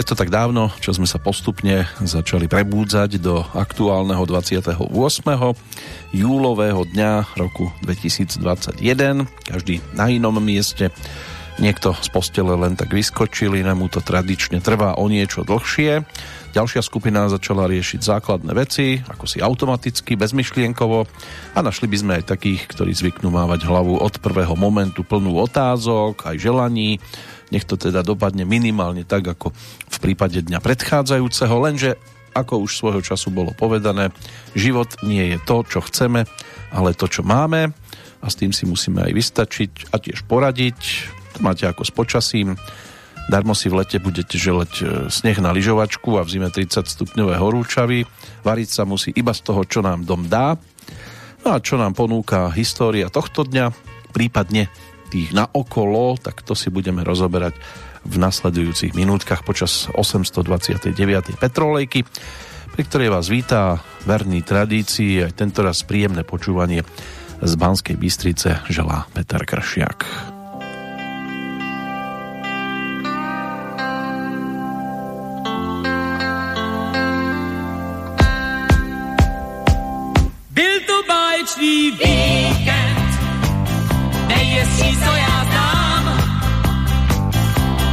Je to tak dávno, čo sme sa postupne začali prebúdzať do aktuálneho 28. júlového dňa roku 2021. Každý na inom mieste. Niekto z postele len tak vyskočil, inému to tradične trvá o niečo dlhšie. Ďalšia skupina začala riešiť základné veci, ako si automaticky, bezmyšlienkovo a našli by sme aj takých, ktorí zvyknú mávať hlavu od prvého momentu plnú otázok, aj želaní, nech to teda dopadne minimálne tak, ako v prípade dňa predchádzajúceho, lenže ako už svojho času bolo povedané, život nie je to, čo chceme, ale to, čo máme a s tým si musíme aj vystačiť a tiež poradiť. To máte ako s počasím. Darmo si v lete budete želať e, sneh na lyžovačku a v zime 30 stupňové horúčavy. Variť sa musí iba z toho, čo nám dom dá. No a čo nám ponúka história tohto dňa, prípadne tých na okolo, tak to si budeme rozoberať v nasledujúcich minútkach počas 829. Petrolejky, pri ktorej vás vítá verný tradícii aj tentoraz príjemné počúvanie z Banskej Bystrice želá Peter Kršiak. Báječný nejjezdí, co já znám.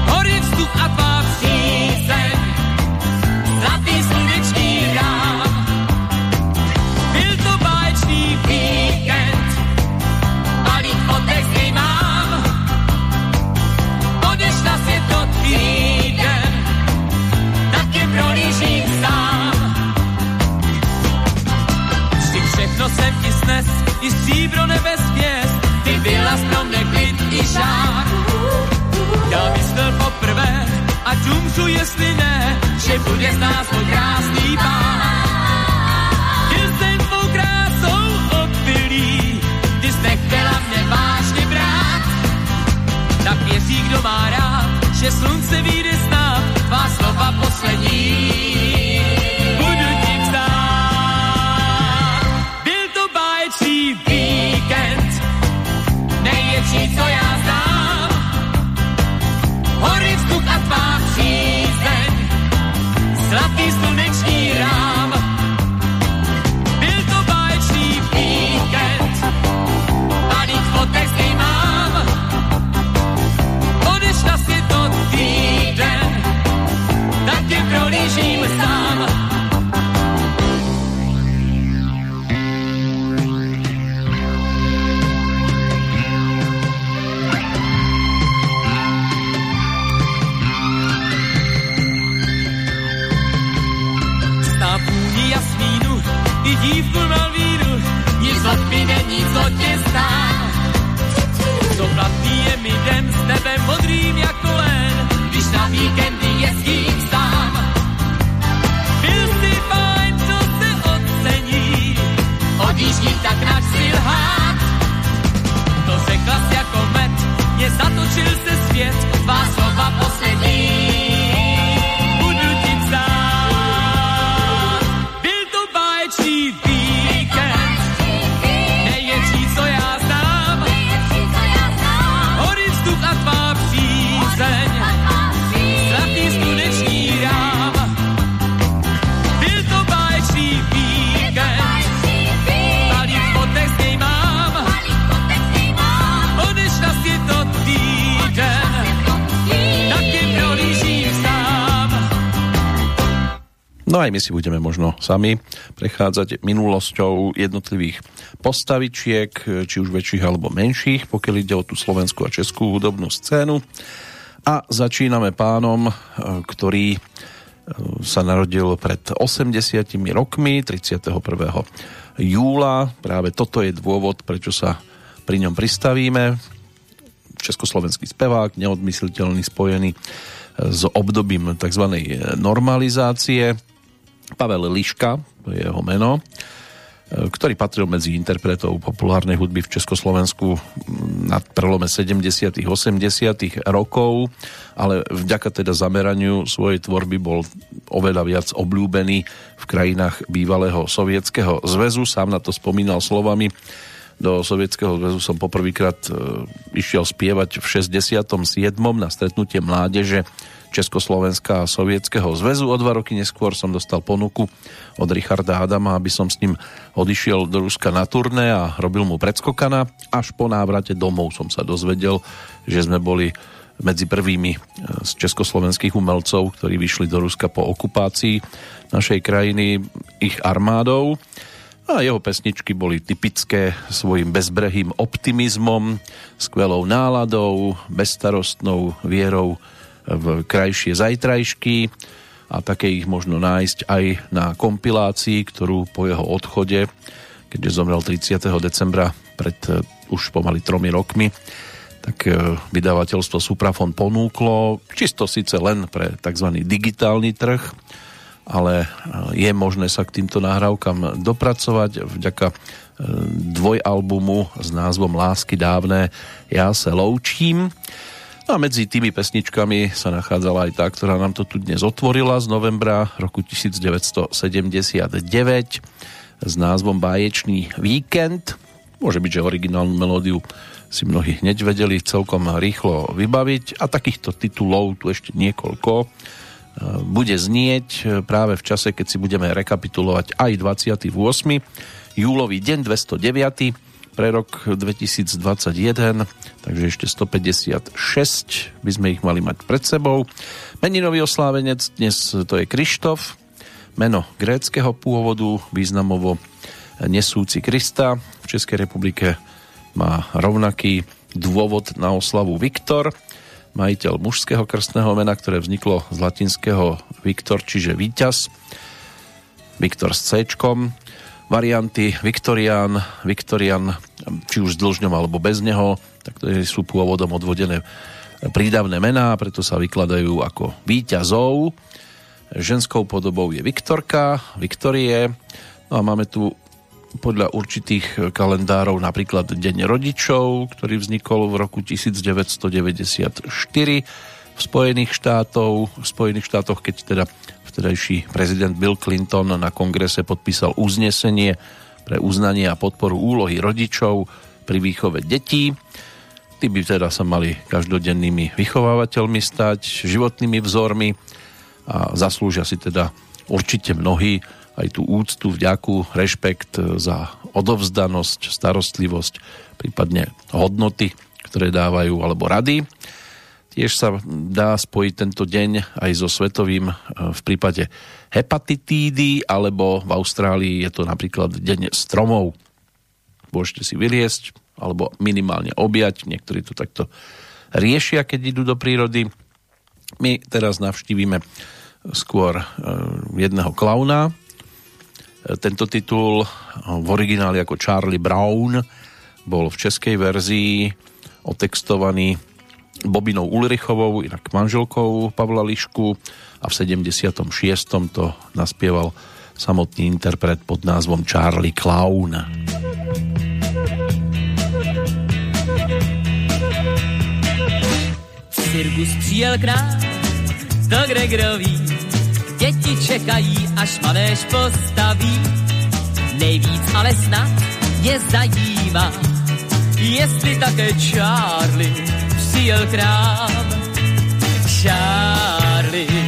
Hory, vzduch a tvá přízeň, zlatý sluneční rám. Byl to báječný víkend, malý fotek z něj mám. Odešla si to týden, tak je prolížím sám. Vždy všechno jsem ti snes, žár. Já myslel poprvé, ať umřu, jestli ne, že bude z nás můj krásný pár. Byl jsem tvou krásou opilý, ty jsi nechtěla mě vážně brát. Tak věří, kdo má rád, že slunce vyjde snad, tvá slova poslední. Co tě stá. Co platný je mi den s nebem modrým jako len, když na víkendy jezdím sám. Byl jsi fajn, co se ocení, odjíždím tak nač si lhát. To řekla jako med, mě zatočil se svět, tvá slova poslední. No aj my si budeme možno sami prechádzať minulosťou jednotlivých postavičiek, či už väčších alebo menších, pokiaľ ide o tú slovenskú a českú hudobnú scénu. A začíname pánom, e, ktorý e, sa narodil pred 80 rokmi, 31. júla. Práve toto je dôvod, prečo sa pri ňom pristavíme. Československý spevák, neodmysliteľný spojený e, s obdobím tzv. normalizácie. Pavel Liška, to je jeho meno, e, ktorý patril medzi interpretov populárnej hudby v Československu na prelome 70 80 rokov, ale vďaka teda zameraniu svojej tvorby bol oveľa viac obľúbený v krajinách bývalého sovietského zväzu. Sám na to spomínal slovami do Sovietskeho zväzu som poprvýkrát e, išiel spievať v 67. na stretnutie mládeže Československa a Sovietskeho zväzu. O dva roky neskôr som dostal ponuku od Richarda Adama, aby som s ním odišiel do Ruska na turné a robil mu predskokana. Až po návrate domov som sa dozvedel, že sme boli medzi prvými z československých umelcov, ktorí vyšli do Ruska po okupácii našej krajiny ich armádou. A jeho pesničky boli typické svojim bezbrehým optimizmom, skvelou náladou, bezstarostnou vierou v krajšie zajtrajšky a také ich možno nájsť aj na kompilácii, ktorú po jeho odchode, keďže zomrel 30. decembra pred uh, už pomaly tromi rokmi, tak uh, vydavateľstvo Suprafon ponúklo, čisto síce len pre tzv. digitálny trh, ale e, je možné sa k týmto nahrávkam dopracovať vďaka dvojalbumu s názvom Lásky dávne Ja se loučím. No a medzi tými pesničkami sa nachádzala aj tá, ktorá nám to tu dnes otvorila z novembra roku 1979 s názvom Báječný víkend. Môže byť, že originálnu melódiu si mnohí hneď vedeli celkom rýchlo vybaviť a takýchto titulov tu ešte niekoľko bude znieť e, práve v čase, keď si budeme rekapitulovať aj 28. júlový deň 209 pre rok 2021, takže ešte 156 by sme ich mali mať pred sebou. Meninový oslávenec dnes to je Krištof, meno gréckého pôvodu, významovo nesúci Krista. V Českej republike má rovnaký dôvod na oslavu Viktor – majiteľ mužského krstného mena, ktoré vzniklo z latinského Viktor, čiže víťaz. Viktor s C. Varianty Viktorián, Viktorian, či už s dlžňom alebo bez neho, tak sú pôvodom odvodené prídavné mená, preto sa vykladajú ako víťazov. Ženskou podobou je Viktorka, Viktorie. No a máme tu podľa určitých kalendárov napríklad Deň rodičov, ktorý vznikol v roku 1994 v Spojených štátov, v Spojených štátoch, keď teda vtedajší prezident Bill Clinton na kongrese podpísal uznesenie pre uznanie a podporu úlohy rodičov pri výchove detí. Tí by teda sa mali každodennými vychovávateľmi stať, životnými vzormi a zaslúžia si teda určite mnohí aj tú úctu, vďaku, rešpekt za odovzdanosť, starostlivosť, prípadne hodnoty, ktoré dávajú, alebo rady. Tiež sa dá spojiť tento deň aj so svetovým e, v prípade hepatitídy, alebo v Austrálii je to napríklad deň stromov. Môžete si vyliesť, alebo minimálne objať. Niektorí to takto riešia, keď idú do prírody. My teraz navštívime skôr e, jedného klauna, tento titul v origináli ako Charlie Brown bol v českej verzii otextovaný Bobinou Ulrichovou, inak manželkou Pavla Lišku a v 76. to naspieval samotný interpret pod názvom Charlie Clown. Cirkus přijel král do Gregorový Děti čekají, až manéž postaví. Nejvíc ale snad je zajímá, jestli také Charlie přijel k nám. Charlie.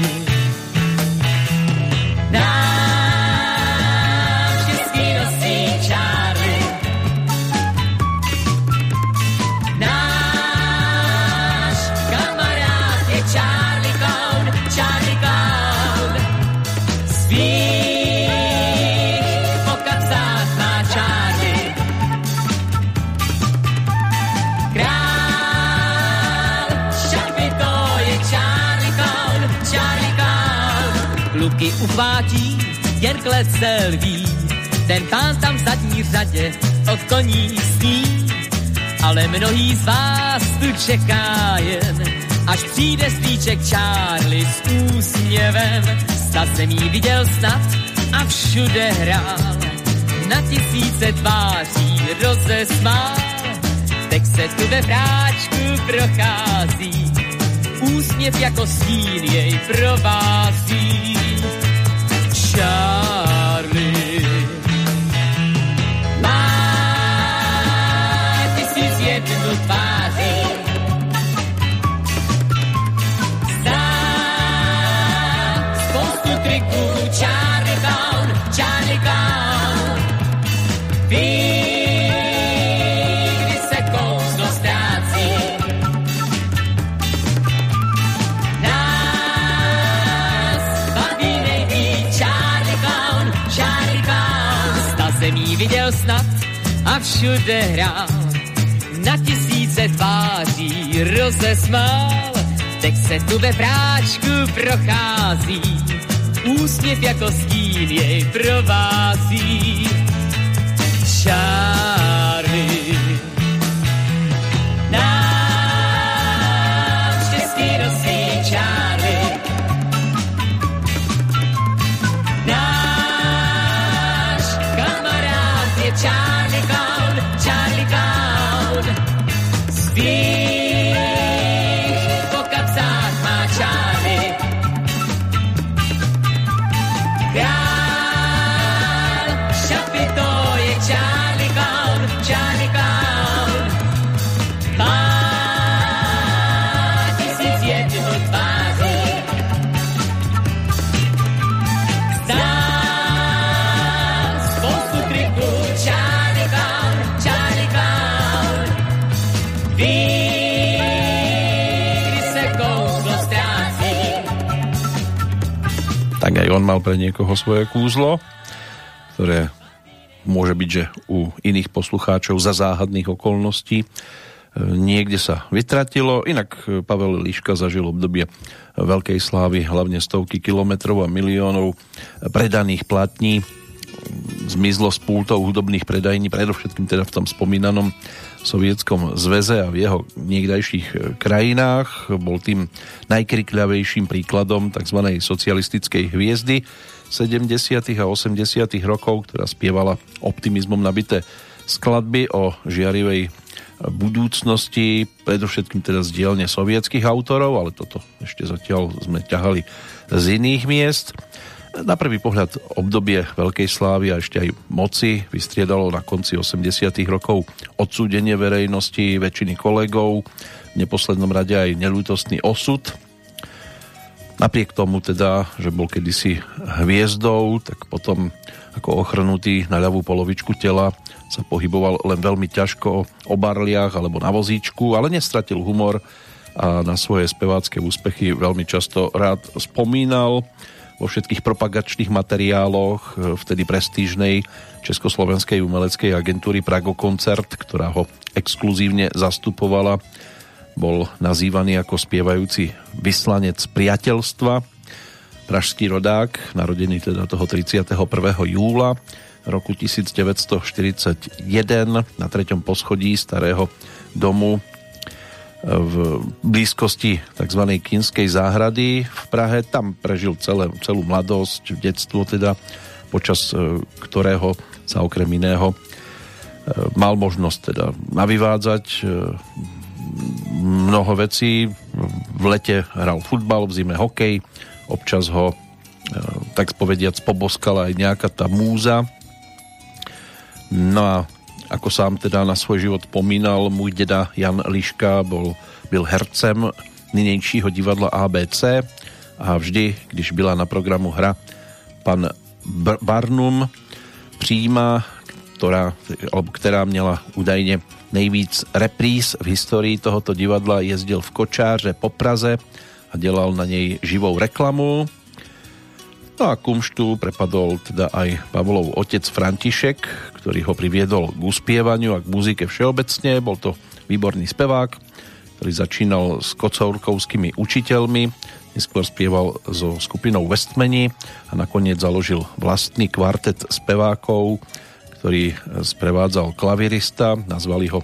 Jen klesel ví, ten pán tam v zadní řadě od koní sní. Ale mnohý z vás tu čeká jen, až přijde stříček Charlie s úsměvem. Sta zemí viděl snad a všude hrál, na tisíce tváří rozesmál. Tak se tu ve práčku prochází, úsměv jako stín jej provází. Charlie. Má tisíc jednu tváří, všude hrál. Na tisíce tváří rozesmál, teď se tu ve práčku prochází. Úsměv jako stín jej provází. Charlie. On mal pre niekoho svoje kúzlo, ktoré môže byť, že u iných poslucháčov za záhadných okolností e, niekde sa vytratilo. Inak e, Pavel Liška zažil obdobie veľkej slávy, hlavne stovky kilometrov a miliónov predaných platní. Zmizlo z pultov hudobných predajní, predovšetkým teda v tom spomínanom sovietskom zväze a v jeho niekdajších e, krajinách. Bol tým najkrikľavejším príkladom tzv. socialistickej hviezdy 70. a 80. rokov, ktorá spievala optimizmom nabité skladby o žiarivej budúcnosti, predovšetkým teda z dielne sovietských autorov, ale toto ešte zatiaľ sme ťahali z iných miest. Na prvý pohľad obdobie veľkej slávy a ešte aj moci vystriedalo na konci 80. rokov odsúdenie verejnosti väčšiny kolegov, v neposlednom rade aj nelútostný osud. Napriek tomu teda, že bol kedysi hviezdou, tak potom ako ochrnutý na ľavú polovičku tela sa pohyboval len veľmi ťažko o barliach alebo na vozíčku, ale nestratil humor a na svoje spevácké úspechy veľmi často rád spomínal vo všetkých propagačných materiáloch vtedy prestížnej Československej umeleckej agentúry Prago Koncert, ktorá ho exkluzívne zastupovala bol nazývaný ako spievajúci vyslanec priateľstva. Pražský rodák, narodený teda toho 31. júla roku 1941 na treťom poschodí starého domu v blízkosti tzv. Kinskej záhrady v Prahe. Tam prežil celé, celú mladosť, detstvo teda, počas e, ktorého sa okrem iného e, mal možnosť teda navyvádzať e, mnoho vecí. V lete hral futbal, v zime hokej, občas ho tak povediac poboskala aj nejaká tá múza. No a ako sám teda na svoj život pomínal, môj deda Jan Liška bol, byl hercem nynějšího divadla ABC a vždy, když byla na programu hra pan Barnum příjma, ktorá, ktorá měla údajne nejvíc repríz v histórii tohoto divadla, jezdil v kočáře po Praze a delal na nej živou reklamu. No a kumštu prepadol teda aj Pavlov otec František, ktorý ho priviedol k uspievaniu a k muzike všeobecne. Bol to výborný spevák, ktorý začínal s kocourkovskými učiteľmi, neskôr spieval so skupinou Westmeni a nakoniec založil vlastný kvartet spevákov, ktorý sprevádzal klavirista, nazvali ho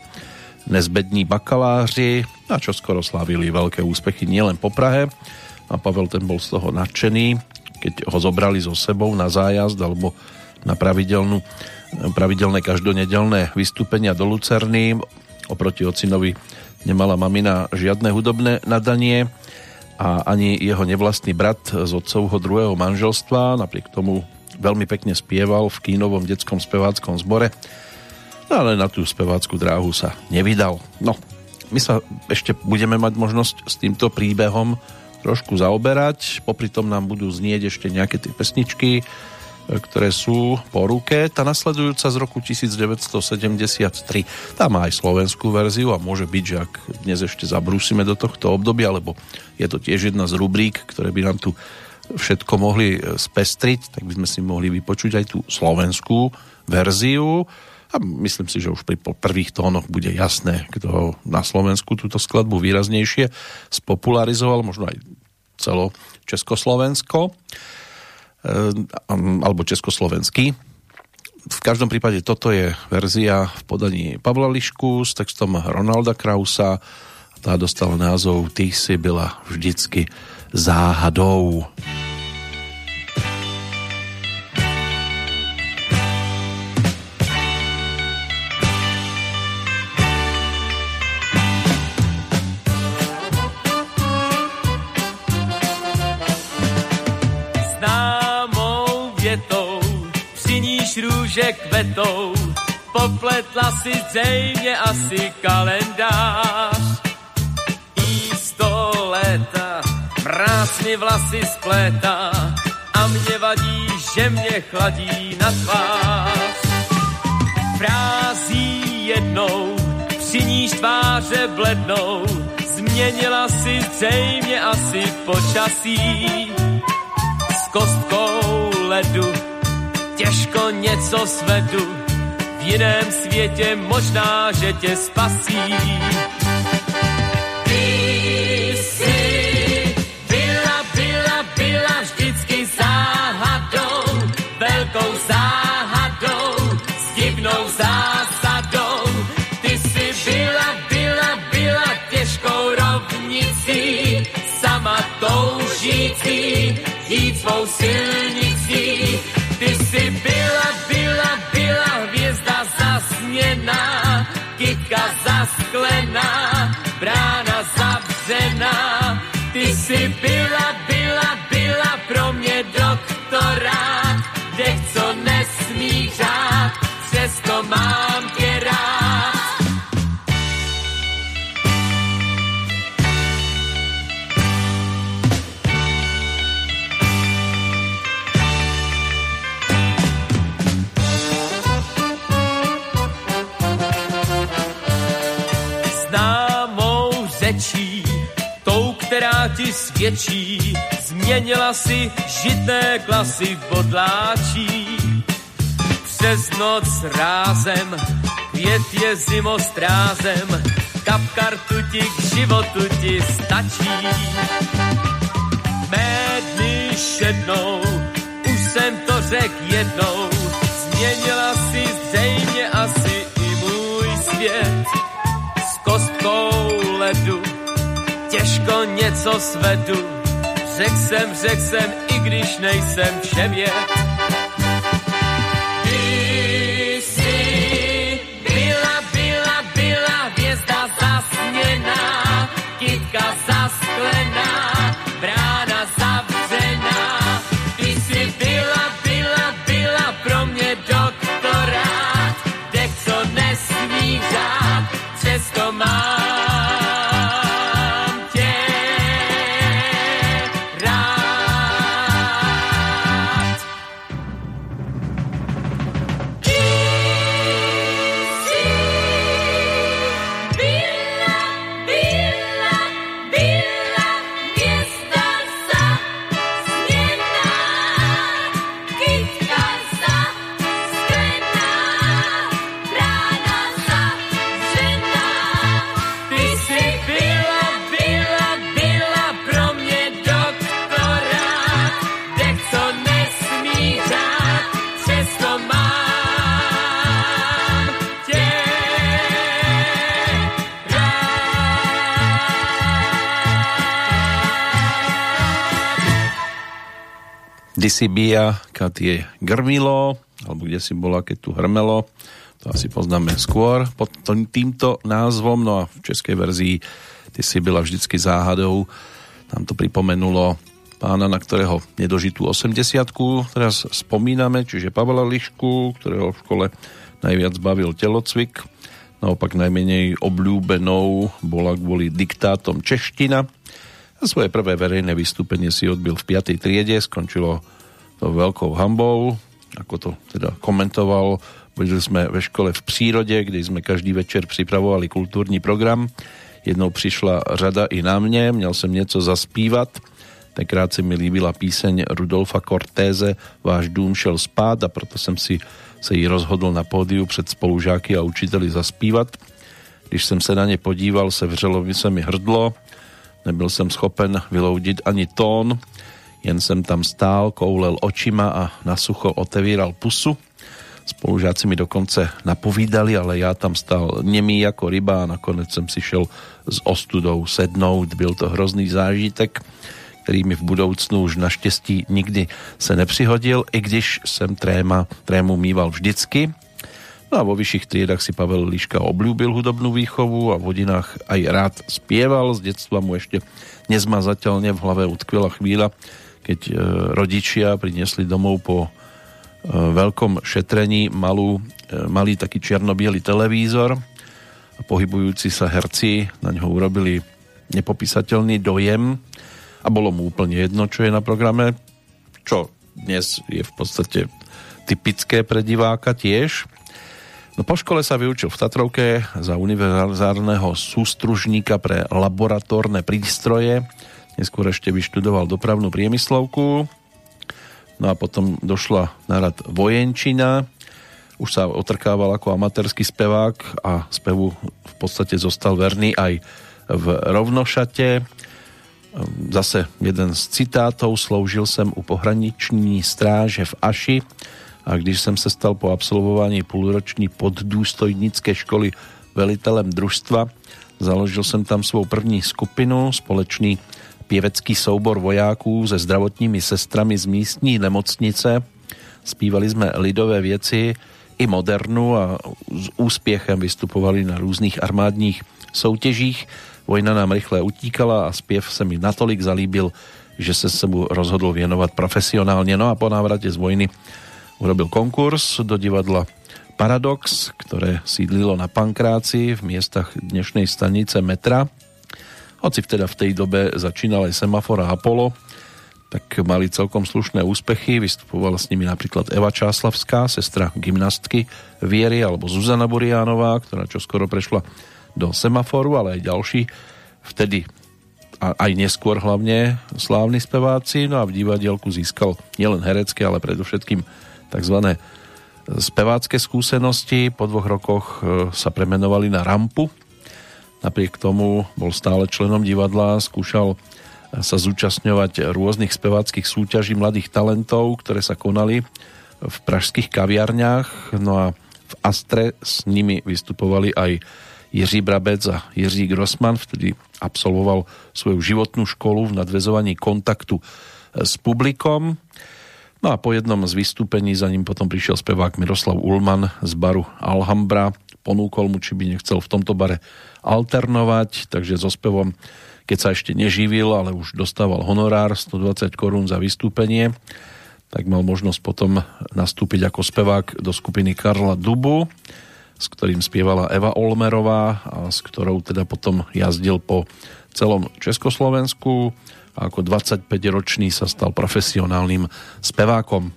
Nezbední bakaláři a čo skoro slávili veľké úspechy nielen po Prahe. A Pavel ten bol z toho nadšený, keď ho zobrali so sebou na zájazd alebo na pravidelnú, pravidelné každonedelné vystúpenia do Lucerny. Oproti ocinovi nemala mamina žiadne hudobné nadanie a ani jeho nevlastný brat z otcovho druhého manželstva, napriek tomu veľmi pekne spieval v kínovom detskom speváckom zbore, ale na tú spevácku dráhu sa nevydal. No, my sa ešte budeme mať možnosť s týmto príbehom trošku zaoberať. Popri tom nám budú znieť ešte nejaké tie pesničky, ktoré sú po ruke. Tá nasledujúca z roku 1973, tá má aj slovenskú verziu a môže byť, že ak dnes ešte zabrúsime do tohto obdobia, lebo je to tiež jedna z rubrík, ktoré by nám tu všetko mohli e, spestriť, tak by sme si mohli vypočuť aj tú slovenskú verziu a myslím si, že už pri prvých tónoch bude jasné, kto na Slovensku túto skladbu výraznejšie spopularizoval, možno aj celo Československo. Ehm, alebo československý. V každom prípade toto je verzia v podaní Pavla Lišku s textom Ronalda Krausa. Tá dostala názov Ty si byla vždycky záhadou. Růže kvetou, popletla si zřejmě asi kalendář. Jí sto léta, mráz vlasy splétá a mě vadí, že mě chladí na tvář. Frází jednou, při níž tváře blednou, změnila si zřejmě asi počasí. S kostkou ledu těžko něco svedu, v jiném světě možná, že tě spasí. Jsi byla, byla, byla vždycky záhadou, velkou záhadou, divnou zásadou. Ty jsi byla, byla, byla těžkou rovnicí, sama toužící, jít svou silnicí jsi byla, byla, byla hvězda zasněná, kytka zasklená, brána zavřená. Ty byla, byla, svědčí. Změnila si žitné klasy v bodláčí. Přes noc rázem, květ je zimostrázem, kap kartu ti k životu ti stačí. Mé dny šednou, už jsem to řek jednou, změnila si zřejmě asi i můj svět. Něco svedu. Řek jsem, řek jsem, i když nejsem. Ty jsi byla, byla, byla hvězda zasněná, kytka zasklená, Kdy si bija, kad je grmilo, alebo kde si bola, keď tu hrmelo, to asi poznáme skôr pod týmto názvom, no a v českej verzii Ty si byla vždycky záhadou, nám to pripomenulo pána, na ktorého nedožitú 80 teraz spomíname, čiže Pavla Lišku, ktorého v škole najviac bavil telocvik, naopak najmenej obľúbenou bola kvôli diktátom čeština, A svoje prvé verejné vystúpenie si odbil v 5. triede, skončilo veľkou hambou, ako to teda komentoval. Boli sme ve škole v prírode, kde sme každý večer pripravovali kultúrny program. Jednou přišla řada i na mne, měl jsem něco zaspívat. Tenkrát si mi líbila píseň Rudolfa Cortéze Váš dům šel spát a proto jsem si se jí rozhodl na pódiu před spolužáky a učiteli zaspívat. Když jsem se na ně podíval, sevřelo by se mi hrdlo, nebyl jsem schopen vyloudit ani tón, jen jsem tam stál, koulel očima a na sucho otevíral pusu. Spolužáci mi dokonce napovídali, ale já tam stál nemý jako ryba a nakonec jsem si šel s ostudou sednout. Byl to hrozný zážitek, který mi v budoucnu už naštěstí nikdy se nepřihodil, i když jsem tréma, trému mýval vždycky. No a vo vyšších triedách si Pavel Líška obľúbil hudobnú výchovu a v hodinách aj rád spieval. Z detstva mu ešte nezmazateľne v hlave utkvila chvíľa, keď e, rodičia priniesli domov po e, veľkom šetrení malú, e, malý taký čierno televízor a pohybujúci sa herci na ňo urobili nepopísateľný dojem a bolo mu úplne jedno, čo je na programe, čo dnes je v podstate typické pre diváka tiež. No po škole sa vyučil v Tatrovke za univerzárneho sústružníka pre laboratórne prístroje. Neskôr ešte vyštudoval dopravnú priemyslovku. No a potom došla na rad vojenčina. Už sa otrkával ako amatérsky spevák a spevu v podstate zostal verný aj v rovnošate. Zase jeden z citátov. Sloužil jsem u pohraniční stráže v Aši a když jsem se stal po absolvování půlroční poddůstojnické školy velitelem družstva, založil jsem tam svou první skupinu, společný pěvecký soubor vojáků se zdravotními sestrami z místní nemocnice. Spívali jsme lidové věci i modernu a s úspěchem vystupovali na různých armádních soutěžích. Vojna nám rychle utíkala a zpěv se mi natolik zalíbil, že se se mu rozhodl věnovat profesionálně. No a po návratě z vojny urobil konkurs do divadla Paradox, ktoré sídlilo na Pankráci v miestach dnešnej stanice metra. Hoci vteda v tej dobe začínal aj Semafor a Apollo, tak mali celkom slušné úspechy. Vystupovala s nimi napríklad Eva Čáslavská, sestra gymnastky Viery, alebo Zuzana Buriánová, ktorá čoskoro prešla do Semaforu, ale aj ďalší vtedy a aj neskôr hlavne slávni speváci. No a v divadielku získal nielen herecké, ale predovšetkým tzv. spevácké skúsenosti. Po dvoch rokoch e, sa premenovali na rampu. Napriek tomu bol stále členom divadla, skúšal sa zúčastňovať rôznych speváckých súťaží mladých talentov, ktoré sa konali v pražských kaviarniach. No a v Astre s nimi vystupovali aj Jiří Brabec a Jiří Grossman, vtedy absolvoval svoju životnú školu v nadvezovaní kontaktu s publikom. No a po jednom z vystúpení za ním potom prišiel spevák Miroslav Ulman z baru Alhambra. Ponúkol mu, či by nechcel v tomto bare alternovať, takže so spevom, keď sa ešte neživil, ale už dostával honorár 120 korún za vystúpenie, tak mal možnosť potom nastúpiť ako spevák do skupiny Karla Dubu, s ktorým spievala Eva Olmerová a s ktorou teda potom jazdil po celom Československu a ako 25-ročný sa stal profesionálnym spevákom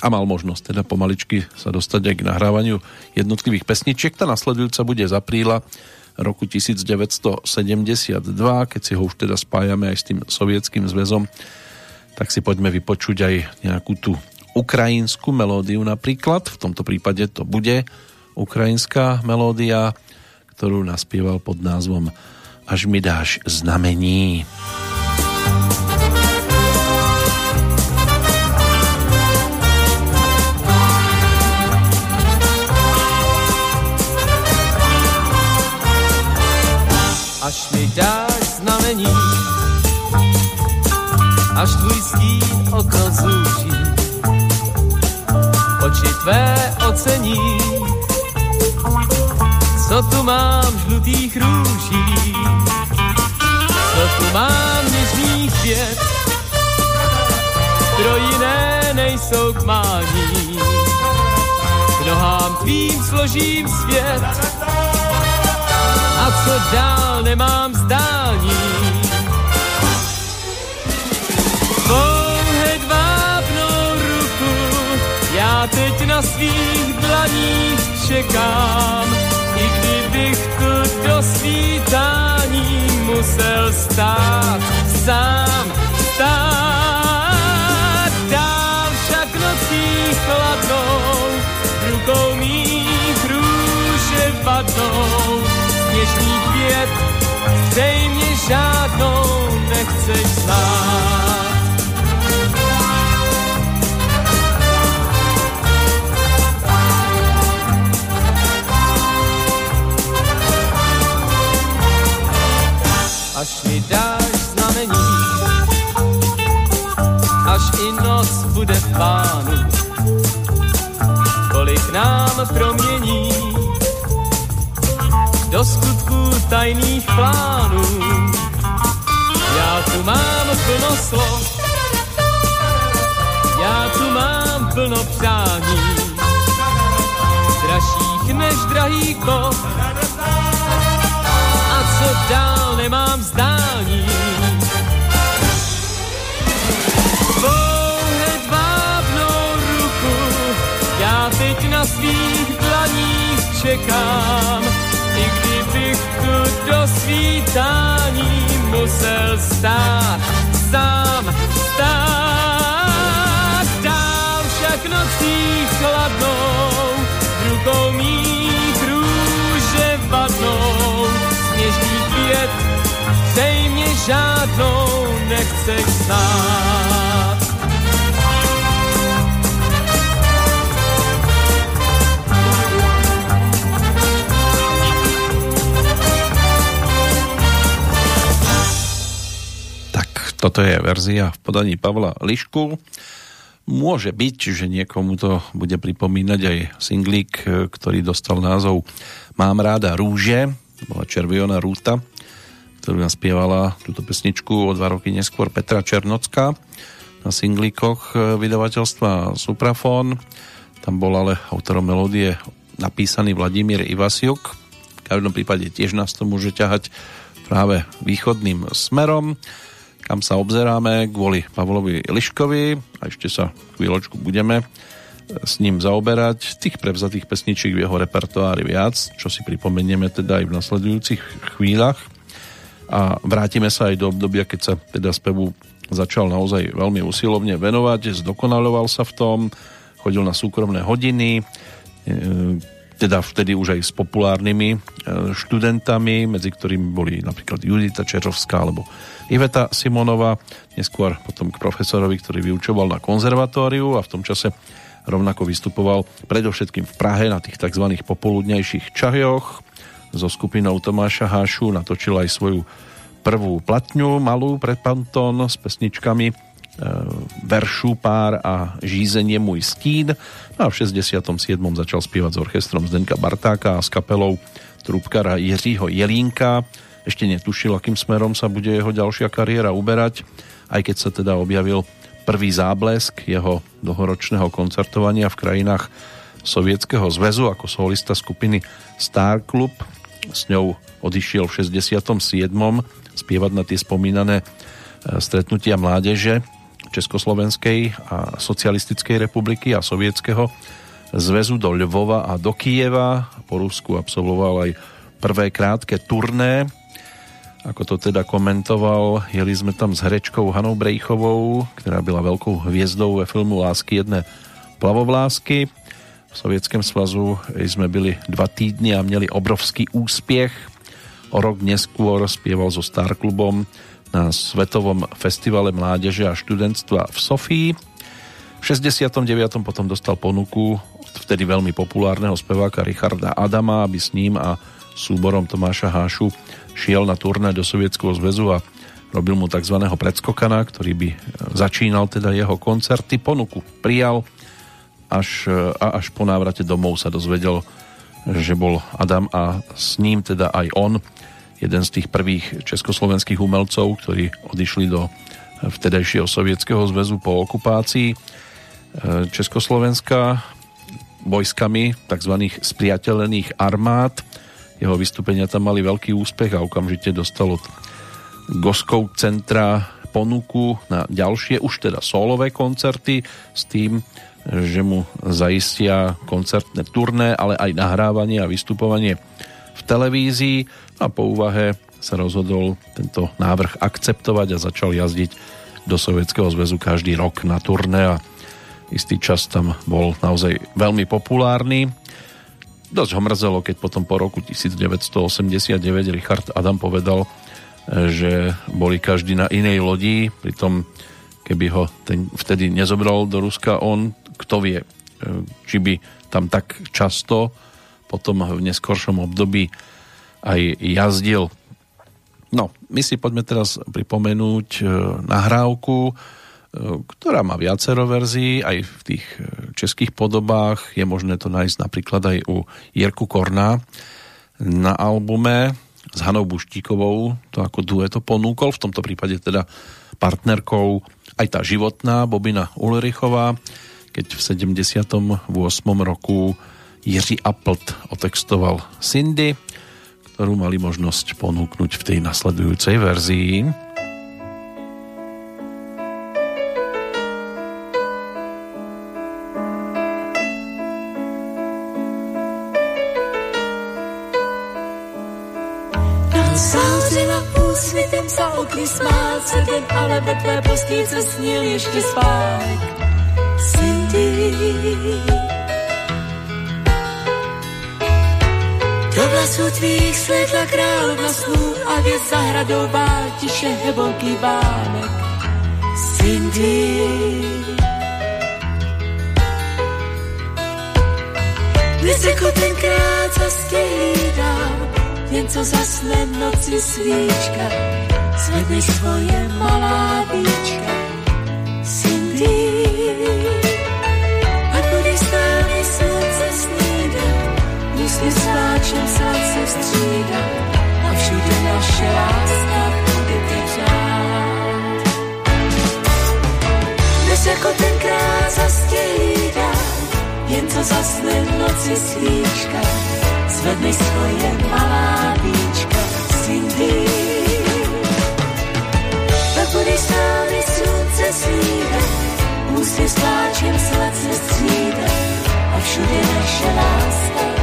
a mal možnosť teda pomaličky sa dostať aj k nahrávaniu jednotlivých pesničiek. Tá nasledujúca bude z apríla roku 1972, keď si ho už teda spájame aj s tým sovietským zväzom, tak si poďme vypočuť aj nejakú tú ukrajinskú melódiu napríklad. V tomto prípade to bude ukrajinská melódia, ktorú naspieval pod názvom Až mi dáš znamení. až mi dáš znamení, až tvůj stín oko zúží, oči tvé ocení, co tu mám žlutých růží, co tu mám něžných květ, pro jiné nejsou k mání, k nohám tvým složím svět, co dál nemám zdání. Pouhe dvábnou ruku, já teď na svých dlaních čekám, i kdybych tu do svítání musel stát sám, stát. Dál však nocí chladnou, rukou mých růže vadnou, žádnou nechceš znát. až mi dáš znamení, až i noc bude v pánu, kolik nám promění do skutku tajných plánů. Já tu mám plno slov, já tu mám plno přání, dražších než drahý kov, co dál nemám zdání. Pouhe dvábnou ruku, já teď na svých dlaních čekám, i kdybych tu do svítání musel stát sám, stát dál však nocí chladnou, rukou mých růže vadnou sněžný květ, zřejmě žádnou nechceš znát. Toto je verzia v podaní Pavla Lišku. Môže byť, že niekomu to bude pripomínať aj singlík, ktorý dostal názov Mám ráda rúže, bola Červiona Rúta, ktorú naspievala túto pesničku o dva roky neskôr Petra Černocká na singlíkoch e, vydavateľstva Suprafon. Tam bol ale autorom melódie napísaný Vladimír Ivasiuk. V každom prípade tiež nás to môže ťahať práve východným smerom, kam sa obzeráme kvôli Pavlovi Liškovi a ešte sa chvíľočku budeme s ním zaoberať. Tých prevzatých pesničiek v jeho repertoári viac, čo si pripomenieme teda aj v nasledujúcich chvíľach. A vrátime sa aj do obdobia, keď sa teda spevu začal naozaj veľmi usilovne venovať, zdokonaloval sa v tom, chodil na súkromné hodiny, e, teda vtedy už aj s populárnymi e, študentami, medzi ktorými boli napríklad Judita Čerovská alebo Iveta Simonová, neskôr potom k profesorovi, ktorý vyučoval na konzervatóriu a v tom čase Rovnako vystupoval predovšetkým v Prahe na tých tzv. popoludnejších čajoch. So skupinou Tomáša Hášu natočil aj svoju prvú platňu malú pred Pantón s pesničkami e, Veršu pár a Žízenie môj skín. No a v 67. začal spievať s orchestrom Zdenka Bartáka a s kapelou trúbkara Jiřího Jelínka. Ešte netušil, akým smerom sa bude jeho ďalšia kariéra uberať, aj keď sa teda objavil prvý záblesk jeho dlhoročného koncertovania v krajinách Sovietskeho zväzu ako solista skupiny Star Club. S ňou odišiel v 67. spievať na tie spomínané e, stretnutia mládeže Československej a Socialistickej republiky a Sovietskeho zväzu do Lvova a do Kieva. Po Rusku absolvoval aj prvé krátke turné ako to teda komentoval, jeli sme tam s herečkou Hanou Brejchovou, ktorá byla veľkou hviezdou ve filmu Lásky jedné plavovlásky. V Sovětském svazu sme byli dva týdny a měli obrovský úspěch. O rok neskôr spieval so Star Clubom na Svetovom festivale mládeže a študentstva v Sofii. V 69. potom dostal ponuku vtedy veľmi populárneho speváka Richarda Adama, aby s ním a súborom Tomáša Hášu šiel na turné do Sovietskeho zväzu a robil mu tzv. predskokana, ktorý by začínal teda jeho koncerty. Ponuku prijal až, a až po návrate domov sa dozvedel, že bol Adam a s ním teda aj on, jeden z tých prvých československých umelcov, ktorí odišli do vtedajšieho sovietského zväzu po okupácii Československa vojskami tzv. spriateľených armád jeho vystúpenia tam mali veľký úspech a okamžite dostal od Goskov centra ponuku na ďalšie, už teda solové koncerty s tým, že mu zaistia koncertné turné, ale aj nahrávanie a vystupovanie v televízii a po úvahe sa rozhodol tento návrh akceptovať a začal jazdiť do Sovietskeho zväzu každý rok na turné a istý čas tam bol naozaj veľmi populárny. Dosť ho mrzelo, keď potom po roku 1989 Richard Adam povedal, že boli každý na inej lodi, pritom keby ho ten vtedy nezobral do Ruska on, kto vie, či by tam tak často potom v neskoršom období aj jazdil. No, my si poďme teraz pripomenúť e, nahrávku, e, ktorá má viacero verzií, aj v tých českých podobách. Je možné to nájsť napríklad aj u Jirku Korna na albume s Hanou Buštíkovou, to ako dueto ponúkol, v tomto prípade teda partnerkou aj tá životná Bobina Ulrichová keď v 78. roku Jiří Appelt otextoval Cindy, ktorú mali možnosť ponúknuť v tej nasledujúcej verzii. ale ve tvé postýce snil ještě spánek. Cindy. Do vlasů tvých slétla královna snů a věc zahradová tiše hlboký vánek. Cindy. Dnes jako tenkrát zastělídám, jen co zasne v noci svíčka, zvedni svoje malá víčka. Cindy. Sváčem srdce střídá a všude naše láska bude tečát. Dnes jako tenkrát zastělídá, jen co zasne v noci svíčka, zvedni svoje malá víčka, Cindy. Tak budeš s námi slunce snídat, ústy s pláčem srdce střídá a všude naše láska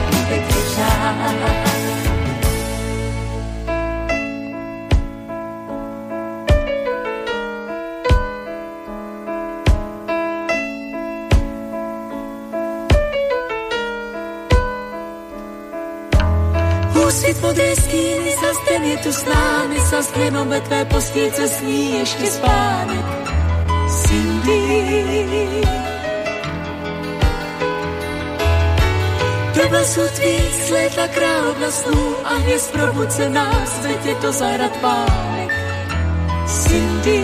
Усвіт води скине, застине ту нами, со стріну битве посвіт, засмієш і спане. Сімбі. Do vlasů tvých slétla královna snů a hvězd probudce nás, veď je to zahrad pánek. Cindy.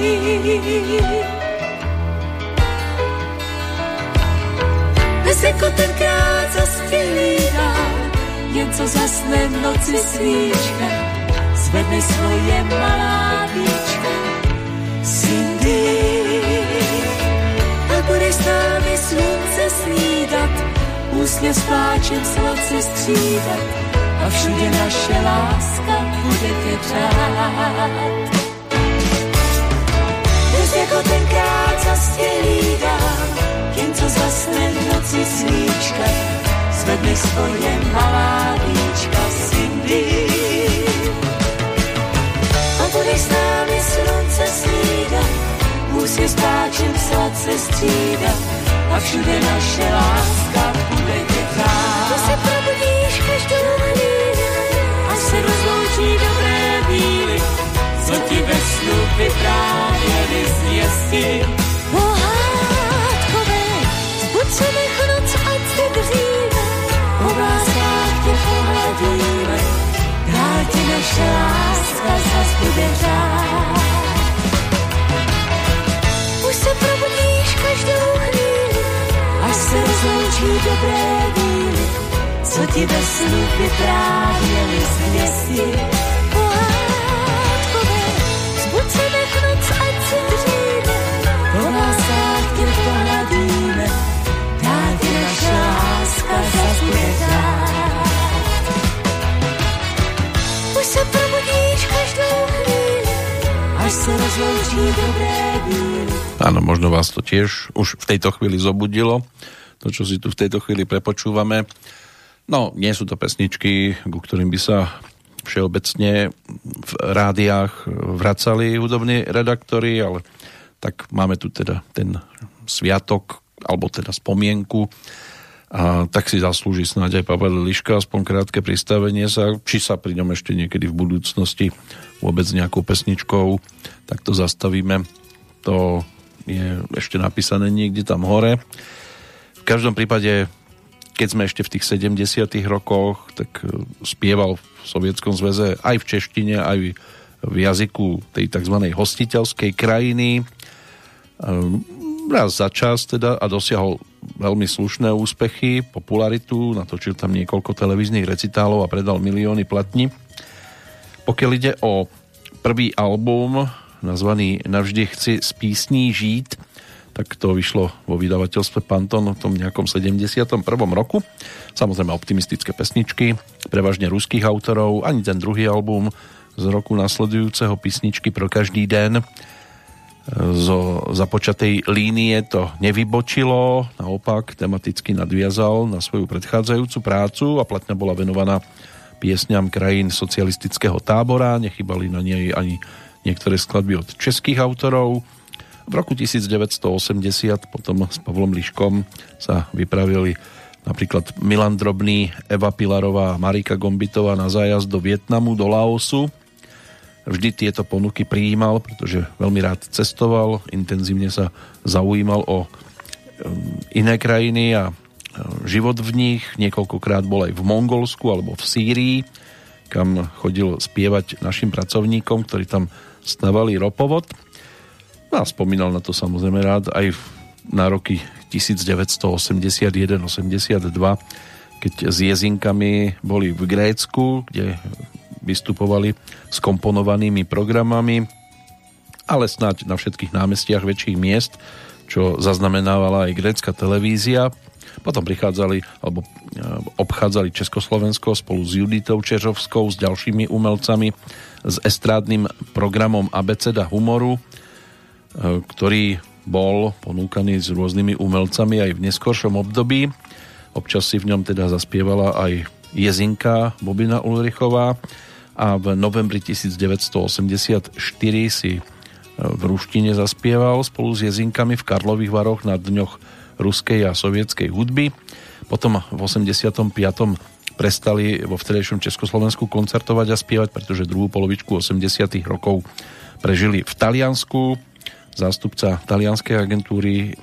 Dnes jako tenkrát zastělý jen co zasne v noci svíčka, zvedni svoje malá víčka. Cindy. A budeš s námi slunce snídat, úsměv s pláčem sladce střídat a všude naše láska bude tečát. Dnes jako tenkrát dám, jen co zasne v noci svíčka, zvedni svoje malá víčka Cindy. A budeš s námi slunce snídat, úsměv s pláčem sladce střídat a všude naše láska to se probudíš každou a se rozloučí dobré víly, co ti ve snu vyprávěli zvěsti. Pohádkové, zbud se nech noc, ať se dříve, po vláskách tě pohladíme, dál ti naše láska zas bude řád. Už se probudíš každou chvíli, až se rozloučí dobré díly, co ti ve snu vyprávěli zvěsti. Pohádkové, zbuď se nech noc, ať si dříve, po vlásách tě pohladíme, dá ti naša láska zas bude Už se probudíš každou chvíli, až se rozloučí dobré díly, Áno, možno vás to tiež už v tejto chvíli zobudilo, to, čo si tu v tejto chvíli prepočúvame. No, nie sú to pesničky, ku ktorým by sa všeobecne v rádiách vracali hudobní redaktori, ale tak máme tu teda ten sviatok, alebo teda spomienku a tak si zaslúži snáď aj Pavel Liška aspoň krátke pristavenie sa, či sa pri ňom ešte niekedy v budúcnosti vôbec nejakou pesničkou tak to zastavíme. To je ešte napísané niekde tam hore. V každom prípade, keď sme ešte v tých 70 rokoch, tak e, spieval v Sovietskom zväze aj v češtine, aj v jazyku tej tzv. hostiteľskej krajiny. E, raz za čas teda a dosiahol veľmi slušné úspechy, popularitu, natočil tam niekoľko televíznych recitálov a predal milióny platní. Pokiaľ ide o prvý album, nazvaný Navždy chci z písní žít, tak to vyšlo vo vydavateľstve Panton v tom nejakom 71. roku. Samozrejme optimistické pesničky, prevažne ruských autorov, ani ten druhý album z roku nasledujúceho písničky pro každý den zo započatej línie to nevybočilo, naopak tematicky nadviazal na svoju predchádzajúcu prácu a platňa bola venovaná piesňam krajín socialistického tábora, nechybali na nej ani niektoré skladby od českých autorov. V roku 1980 potom s Pavlom Liškom sa vypravili napríklad Milan Drobný, Eva Pilarová a Marika Gombitová na zájazd do Vietnamu, do Laosu. Vždy tieto ponuky prijímal, pretože veľmi rád cestoval, intenzívne sa zaujímal o um, iné krajiny a um, život v nich. Niekoľkokrát bol aj v Mongolsku alebo v Sýrii, kam chodil spievať našim pracovníkom, ktorí tam stavali ropovod. No a spomínal na to samozrejme rád aj na roky 1981-82, keď s jezinkami boli v Grécku, kde vystupovali s komponovanými programami, ale snáď na všetkých námestiach väčších miest, čo zaznamenávala aj grécka televízia. Potom prichádzali alebo e, obchádzali Československo spolu s Juditou Čežovskou, s ďalšími umelcami s estrádnym programom Abeceda humoru, ktorý bol ponúkaný s rôznymi umelcami aj v neskoršom období. Občas si v ňom teda zaspievala aj Jezinka Bobina Ulrichová a v novembri 1984 si e, v ruštine zaspieval spolu s Jezinkami v Karlových Varoch na dňoch ruskej a sovietskej hudby. Potom v 85 prestali vo vtedejšom Československu koncertovať a spievať, pretože druhú polovičku 80 rokov prežili v Taliansku. Zástupca talianskej agentúry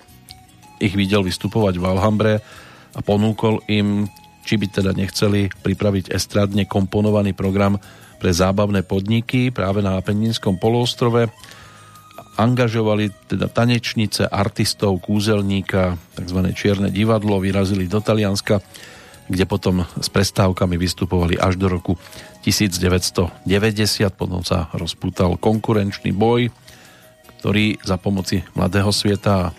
ich videl vystupovať v Alhambre a ponúkol im, či by teda nechceli pripraviť estradne komponovaný program pre zábavné podniky práve na Apeninskom poloostrove. Angažovali teda tanečnice, artistov, kúzelníka, tzv. čierne divadlo, vyrazili do Talianska kde potom s prestávkami vystupovali až do roku 1990. Potom sa rozpútal konkurenčný boj, ktorý za pomoci Mladého sveta,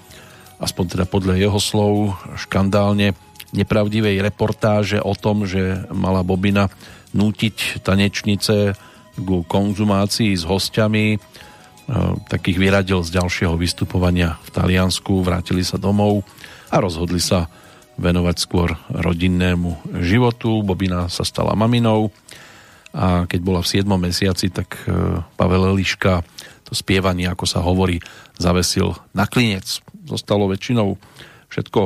aspoň teda podľa jeho slov, škandálne nepravdivej reportáže o tom, že mala Bobina nútiť tanečnice ku konzumácii s hostiami, e, takých vyradil z ďalšieho vystupovania v Taliansku, vrátili sa domov a rozhodli sa venovať skôr rodinnému životu. Bobina sa stala maminou a keď bola v 7. mesiaci, tak e, Pavel Eliška to spievanie, ako sa hovorí, zavesil na klinec. Zostalo väčšinou všetko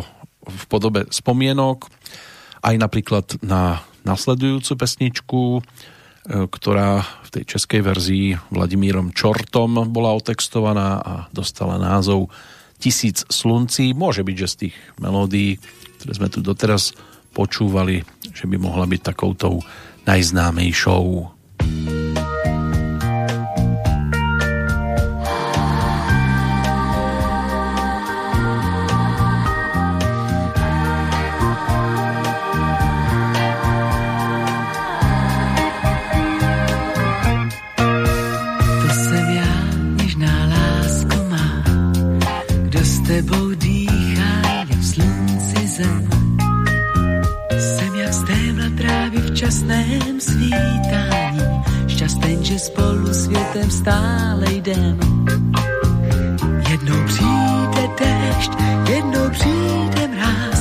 v podobe spomienok, aj napríklad na nasledujúcu pesničku, e, ktorá v tej českej verzii Vladimírom Čortom bola otextovaná a dostala názov Tisíc sluncí. Môže byť, že z tých melódií ktoré sme tu doteraz počúvali, že by mohla byť takoutou najznámejšou. Šťastném svítání, šťasten, že spolu světem stále jdem. Jednou přijde dešť, jednou přijde mráz,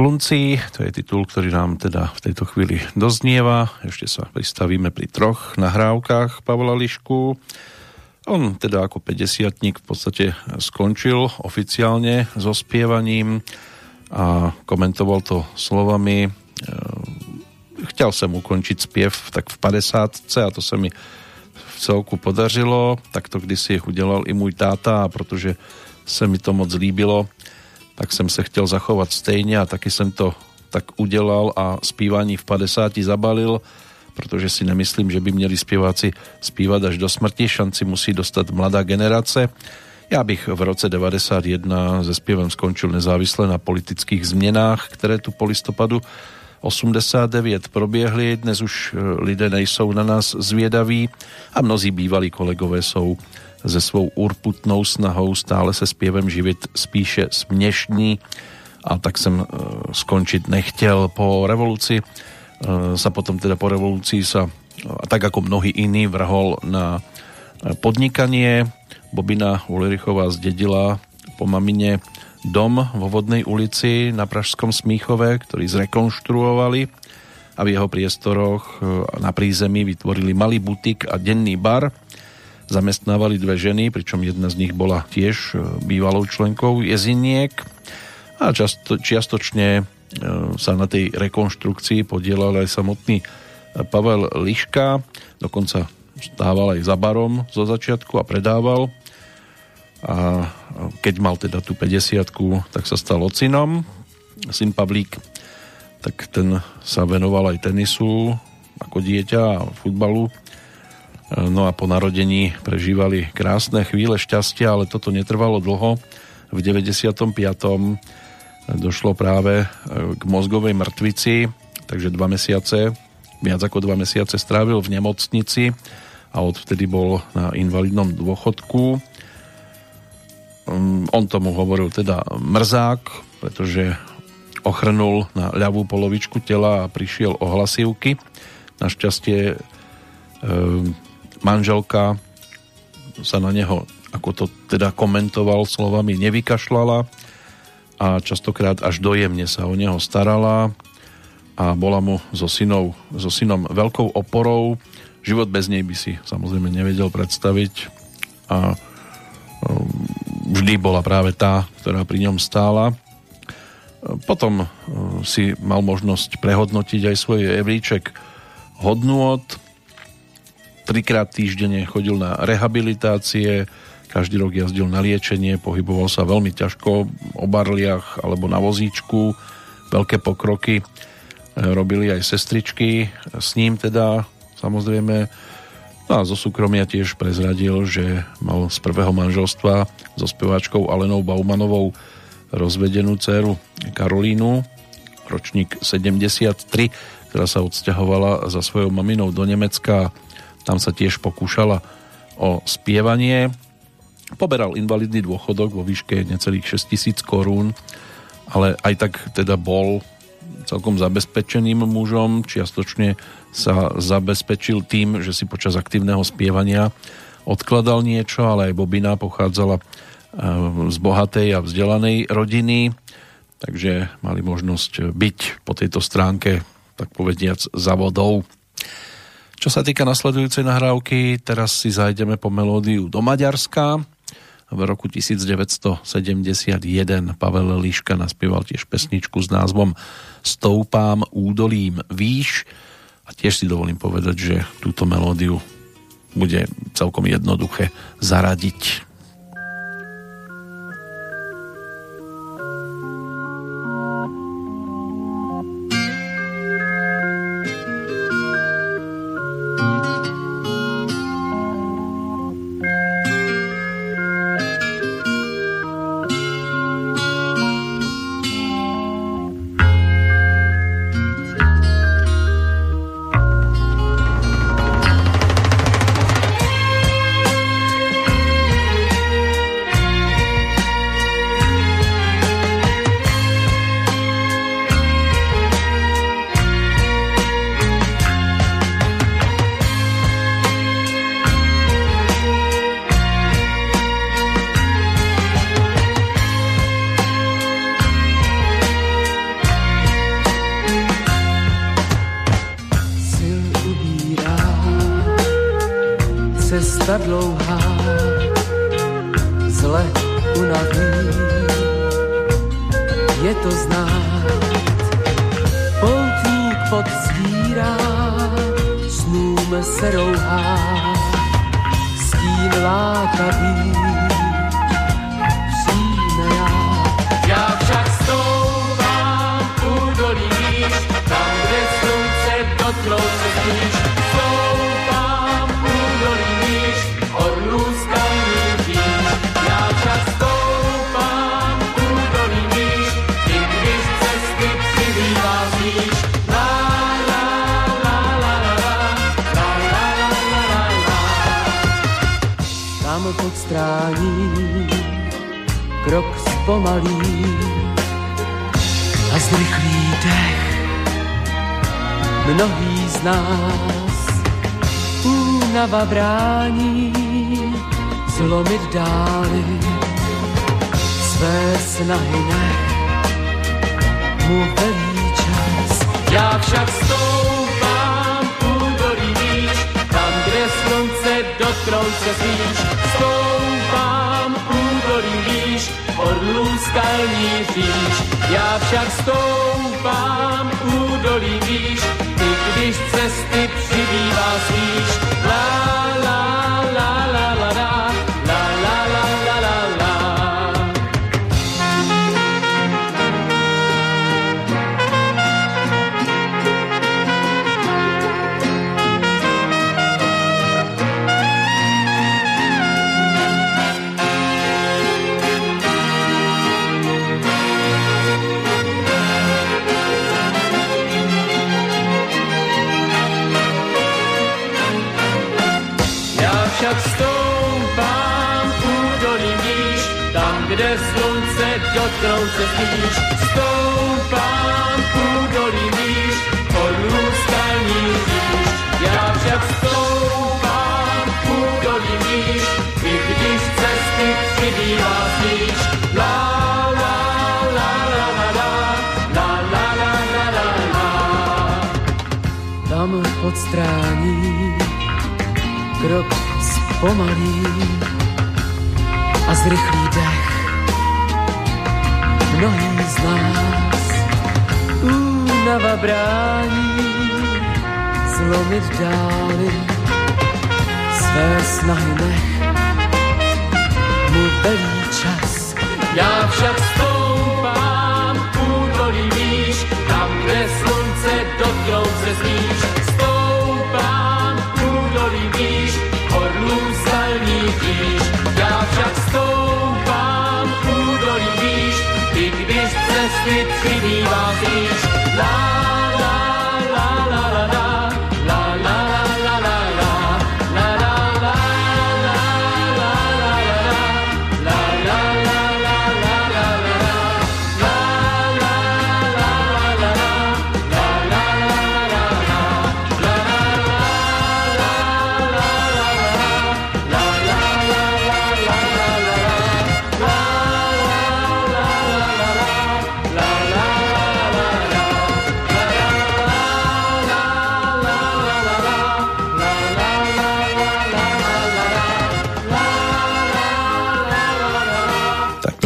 Sluncí, to je titul, ktorý nám teda v tejto chvíli doznieva. Ešte sa pristavíme pri troch nahrávkach Pavla Lišku. On teda ako 50 v podstate skončil oficiálne so spievaním a komentoval to slovami e, chcel som ukončiť spiev tak v 50 a to sa mi v celku podařilo. Takto kdysi udělal i můj táta protože se mi to moc líbilo, tak jsem se chtěl zachovat stejně a taky jsem to tak udělal a zpívání v 50 zabalil, protože si nemyslím, že by měli zpěváci zpívat až do smrti, šanci musí dostat mladá generace. Já bych v roce 91 se zpěvem skončil nezávisle na politických změnách, které tu po listopadu 89 proběhly. Dnes už lidé nejsou na nás zvědaví a mnozí bývalí kolegové jsou se svou urputnou snahou stále se zpěvem živit spíše směšní a tak jsem skončit nechtěl. Po revoluci sa potom teda po revolucii sa tak ako mnohí iní vrhol na podnikanie. Bobina Ulrichová zdedila po mamine dom vo Vodnej ulici na Pražskom Smíchove, ktorý zrekonštruovali a v jeho priestoroch na prízemí vytvorili malý butik a denný bar. Zamestnávali dve ženy, pričom jedna z nich bola tiež bývalou členkou jeziniek. A často, čiastočne sa na tej rekonštrukcii podielal aj samotný Pavel Liška, dokonca stával aj za barom zo začiatku a predával. A keď mal teda tú 50 tak sa stal ocinom. Syn Pavlík tak ten sa venoval aj tenisu ako dieťa a futbalu no a po narodení prežívali krásne chvíle šťastia ale toto netrvalo dlho v 95. došlo práve k mozgovej mŕtvici takže dva mesiace viac ako dva mesiace strávil v nemocnici a odvtedy bol na invalidnom dôchodku On tomu hovoril teda mrzák, pretože ochrnul na ľavú polovičku tela a prišiel o hlasivky. Našťastie e, manželka sa na neho, ako to teda komentoval slovami, nevykašľala a častokrát až dojemne sa o neho starala a bola mu so, synou, so synom veľkou oporou. Život bez nej by si samozrejme nevedel predstaviť a um, vždy bola práve tá, ktorá pri ňom stála. Potom uh, si mal možnosť prehodnotiť aj svoj evríček hodnôt. Trikrát týždenne chodil na rehabilitácie, každý rok jazdil na liečenie, pohyboval sa veľmi ťažko o barliach alebo na vozíčku, veľké pokroky robili aj sestričky s ním teda samozrejme no a zo súkromia tiež prezradil, že mal z prvého manželstva so speváčkou Alenou Baumanovou rozvedenú dceru Karolínu, ročník 73, ktorá sa odsťahovala za svojou maminou do Nemecka. Tam sa tiež pokúšala o spievanie. Poberal invalidný dôchodok vo výške necelých 6 tisíc korún, ale aj tak teda bol celkom zabezpečeným mužom, čiastočne sa zabezpečil tým, že si počas aktívneho spievania odkladal niečo, ale aj Bobina pochádzala eh, z bohatej a vzdelanej rodiny, takže mali možnosť byť po tejto stránke, tak povediac, za vodou. Čo sa týka nasledujúcej nahrávky, teraz si zajdeme po melódiu do Maďarska, v roku 1971 Pavel Liška naspieval tiež pesničku s názvom Stoupám údolím výš. A tiež si dovolím povedať, že túto melódiu bude celkom jednoduché zaradiť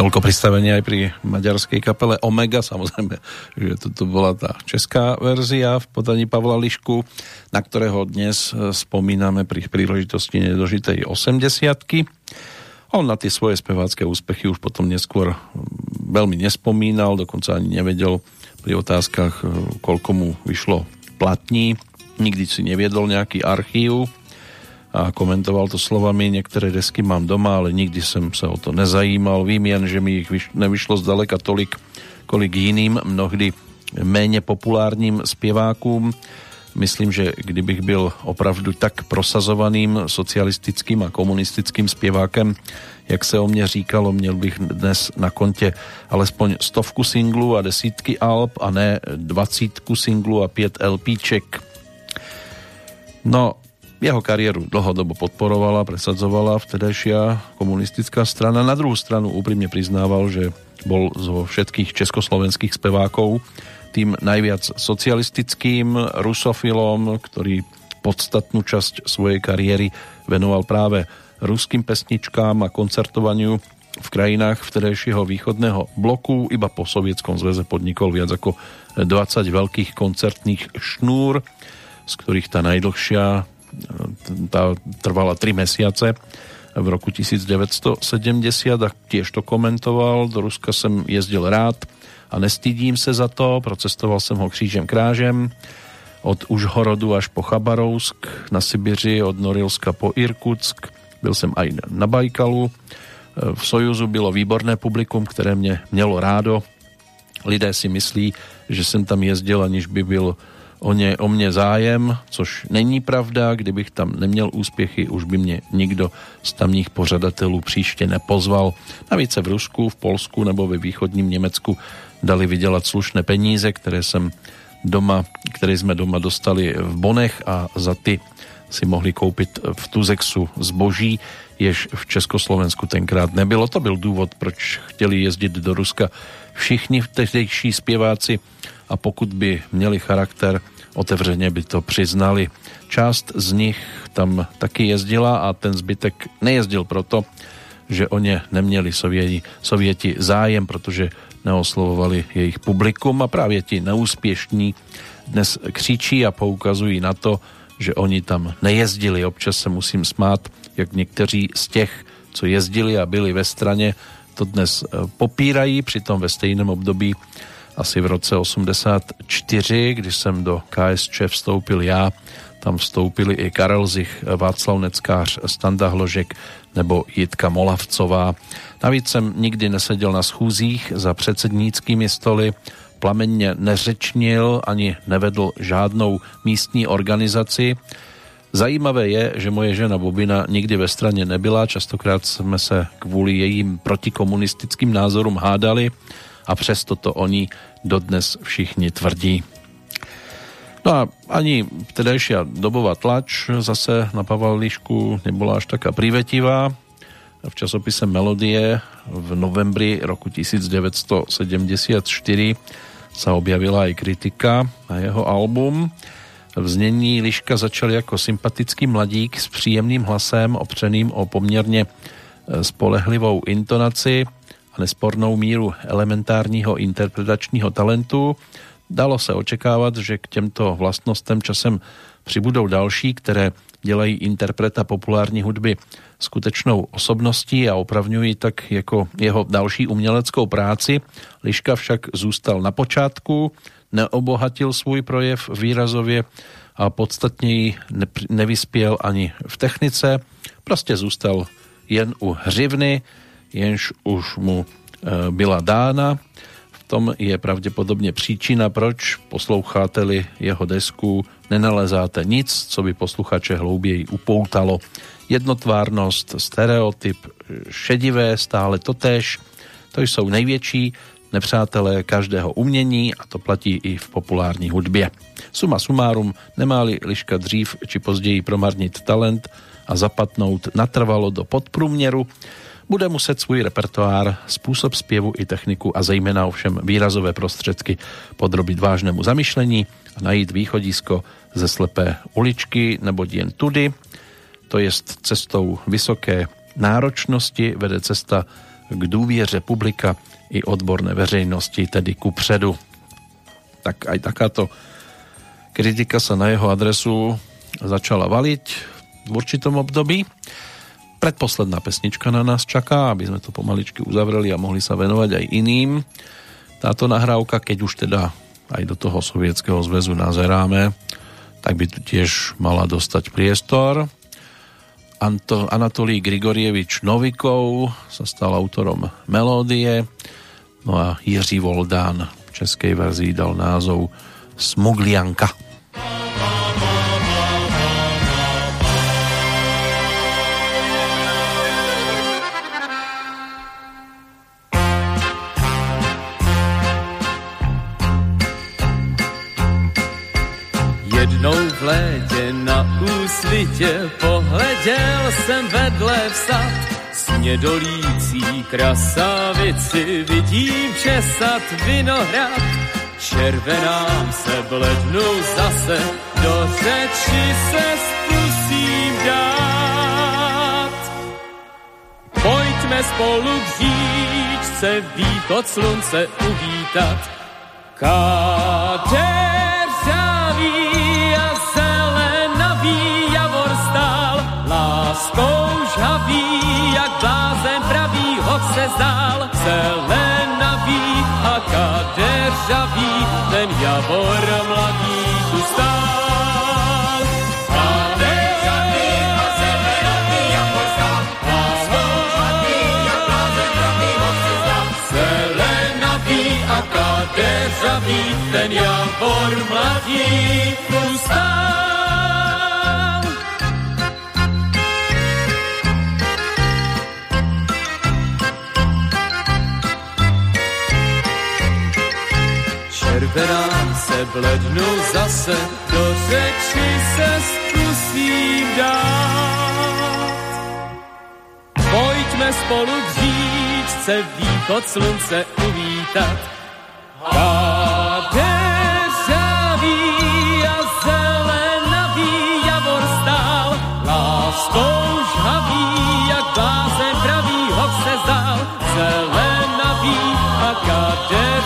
toľko pristavenia aj pri maďarskej kapele Omega, samozrejme, že toto bola tá česká verzia v podaní Pavla Lišku, na ktorého dnes e, spomíname pri príležitosti nedožitej 80 On na tie svoje spevácké úspechy už potom neskôr veľmi nespomínal, dokonca ani nevedel pri otázkach, e, koľko mu vyšlo platní. Nikdy si neviedol nejaký archív, a komentoval to slovami, niektoré desky mám doma, ale nikdy som sa o to nezajímal. Vím jen, že mi ich vyš- nevyšlo zdaleka tolik, kolik jiným, mnohdy méně populárním zpěvákům. Myslím, že kdybych byl opravdu tak prosazovaným socialistickým a komunistickým zpěvákem, jak se o mě říkalo, měl bych dnes na kontě alespoň stovku singlů a desítky alb a ne dvacítku singlů a pět LPček. No, jeho kariéru dlhodobo podporovala, presadzovala vtedajšia komunistická strana. Na druhú stranu úprimne priznával, že bol zo všetkých československých spevákov tým najviac socialistickým rusofilom, ktorý podstatnú časť svojej kariéry venoval práve ruským pesničkám a koncertovaniu v krajinách vtedajšieho východného bloku. Iba po Sovietskom zväze podnikol viac ako 20 veľkých koncertných šnúr, z ktorých tá najdlhšia tá trvala 3 mesiace v roku 1970 a tiež to komentoval. Do Ruska som jezdil rád a nestydím se za to. Procestoval jsem ho křížem krážem od Užhorodu až po Chabarovsk, na Sibiři od Norilska po Irkutsk. Byl jsem aj na Bajkalu. V Sojuzu bylo výborné publikum, které mě mělo rádo. Lidé si myslí, že jsem tam jezdil, aniž by byl o, ně, o mě zájem, což není pravda. Kdybych tam neměl úspěchy, už by mě nikdo z tamních pořadatelů příště nepozval. Navíc se v Rusku, v Polsku nebo ve východním Německu dali vydělat slušné peníze, které jsem doma, které jsme doma dostali v bonech a za ty si mohli koupit v Tuzexu zboží, jež v Československu tenkrát nebylo. To byl důvod, proč chtěli jezdit do Ruska všichni tehdejší zpěváci a pokud by měli charakter, otevřeně by to přiznali. Část z nich tam taky jezdila a ten zbytek nejezdil proto, že o ně neměli Sověti, Sověti zájem, protože neoslovovali jejich publikum a právě ti neúspěšní dnes křičí a poukazují na to, že oni tam nejezdili. Občas se musím smát, jak někteří z těch, co jezdili a byli ve straně, to dnes popírají, přitom ve stejném období asi v roce 84, když jsem do KSČ vstoupil já, tam vstoupili i Karel Zich, Václav Neckář, Standa Hložek nebo Jitka Molavcová. Navíc jsem nikdy neseděl na schůzích za předsedníckými stoly, plamenně neřečnil ani nevedl žádnou místní organizaci. Zajímavé je, že moje žena Bobina nikdy ve straně nebyla, častokrát jsme se kvůli jejím protikomunistickým názorům hádali a přesto to oni dodnes všichni tvrdí. No a ani vtedajšia dobová tlač zase na Pavališku nebola až taká privetivá. V časopise Melodie v novembri roku 1974 sa objavila aj kritika na jeho album. V znení Liška začal jako sympatický mladík s příjemným hlasem opřeným o poměrně e, spolehlivou intonaci a nespornou míru elementárního interpretačního talentu. Dalo se očekávat, že k těmto vlastnostem časem přibudou další, které dělají interpreta populární hudby skutečnou osobností a opravňují tak jako jeho další uměleckou práci. Liška však zůstal na počátku, neobohatil svůj projev výrazově a podstatněji nevyspěl ani v technice, prostě zůstal jen u hřivny, jenž už mu e, byla dána. V tom je pravděpodobně příčina, proč posloucháte-li jeho desku, nenalezáte nic, co by posluchače hlouběji upoutalo. Jednotvárnost, stereotyp, šedivé, stále totéž, to jsou největší nepřátelé každého umění a to platí i v populární hudbě. Suma sumárum, nemáli Liška dřív či později promarnit talent a zapatnout natrvalo do podprůměru, bude muset svůj repertoár, způsob zpěvu i techniku a zejména ovšem výrazové prostředky podrobit vážnému zamyšlení a najít východisko ze slepé uličky nebo jen tudy, to jest cestou vysoké náročnosti, vede cesta k důvěře publika i odborné veřejnosti, tedy ku předu. Tak aj takáto kritika sa na jeho adresu začala valiť v určitom období. Predposledná pesnička na nás čaká, aby sme to pomaličky uzavreli a mohli sa venovať aj iným. Táto nahrávka, keď už teda aj do toho sovietského zväzu nazeráme, tak by tu tiež mala dostať priestor. Anto, Anatolí Grigorievič Novikov sa stal autorom melódie, no a Jiří Voldán v českej verzii dal názov Smuglianka. Jednou v létě na úsvitě jsem vedle vsat snědolící krasavici vidím česat vinohrad. Červenám se blednu zase, do řeči se zkusím dát. Pojďme spolu k říčce východ slunce uvítat. Kadeřavý láskou žhavý, jak blázen pravý, hoď se zdál, zelenavý a kadeřavý, ten javor mladý tu stál. Kadeřavý, ten javor mladý tu stál. Červenám se blednu zase, do řeči se zkusím dát. Pojďme spolu k říčce východ slunce uvítat. Kadeřavý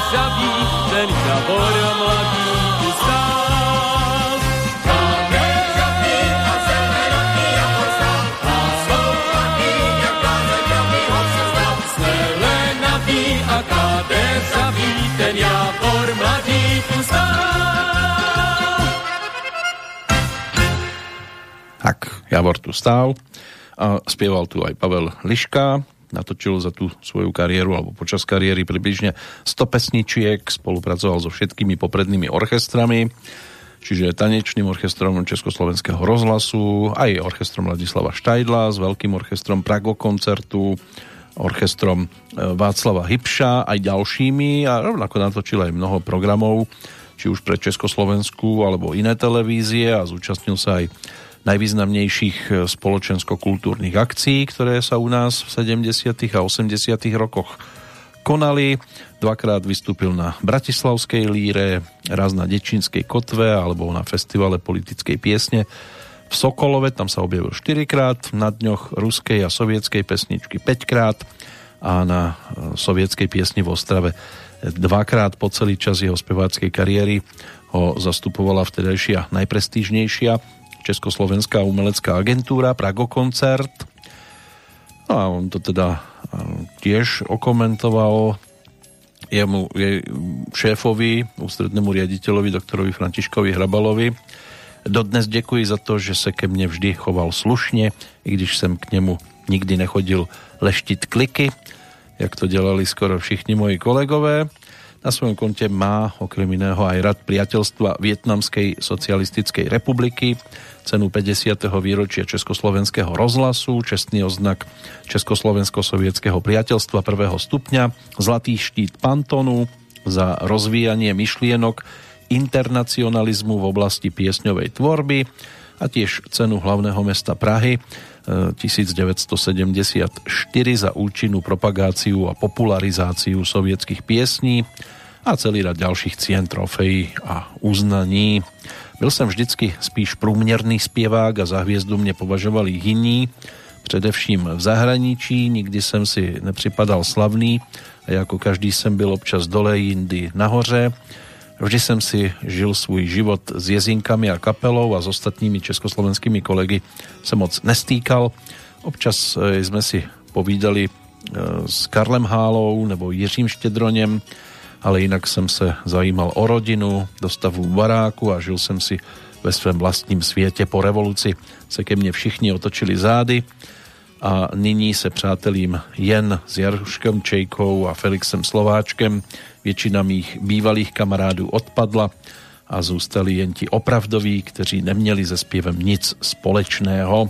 pravý, ho se zdál, zelenavý a kadeřavý, ten javor mladý tu stál. Javor tu stál a spieval tu aj Pavel Liška, natočil za tú svoju kariéru alebo počas kariéry približne 100 pesničiek, spolupracoval so všetkými poprednými orchestrami. čiže tanečným orchestrom Československého rozhlasu, aj orchestrom Ladislava Štajdla, s veľkým orchestrom Prago koncertu, orchestrom e, Václava Hybša, aj ďalšími a rovnako natočil aj mnoho programov, či už pre Československu alebo iné televízie a zúčastnil sa aj najvýznamnejších e, spoločensko-kultúrnych akcií, ktoré sa u nás v 70. a 80. rokoch konali. Dvakrát vystúpil na Bratislavskej líre, raz na Dečínskej kotve alebo na festivale politickej piesne v Sokolove, tam sa objavil 4 krát, na dňoch ruskej a sovietskej pesničky 5 krát a na e, sovietskej piesni v Ostrave dvakrát po celý čas jeho speváckej kariéry ho zastupovala vtedajšia najprestížnejšia Československá umelecká agentúra Prago Koncert. No a on to teda e, tiež okomentoval jemu, jej šéfovi, ústrednému riaditeľovi, doktorovi Františkovi Hrabalovi, Dodnes děkuji za to, že se ke mně vždy choval slušně, i když jsem k němu nikdy nechodil leštit kliky, jak to dělali skoro všichni moji kolegové. Na svojom konte má okrem iného aj rad priateľstva Vietnamskej socialistickej republiky, cenu 50. výročia Československého rozhlasu, čestný oznak Československo-sovietského priateľstva prvého stupňa, zlatý štít Pantonu za rozvíjanie myšlienok internacionalizmu v oblasti piesňovej tvorby a tiež cenu hlavného mesta Prahy 1974 e, za účinnú propagáciu a popularizáciu sovietských piesní a celý rad ďalších cien, trofejí a uznaní. Byl jsem vždycky spíš průměrný zpěvák a za hvězdu mě považovali jiní, především v zahraničí, nikdy jsem si nepřipadal slavný a jako každý jsem byl občas dole, jindy nahoře. Vždy jsem si žil svůj život s jezinkami a kapelou a s ostatními československými kolegy se moc nestýkal. Občas e, jsme si povídali e, s Karlem Hálou nebo Jiřím Štědroněm, ale jinak jsem se zajímal o rodinu, dostavu baráku a žil jsem si ve svém vlastním světě. Po revoluci se ke mně všichni otočili zády a nyní se přátelím jen s Jaruškem Čejkou a Felixem Slováčkem Většina mých bývalých kamarádů odpadla a zůstali jen ti opravdoví, kteří neměli se zpěvem nic společného.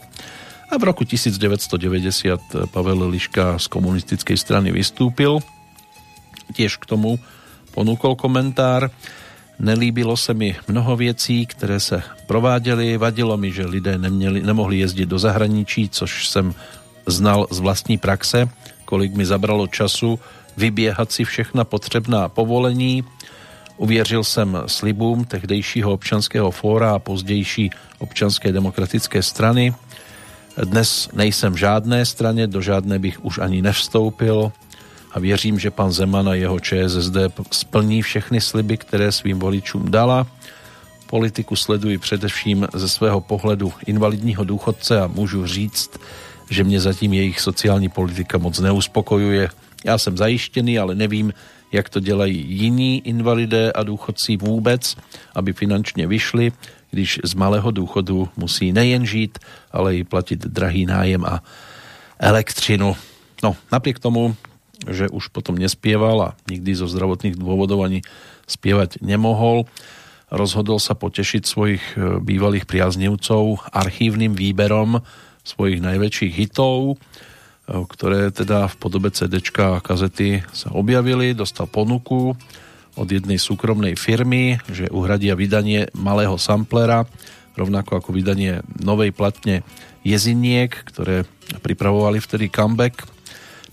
A v roku 1990 Pavel Liška z komunistickej strany vystúpil. Tiež k tomu ponúkol komentár. Nelíbilo se mi mnoho věcí, které se prováděly. Vadilo mi, že lidé neměli, nemohli jezdit do zahraničí, což jsem znal z vlastní praxe, kolik mi zabralo času vyběhat si všechna potřebná povolení. Uvěřil jsem slibům tehdejšího občanského fóra a pozdější občanské demokratické strany. Dnes nejsem žádné straně, do žádné bych už ani nevstoupil a věřím, že pan Zeman a jeho ČSSD splní všechny sliby, které svým voličům dala. Politiku sleduji především ze svého pohledu invalidního důchodce a můžu říct, že mě zatím jejich sociální politika moc neuspokojuje já jsem zajištěný, ale nevím, jak to dělají jiní invalidé a důchodci vůbec, aby finančně vyšli, když z malého důchodu musí nejen žít, ale i platit drahý nájem a elektřinu. No, napriek tomu, že už potom nespieval a nikdy zo zdravotných dôvodov ani spievať nemohol, rozhodol sa potešiť svojich e, bývalých priaznivcov archívnym výberom svojich najväčších hitov ktoré teda v podobe CD a kazety sa objavili, dostal ponuku od jednej súkromnej firmy, že uhradia vydanie malého samplera, rovnako ako vydanie novej platne Jeziniek, ktoré pripravovali vtedy comeback.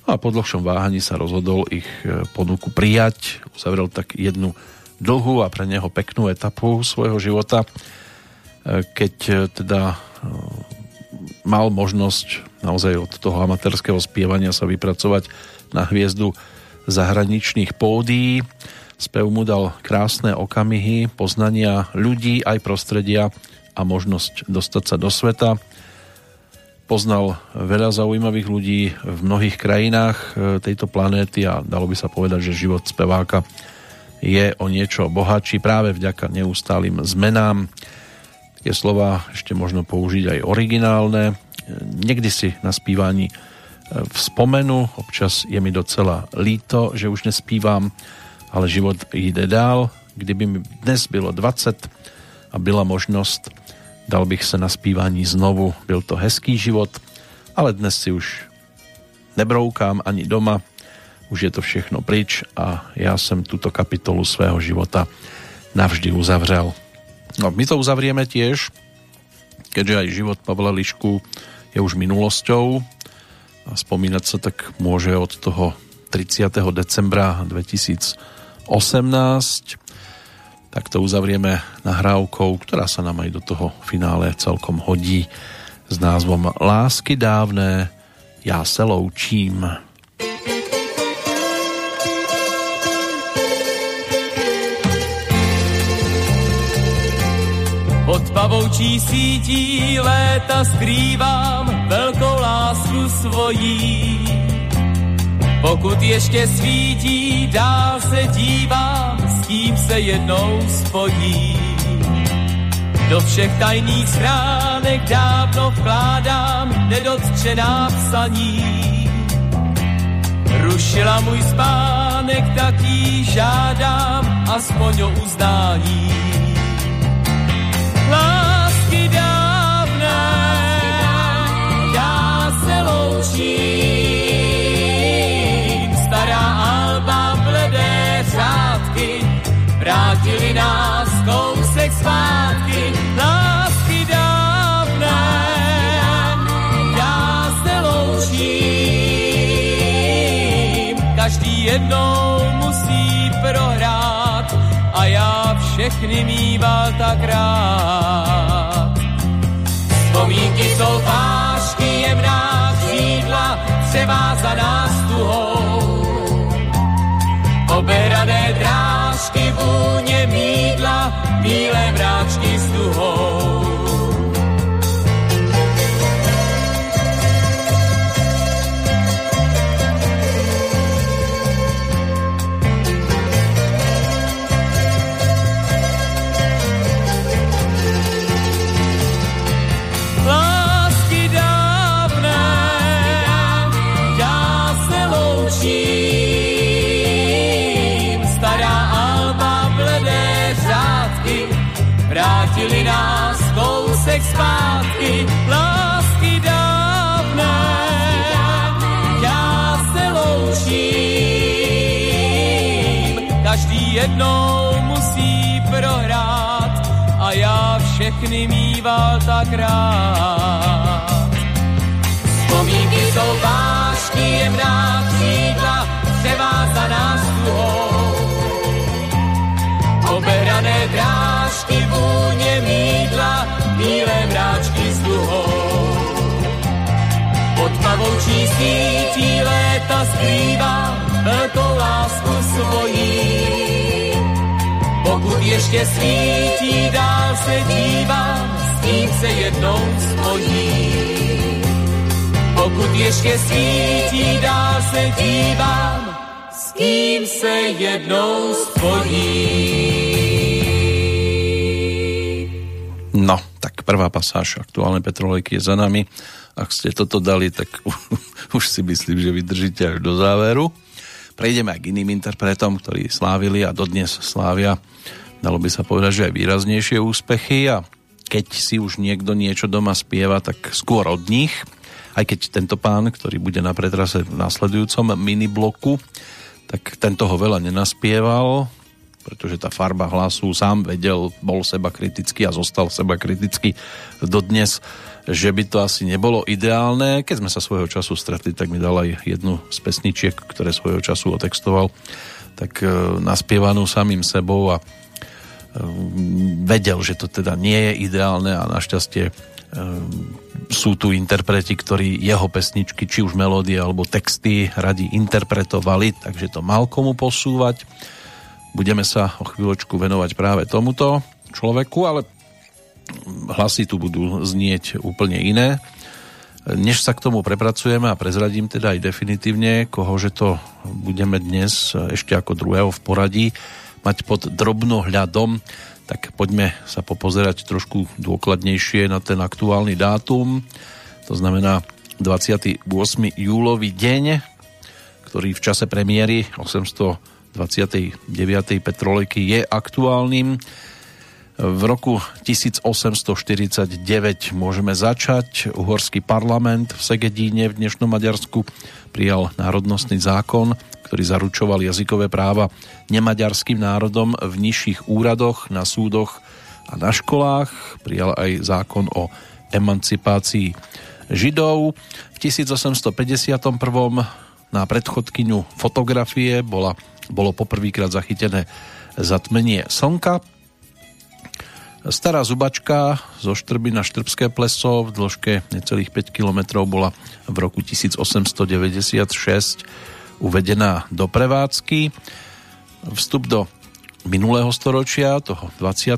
No a po dlhšom váhaní sa rozhodol ich e, ponuku prijať. Uzavrel tak jednu dlhú a pre neho peknú etapu svojho života, e, keď teda mal možnosť naozaj od toho amatérskeho spievania sa vypracovať na hviezdu zahraničných pódií. Spev mu dal krásne okamihy, poznania ľudí aj prostredia a možnosť dostať sa do sveta. Poznal veľa zaujímavých ľudí v mnohých krajinách e, tejto planéty a dalo by sa povedať, že život speváka je o niečo bohatší práve vďaka neustálým zmenám Tie slova ešte možno použiť aj originálne. Niekdy si na spívaní e, vzpomenu, občas je mi docela líto, že už nespívam, ale život jde dál. Kdyby mi dnes bylo 20, a byla možnost, dal bych se na zpívání znovu. Byl to hezký život, ale dnes si už nebroukám ani doma, už je to všechno pryč a já jsem tuto kapitolu svého života navždy uzavřel. No, my to uzavrieme tiež, keďže aj život Pavla Lišku je už minulosťou a spomínať sa tak môže od toho 30. decembra 2018 tak to uzavrieme nahrávkou, ktorá sa nám aj do toho finále celkom hodí s názvom Lásky dávné, já se loučím. Pod pavoučí sítí léta skrývám velkou lásku svojí. Pokud ještě svítí, dál se dívám, s kým se jednou spojí. Do všech tajných schránek dávno vkládám nedotčená psaní. Rušila můj spánek, tak jí žádám aspoň o uznání lásky dávné, já se loučím. Stará alba, bledé řádky, vrátili nás kousek zpátky. Lásky dávné, já se loučím. Každý jednou všechny mýval tak rád. Vzpomínky jsou pášky, jemná křídla, převázaná stuhou. Oberané drážky, vůně mídla, bílé mráčky s Jednou musí prohrát a já všechny mýval tak rád. Vzpomínky jsou vášky, jemná křídla, převázaná stuhou. Oberané drážky, vůně mídla, bílé mráčky s duhou. Pod pavoučí sítí léta skrývám velkou lásku svojí. Ještě svítí, dál se dívám, s kým se jednou spojí. Pokud ještě svítí, dál se dívám, s kým se jednou spojí. No, tak prvá pasáž aktuálnej Petrolejky je za nami. Ak ste toto dali, tak už si myslím, že vydržíte až do záveru. Prejdeme aj k iným interpretom, ktorí slávili a dodnes slávia, dalo by sa povedať, že aj výraznejšie úspechy a keď si už niekto niečo doma spieva, tak skôr od nich, aj keď tento pán, ktorý bude na pretrase v následujúcom minibloku, tak tento ho veľa nenaspieval, pretože tá farba hlasu sám vedel, bol seba kritický a zostal seba kritický dodnes, že by to asi nebolo ideálne. Keď sme sa svojho času stretli, tak mi dal aj jednu z pesničiek, ktoré svojho času otextoval, tak e, naspievanú samým sebou a vedel, že to teda nie je ideálne a našťastie e, sú tu interpreti, ktorí jeho pesničky, či už melódie alebo texty radi interpretovali, takže to mal komu posúvať. Budeme sa o chvíľočku venovať práve tomuto človeku, ale hlasy tu budú znieť úplne iné. Než sa k tomu prepracujeme a prezradím teda aj definitívne, kohože to budeme dnes ešte ako druhého v poradí mať pod drobnohľadom, tak poďme sa popozerať trošku dôkladnejšie na ten aktuálny dátum. To znamená 28. júlový deň, ktorý v čase premiéry 829. Petrolejky je aktuálnym V roku 1849 môžeme začať. Uhorský parlament v Segedíne v dnešnom Maďarsku prijal národnostný zákon, ktorý zaručoval jazykové práva nemaďarským národom v nižších úradoch, na súdoch a na školách. Prijal aj zákon o emancipácii Židov. V 1851 na predchodkyňu fotografie bola, bolo poprvýkrát zachytené zatmenie slnka Stará zubačka zo Štrby na Štrbské pleso v dĺžke necelých 5 km bola v roku 1896 uvedená do prevádzky. Vstup do minulého storočia, toho 20.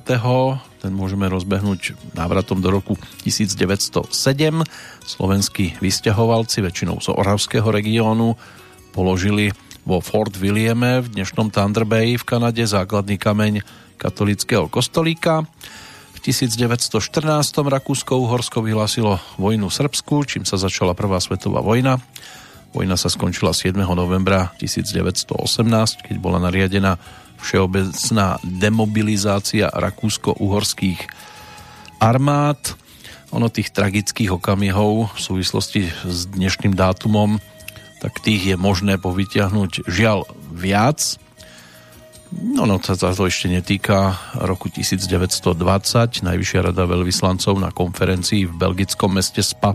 ten môžeme rozbehnúť návratom do roku 1907. Slovenskí vysťahovalci, väčšinou z Oravského regiónu, položili vo Fort Williame v dnešnom Thunder Bay v Kanade základný kameň katolického kostolíka. V 1914 Rakúsko-Uhorsko vyhlásilo vojnu Srbsku, čím sa začala Prvá svetová vojna. Vojna sa skončila 7. novembra 1918, keď bola nariadená všeobecná demobilizácia rakúsko-uhorských armád. Ono tých tragických okamihov v súvislosti s dnešným dátumom, tak tých je možné povytiahnuť žiaľ viac. No, no to sa to ešte netýka roku 1920. Najvyššia rada veľvyslancov na konferencii v belgickom meste Spa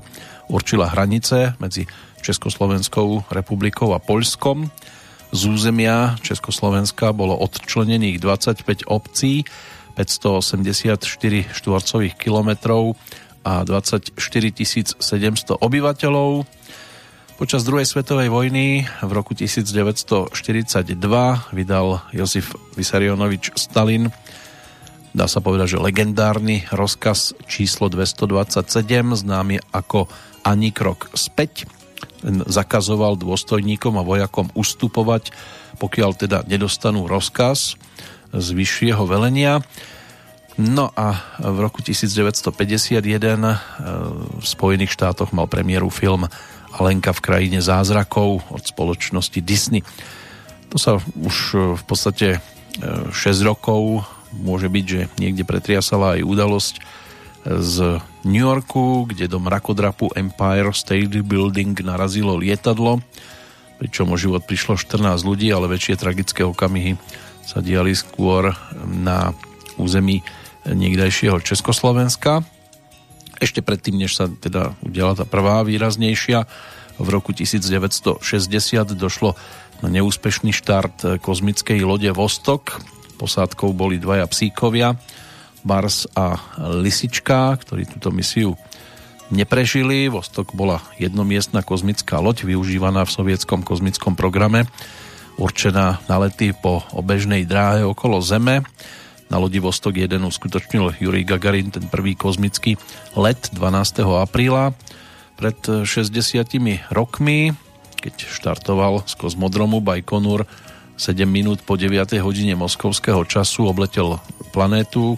určila hranice medzi Československou republikou a Poľskom. Z územia Československa bolo odčlenených 25 obcí, 584 štvorcových kilometrov a 24 700 obyvateľov Počas druhej svetovej vojny v roku 1942 vydal Josif Vysarionovič Stalin dá sa povedať, že legendárny rozkaz číslo 227, známy ako Ani krok späť. Zakazoval dôstojníkom a vojakom ustupovať, pokiaľ teda nedostanú rozkaz z vyššieho velenia. No a v roku 1951 v Spojených štátoch mal premiéru film Alenka v krajine zázrakov od spoločnosti Disney. To sa už e, v podstate 6 e, rokov môže byť, že niekde pretriasala aj udalosť e, z New Yorku, kde do mrakodrapu Empire State Building narazilo lietadlo, pričom o život prišlo 14 ľudí, ale väčšie tragické okamihy sa diali skôr na území niekdajšieho Československa ešte predtým, než sa teda udiala tá prvá výraznejšia. V roku 1960 došlo na neúspešný štart kozmickej lode Vostok. Posádkou boli dvaja psíkovia, Mars a Lisička, ktorí túto misiu neprežili. Vostok bola jednomiestná kozmická loď využívaná v sovietskom kozmickom programe, určená na lety po obežnej dráhe okolo Zeme na lodi Vostok 1 uskutočnil Jurij Gagarin ten prvý kozmický let 12. apríla pred 60 rokmi, keď štartoval z kozmodromu Bajkonur 7 minút po 9. hodine moskovského času, obletel planétu, e,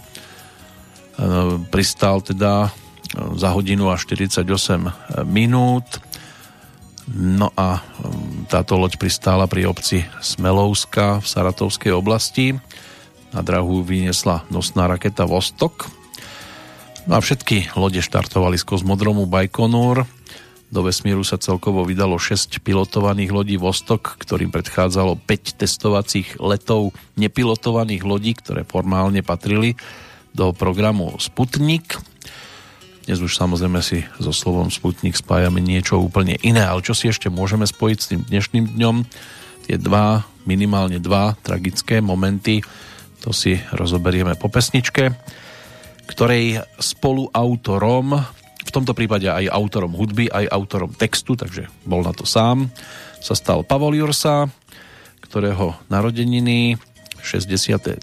pristál teda e, za hodinu a 48 minút. No a táto loď pristála pri obci Smelovska v Saratovskej oblasti na drahu vyniesla nosná raketa Vostok. No a všetky lode štartovali z kozmodromu Baikonur. Do vesmíru sa celkovo vydalo 6 pilotovaných lodí Vostok, ktorým predchádzalo 5 testovacích letov nepilotovaných lodí, ktoré formálne patrili do programu Sputnik. Dnes už samozrejme si so slovom Sputnik spájame niečo úplne iné, ale čo si ešte môžeme spojiť s tým dnešným dňom? Tie dva, minimálne dva tragické momenty, to si rozoberieme po pesničke, ktorej spoluautorom, v tomto prípade aj autorom hudby, aj autorom textu, takže bol na to sám, sa stal Pavol Jursa, ktorého narodeniny 67.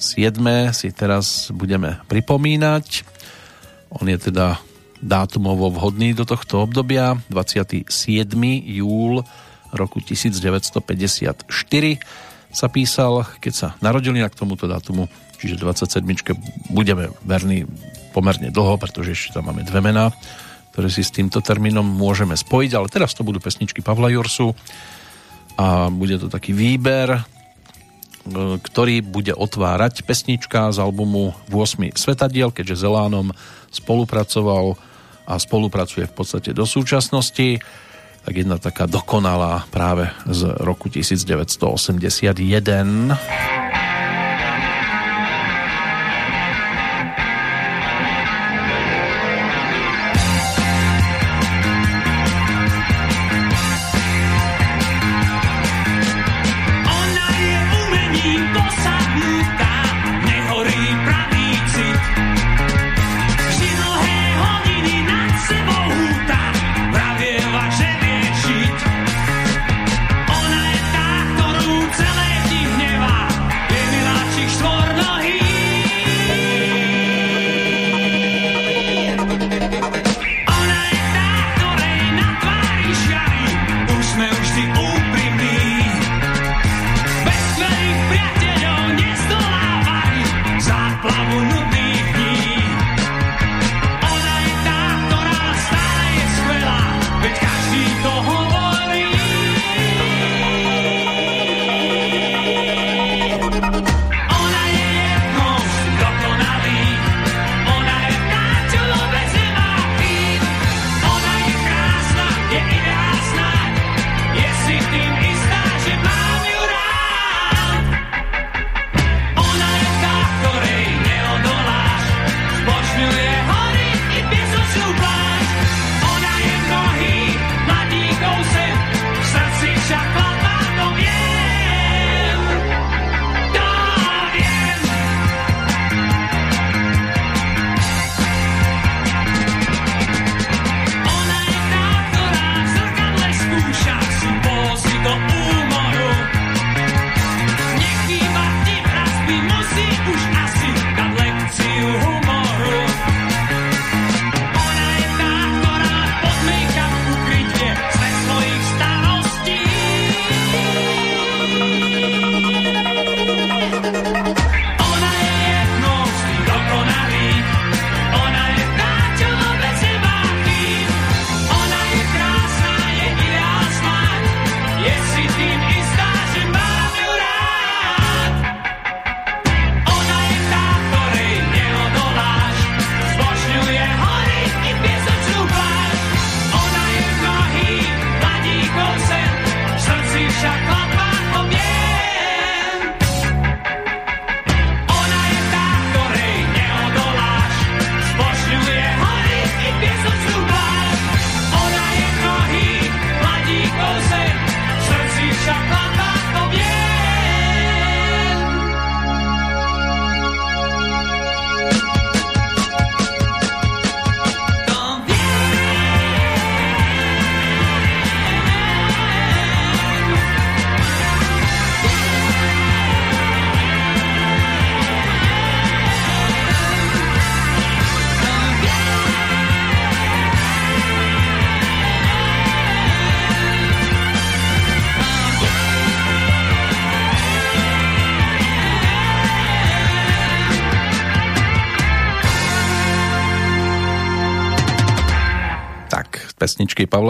si teraz budeme pripomínať. On je teda dátumovo vhodný do tohto obdobia, 27. júl roku 1954 sa písal, keď sa narodili na k tomuto datumu, čiže 27. budeme verní pomerne dlho, pretože ešte tam máme dve mená, ktoré si s týmto termínom môžeme spojiť, ale teraz to budú pesničky Pavla Jursu a bude to taký výber ktorý bude otvárať pesnička z albumu 8 Svetadiel, keďže Zelánom spolupracoval a spolupracuje v podstate do súčasnosti tak jedna taká dokonalá práve z roku 1981.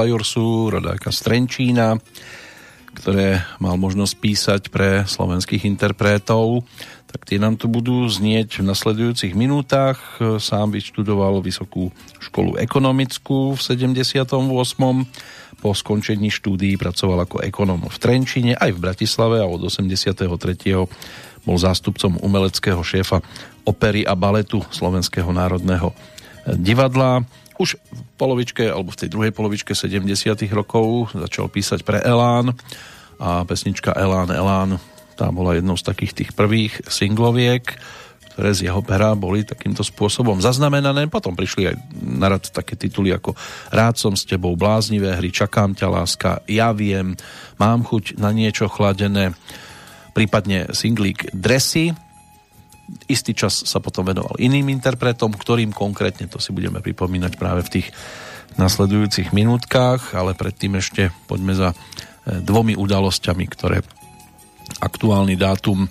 Pavla Jursu, rodáka Strenčína, ktoré mal možnosť písať pre slovenských interpretov, tak tie nám tu budú znieť v nasledujúcich minútach. Sám vyštudoval Vysokú školu ekonomickú v 78. Po skončení štúdií pracoval ako ekonom v Trenčine aj v Bratislave a od 83. bol zástupcom umeleckého šéfa opery a baletu Slovenského národného divadla polovičke, alebo v tej druhej polovičke 70 rokov začal písať pre Elán a pesnička Elán, Elán, tá bola jednou z takých tých prvých singloviek, ktoré z jeho pera boli takýmto spôsobom zaznamenané. Potom prišli aj na rad také tituly ako Rád som s tebou, bláznivé hry, Čakám ťa láska, Ja viem, Mám chuť na niečo chladené, prípadne singlík Dressy, istý čas sa potom venoval iným interpretom, ktorým konkrétne to si budeme pripomínať práve v tých nasledujúcich minútkach, ale predtým ešte poďme za e, dvomi udalosťami, ktoré aktuálny dátum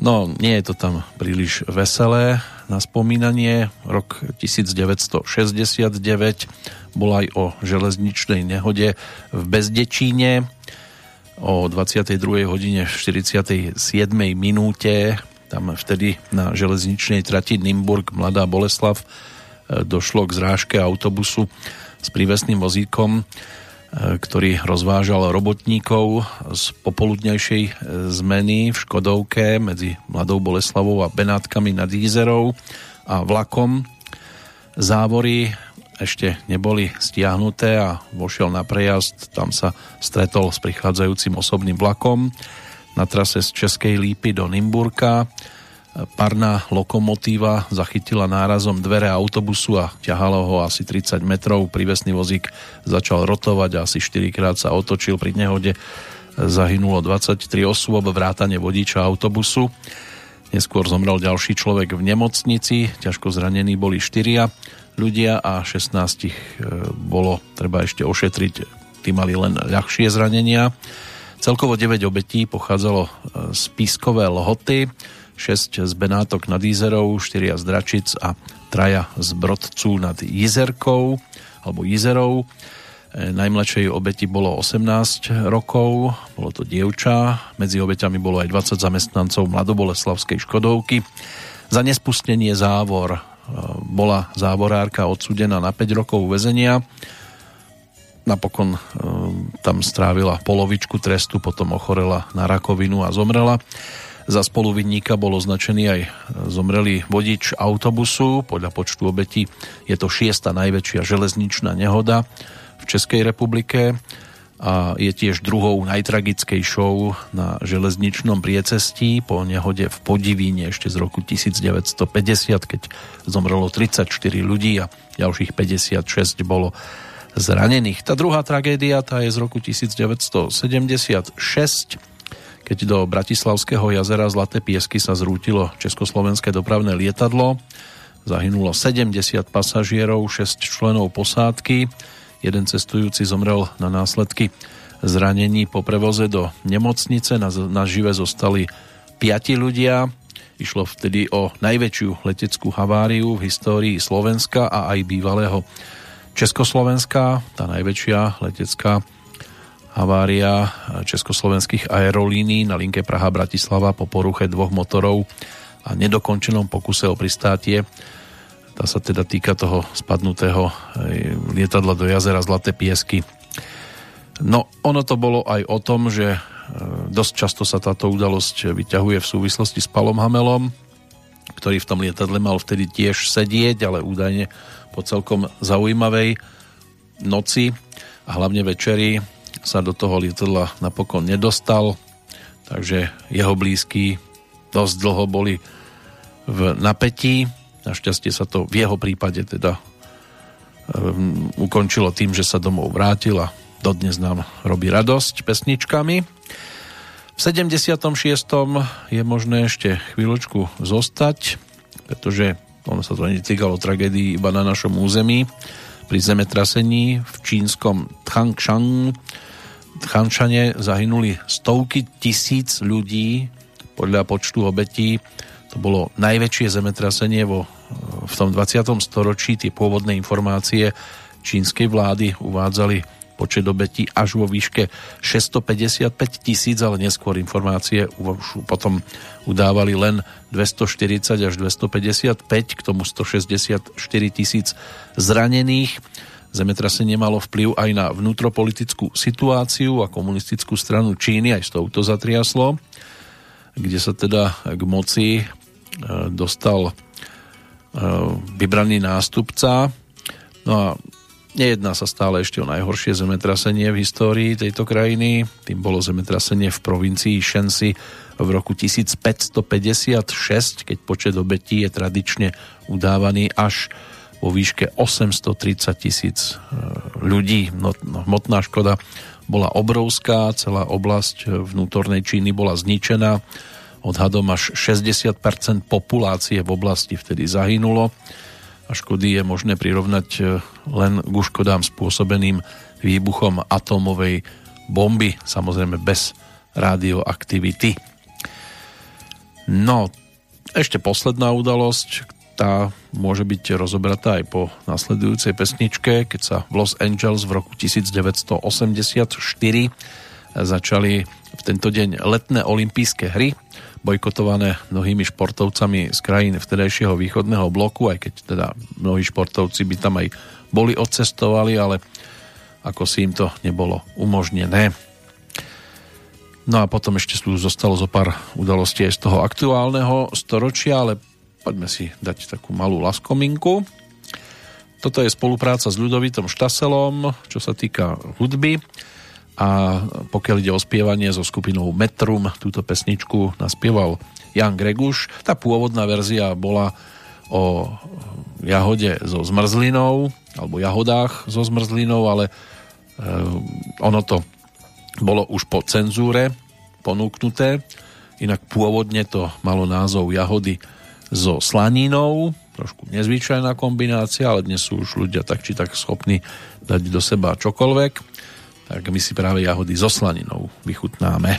no nie je to tam príliš veselé na spomínanie rok 1969 bol aj o železničnej nehode v Bezdečíne o 22. hodine 47. minúte tam vtedy na železničnej trati Nimburg Mladá Boleslav e, došlo k zrážke autobusu s prívesným vozíkom, e, ktorý rozvážal robotníkov z popoludnejšej e, zmeny v Škodovke medzi Mladou Boleslavou a Benátkami nad Jízerou a vlakom. Závory ešte neboli stiahnuté a vošiel na prejazd. Tam sa stretol s prichádzajúcim osobným vlakom na trase z Českej Lípy do Nimburka. Parná lokomotíva zachytila nárazom dvere autobusu a ťahalo ho asi 30 metrov. Prívesný vozík začal rotovať a asi 4 krát sa otočil pri nehode. Zahynulo 23 osôb, vrátane vodiča autobusu. Neskôr zomrel ďalší človek v nemocnici, ťažko zranení boli štyria ľudia a 16 e, bolo treba ešte ošetriť, tí mali len ľahšie zranenia. Celkovo 9 obetí pochádzalo e, z Pískové Lhoty, 6 z Benátok nad Jízerou, 4 z Dračic a traja z Brodcú nad Jizerkou alebo Jizerou. E, najmladšej obeti bolo 18 rokov, bolo to dievča, medzi obeťami bolo aj 20 zamestnancov Mladoboleslavskej Škodovky. Za nespustenie závor bola závorárka odsudená na 5 rokov väzenia. Napokon e, tam strávila polovičku trestu, potom ochorela na rakovinu a zomrela. Za spoluvinníka bol označený aj zomrelý vodič autobusu. Podľa počtu obetí je to šiesta najväčšia železničná nehoda v Českej republike a je tiež druhou najtragickejšou na železničnom priecestí po nehode v Podivíne ešte z roku 1950, keď zomrelo 34 ľudí a ďalších 56 bolo zranených. Tá druhá tragédia tá je z roku 1976, keď do Bratislavského jazera Zlaté piesky sa zrútilo československé dopravné lietadlo. Zahynulo 70 pasažierov, 6 členov posádky Jeden cestujúci zomrel na následky zranení po prevoze do nemocnice. Na, na žive zostali piati ľudia. Išlo vtedy o najväčšiu leteckú haváriu v histórii Slovenska a aj bývalého Československa. Tá najväčšia letecká havária československých aerolíní na linke Praha-Bratislava po poruche dvoch motorov a nedokončenom pokuse o pristátie tá sa teda týka toho spadnutého lietadla do jazera Zlaté piesky. No, ono to bolo aj o tom, že e, dosť často sa táto udalosť vyťahuje v súvislosti s Palom Hamelom, ktorý v tom lietadle mal vtedy tiež sedieť, ale údajne po celkom zaujímavej noci a hlavne večeri sa do toho lietadla napokon nedostal, takže jeho blízky dosť dlho boli v napätí Našťastie sa to v jeho prípade teda um, ukončilo tým, že sa domov vrátil a dodnes nám robí radosť pesničkami. V 76. je možné ešte chvíľočku zostať, pretože ono sa to netýkalo tragédii iba na našom území. Pri zemetrasení v čínskom Tchangshan Tchanšane zahynuli stovky tisíc ľudí podľa počtu obetí to bolo najväčšie zemetrasenie vo, v tom 20. storočí. Tie pôvodné informácie čínskej vlády uvádzali počet obetí až vo výške 655 tisíc, ale neskôr informácie už potom udávali len 240 až 255, k tomu 164 tisíc zranených. Zemetrasenie malo vplyv aj na vnútropolitickú situáciu a komunistickú stranu Číny, aj s touto zatriaslo, kde sa teda k moci E, dostal e, vybraný nástupca. No a nejedná sa stále ešte o najhoršie zemetrasenie v histórii tejto krajiny. Tým bolo zemetrasenie v provincii Shensi v roku 1556, keď počet obetí je tradične udávaný až vo výške 830 tisíc e, ľudí. No, no, hmotná škoda bola obrovská, celá oblasť vnútornej Číny bola zničená Odhadom až 60% populácie v oblasti vtedy zahynulo a škody je možné prirovnať e, len k škodám spôsobeným výbuchom atómovej bomby, samozrejme bez radioaktivity. No, ešte posledná udalosť, tá môže byť rozobratá aj po nasledujúcej pesničke, keď sa v Los Angeles v roku 1984 začali v tento deň letné olympijské hry, bojkotované mnohými športovcami z krajín vtedajšieho východného bloku, aj keď teda mnohí športovci by tam aj boli odcestovali, ale ako si im to nebolo umožnené. No a potom ešte tu zostalo zo pár udalostí aj z toho aktuálneho storočia, ale poďme si dať takú malú laskominku. Toto je spolupráca s ľudovitom Štaselom, čo sa týka hudby a pokiaľ ide o spievanie so skupinou Metrum, túto pesničku naspieval Jan Greguš. Tá pôvodná verzia bola o jahode so zmrzlinou alebo jahodách so zmrzlinou, ale e, ono to bolo už po cenzúre ponúknuté. Inak pôvodne to malo názov jahody so slaninou, trošku nezvyčajná kombinácia, ale dnes sú už ľudia tak či tak schopní dať do seba čokoľvek. Tak my si práve jahody so slaninou vychutnáme.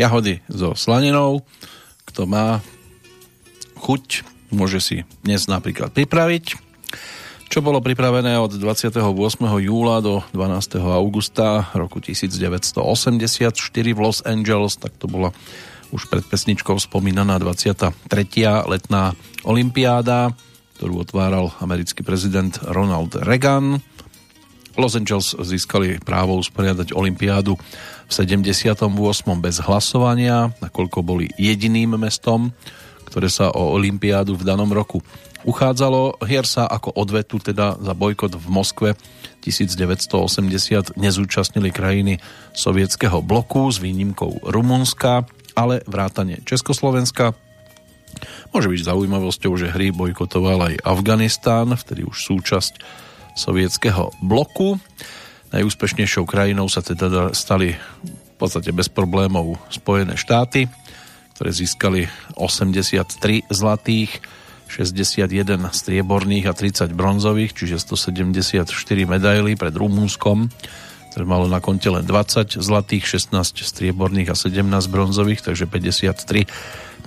Jahody so slaninou. Kto má chuť, môže si dnes napríklad pripraviť. Čo bolo pripravené od 28. júla do 12. augusta roku 1984 v Los Angeles, tak to bola už pred pesničkou spomínaná 23. letná olimpiáda, ktorú otváral americký prezident Ronald Reagan. Los Angeles získali právo usporiadať olimpiádu v 78. bez hlasovania, nakoľko boli jediným mestom, ktoré sa o Olympiádu v danom roku uchádzalo. Hier sa ako odvetu teda za bojkot v Moskve 1980 nezúčastnili krajiny sovietského bloku s výnimkou Rumunska, ale vrátane Československa. Môže byť zaujímavosťou, že hry bojkotoval aj Afganistán, vtedy už súčasť sovietského bloku. Najúspešnejšou krajinou sa teda stali v podstate bez problémov Spojené štáty, ktoré získali 83 zlatých, 61 strieborných a 30 bronzových, čiže 174 medailí pred Rumúnskom, ktoré malo na konte len 20 zlatých, 16 strieborných a 17 bronzových, takže 53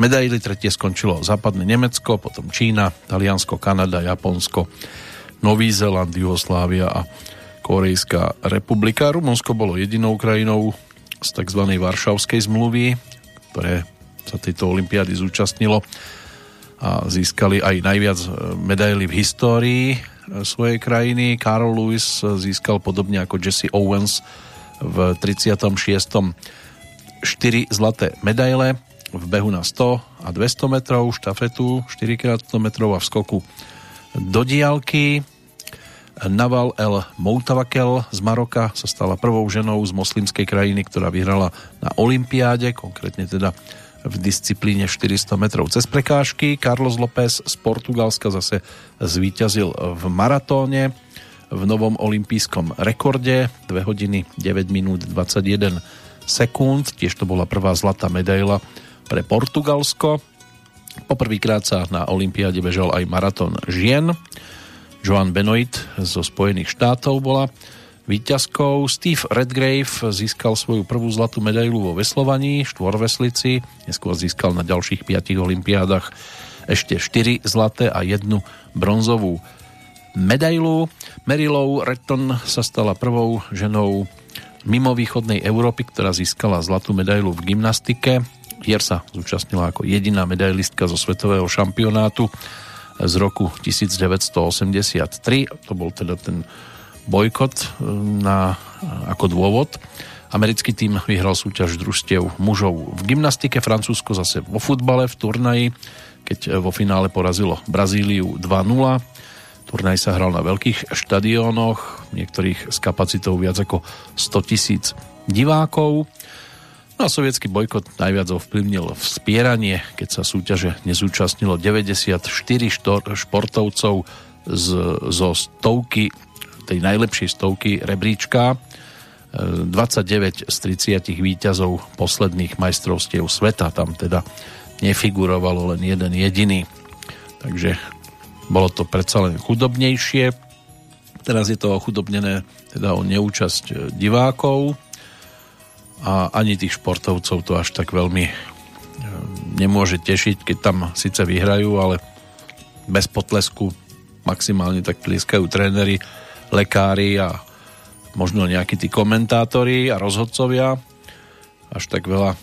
medaily. Tretie skončilo západné Nemecko, potom Čína, Taliansko, Kanada, Japonsko, Nový Zeland, Jugoslávia a Korejská republika. Rumunsko bolo jedinou krajinou z tzv. Varšavskej zmluvy, ktoré sa tejto olympiády zúčastnilo a získali aj najviac e, medaily v histórii e, svojej krajiny. Carl Lewis získal podobne ako Jesse Owens v 36. 4 zlaté medaile v behu na 100 a 200 metrov, štafetu 4 x 100 metrov a v skoku do diálky. Naval El Moutavakel z Maroka sa stala prvou ženou z moslimskej krajiny, ktorá vyhrala na Olympiáde, konkrétne teda v disciplíne 400 metrov cez prekážky. Carlos López z Portugalska zase zvíťazil v maratóne v novom olympijskom rekorde 2 hodiny 9 minút 21 sekúnd. Tiež to bola prvá zlatá medaila pre Portugalsko. Poprvýkrát sa na Olympiáde bežal aj maratón žien. Joan Benoit zo Spojených štátov bola výťazkou. Steve Redgrave získal svoju prvú zlatú medailu vo veslovaní, štvorveslici, neskôr získal na ďalších piatich olympiádach ešte 4 zlaté a jednu bronzovú medailu. Merilou Retton sa stala prvou ženou mimo východnej Európy, ktorá získala zlatú medailu v gymnastike. Hier sa zúčastnila ako jediná medailistka zo svetového šampionátu z roku 1983. To bol teda ten bojkot e, na, ako dôvod. Americký tým vyhral súťaž družstiev mužov v gymnastike, Francúzsko zase vo futbale v turnaji, keď vo finále porazilo Brazíliu 2-0. Turnaj sa hral na veľkých štadiónoch, niektorých s kapacitou viac ako 100 tisíc divákov. No a sovietský bojkot najviac ovplyvnil spieranie, keď sa súťaže nezúčastnilo 94 štor, športovcov z, zo stovky, tej najlepšej stovky rebríčka. 29 z 30 výťazov posledných majstrovstiev sveta tam teda nefigurovalo len jeden jediný. Takže bolo to predsa len chudobnejšie. Teraz je to ochudobnené teda o neúčasť divákov a ani tých športovcov to až tak veľmi e, nemôže tešiť, keď tam síce vyhrajú, ale bez potlesku maximálne tak tlieskajú tréneri, lekári a možno nejakí tí komentátori a rozhodcovia. Až tak veľa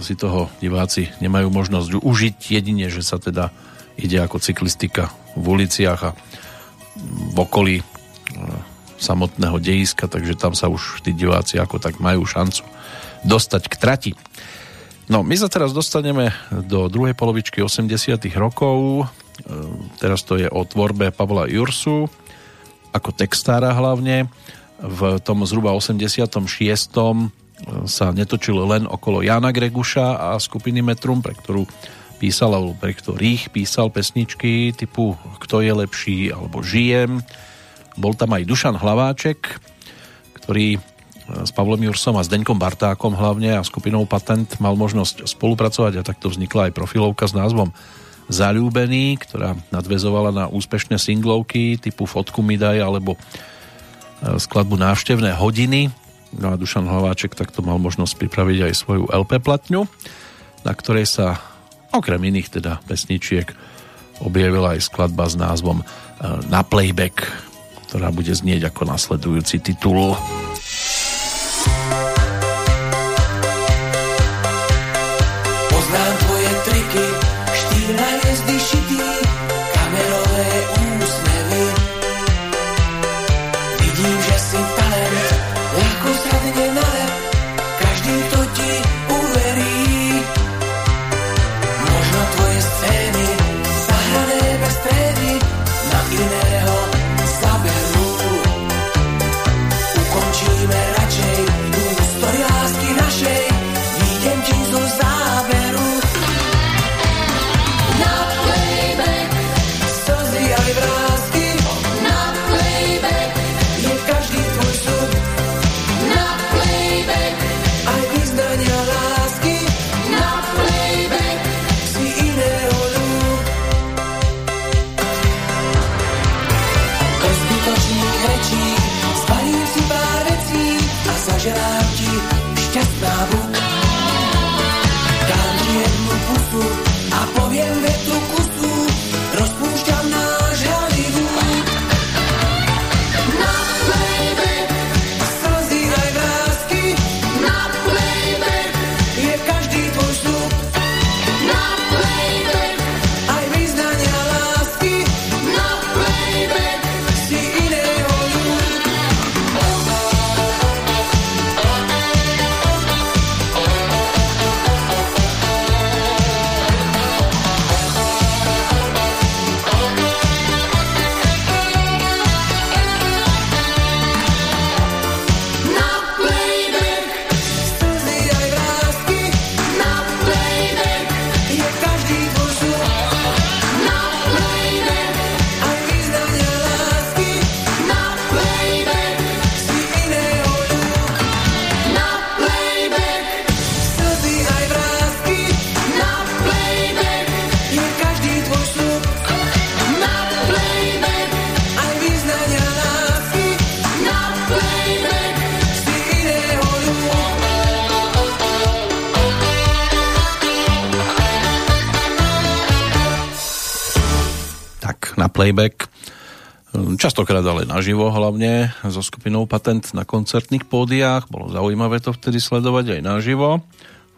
si toho diváci nemajú možnosť užiť, jedine, že sa teda ide ako cyklistika v uliciach a v okolí e, samotného dejiska, takže tam sa už tí diváci ako tak majú šancu dostať k trati. No, my sa teraz dostaneme do druhej polovičky 80 rokov. E, teraz to je o tvorbe Pavla Jursu, ako textára hlavne. V tom zhruba 86. E, sa netočil len okolo Jana Greguša a skupiny Metrum, pre ktorú písal, alebo pre ktorých písal pesničky typu Kto je lepší, alebo Žijem. Bol tam aj Dušan Hlaváček, ktorý s Pavlom Jursom a s Deňkom Bartákom hlavne a skupinou Patent mal možnosť spolupracovať a takto vznikla aj profilovka s názvom Zalúbený, ktorá nadvezovala na úspešné singlovky typu Fotku mi daj alebo e, skladbu Návštevné hodiny. No a Dušan Hlaváček takto mal možnosť pripraviť aj svoju LP platňu, na ktorej sa okrem iných teda pesničiek objavila aj skladba s názvom e, Na playback, ktorá bude znieť ako nasledujúci titul. always be she playback. Častokrát ale naživo hlavne so skupinou Patent na koncertných pódiách. Bolo zaujímavé to vtedy sledovať aj naživo.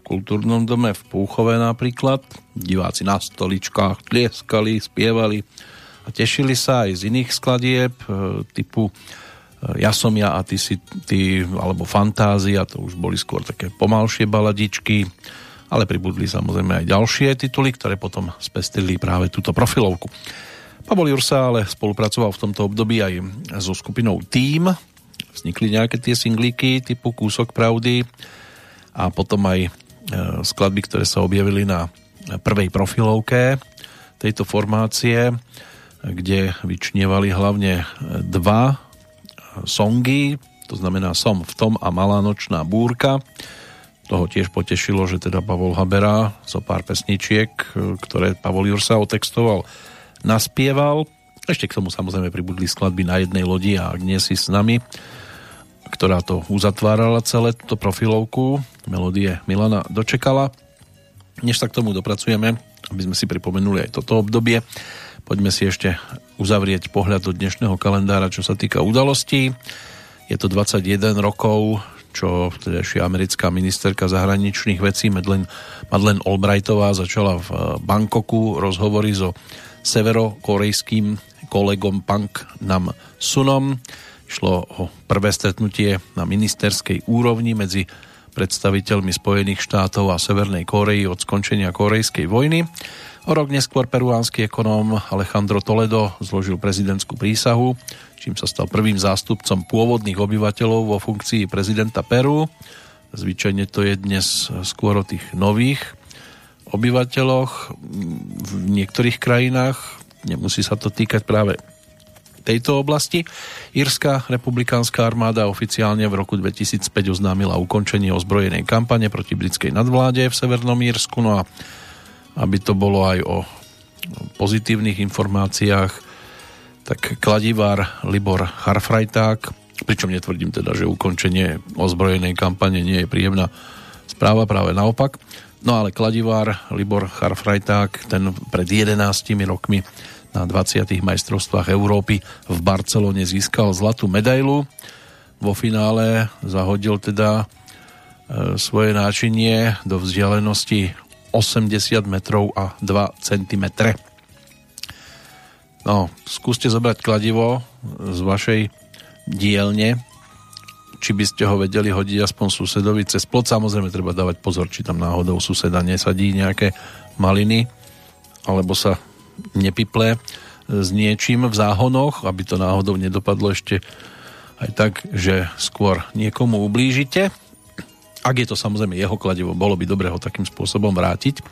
V kultúrnom dome v Púchove napríklad. Diváci na stoličkách tlieskali, spievali a tešili sa aj z iných skladieb e, typu e, Ja som ja a ty si ty, alebo Fantázia, to už boli skôr také pomalšie baladičky, ale pribudli samozrejme aj ďalšie tituly, ktoré potom spestili práve túto profilovku. Pavol Jursa ale spolupracoval v tomto období aj so skupinou Team, vznikli nejaké tie singlíky typu Kúsok pravdy a potom aj e, skladby, ktoré sa objavili na prvej profilovke tejto formácie kde vyčnievali hlavne dva songy, to znamená Som v tom a Malá nočná búrka. Toho tiež potešilo, že teda Pavol Habera zo so pár pesničiek, ktoré Pavol Jursa otextoval, naspieval. Ešte k tomu samozrejme pribudli skladby na jednej lodi a nie si s nami, ktorá to uzatvárala celé túto profilovku. Melodie Milana dočekala. Než sa k tomu dopracujeme, aby sme si pripomenuli aj toto obdobie, Poďme si ešte uzavrieť pohľad do dnešného kalendára, čo sa týka udalostí. Je to 21 rokov, čo vtedajšia americká ministerka zahraničných vecí Madeleine, Madeleine Albrightová začala v Bangkoku rozhovory so severokorejským kolegom Pang Nam Sunom. Šlo o prvé stretnutie na ministerskej úrovni medzi predstaviteľmi Spojených štátov a Severnej Korei od skončenia korejskej vojny. O rok neskôr peruánsky ekonóm Alejandro Toledo zložil prezidentskú prísahu, čím sa stal prvým zástupcom pôvodných obyvateľov vo funkcii prezidenta Peru. Zvyčajne to je dnes skôr o tých nových obyvateľoch v niektorých krajinách. Nemusí sa to týkať práve tejto oblasti. Írska republikánska armáda oficiálne v roku 2005 oznámila ukončenie ozbrojenej kampane proti britskej nadvláde v Severnom Írsku. No a aby to bolo aj o pozitívnych informáciách, tak kladivár Libor Harfrajták, pričom netvrdím teda, že ukončenie ozbrojenej kampane nie je príjemná správa, práve naopak. No ale kladivár Libor Harfrajták, ten pred 11 rokmi na 20. majstrovstvách Európy v Barcelone získal zlatú medailu. Vo finále zahodil teda e, svoje náčinie do vzdialenosti 80 metrov a 2 cm. No, skúste zobrať kladivo z vašej dielne, či by ste ho vedeli hodiť aspoň susedovi cez plot. Samozrejme, treba dávať pozor, či tam náhodou suseda nesadí nejaké maliny, alebo sa nepiple s niečím v záhonoch, aby to náhodou nedopadlo ešte aj tak, že skôr niekomu ublížite. Ak je to samozrejme jeho kladivo, bolo by dobre ho takým spôsobom vrátiť.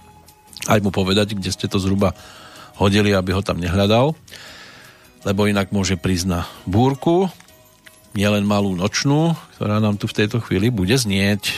Aj mu povedať, kde ste to zhruba hodili, aby ho tam nehľadal. Lebo inak môže prísť na búrku, nielen malú nočnú, ktorá nám tu v tejto chvíli bude znieť.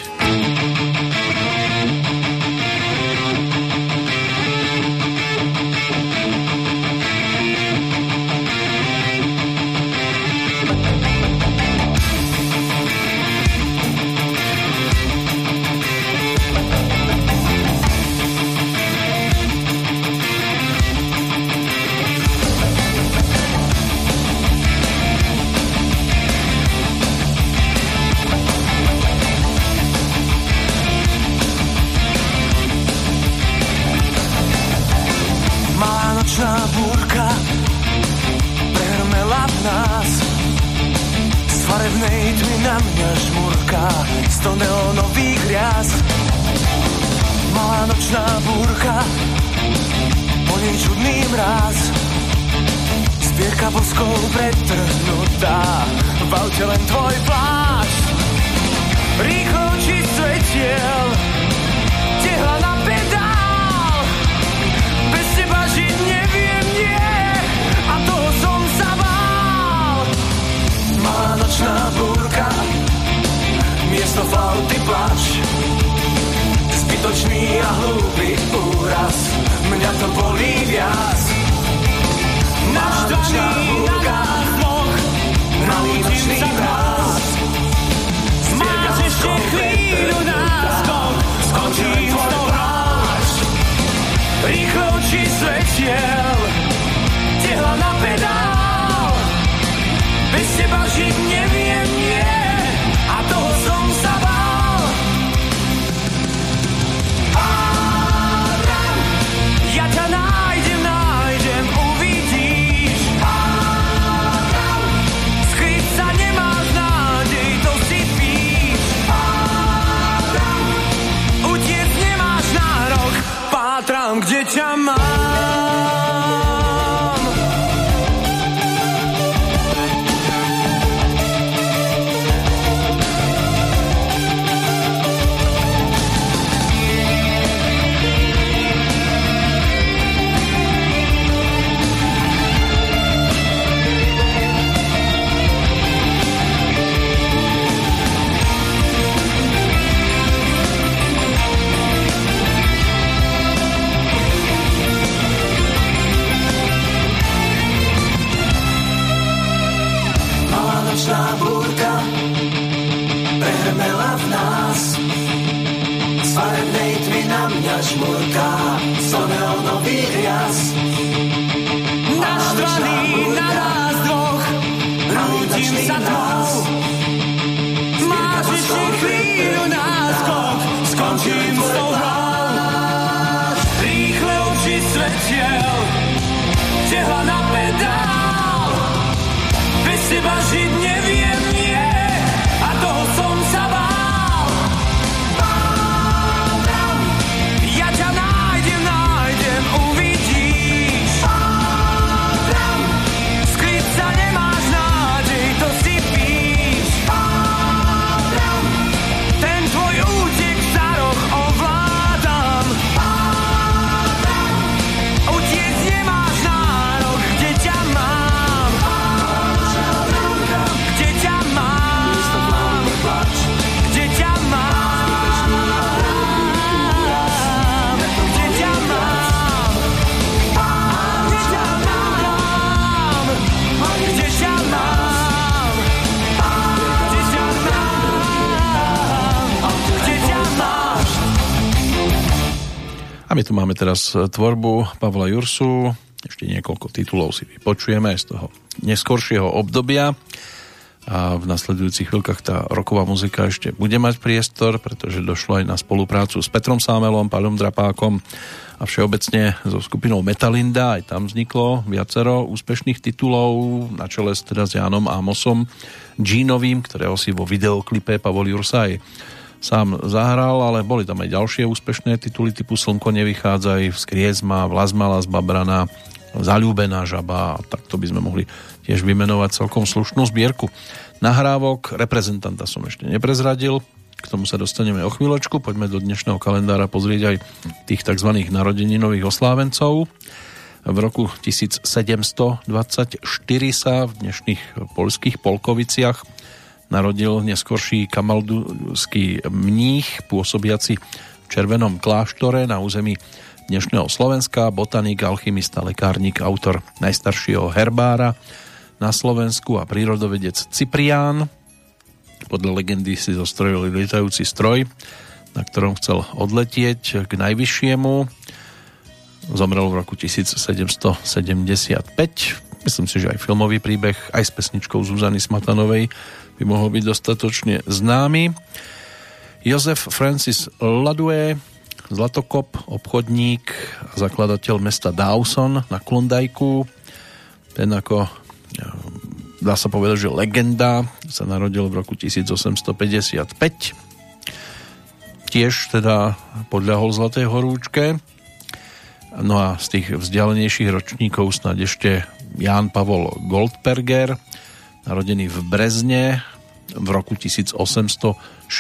Teraz tvorbu Pavla Jursu, ešte niekoľko titulov si vypočujeme z toho neskoršieho obdobia. A v nasledujúcich chvíľkach tá roková muzika ešte bude mať priestor, pretože došlo aj na spoluprácu s Petrom Sámelom, Paľom Drapákom a všeobecne so skupinou Metalinda, aj tam vzniklo viacero úspešných titulov na čele s teda s Jánom Amosom Jeanovým, ktorého si vo videoklipe Pavol Jursa aj sám zahral, ale boli tam aj ďalšie úspešné tituly typu Slnko nevychádzaj, Vzkriezma, Vlazmala z Babrana, Zalúbená žaba a takto by sme mohli tiež vymenovať celkom slušnú zbierku nahrávok. Reprezentanta som ešte neprezradil, k tomu sa dostaneme o chvíľočku. Poďme do dnešného kalendára pozrieť aj tých tzv. narodeninových oslávencov. V roku 1724 sa v dnešných polských Polkoviciach narodil neskorší kamaldský mních pôsobiaci v Červenom kláštore na území dnešného Slovenska, botanik, alchymista, lekárnik, autor najstaršieho herbára na Slovensku a prírodovedec Ciprián. Podľa legendy si zostrojili lietajúci stroj, na ktorom chcel odletieť k najvyššiemu. Zomrel v roku 1775. Myslím si, že aj filmový príbeh, aj s pesničkou Zuzany Smatanovej by mohol byť dostatočne známy. Jozef Francis Ladue, Zlatokop, obchodník a zakladateľ mesta Dawson na Klondajku. Ten ako, dá sa povedať, že legenda, sa narodil v roku 1855. Tiež teda podľahol Zlatej horúčke. No a z tých vzdialenejších ročníkov snad ešte Ján Pavol Goldberger, narodený v Brezne v roku 1866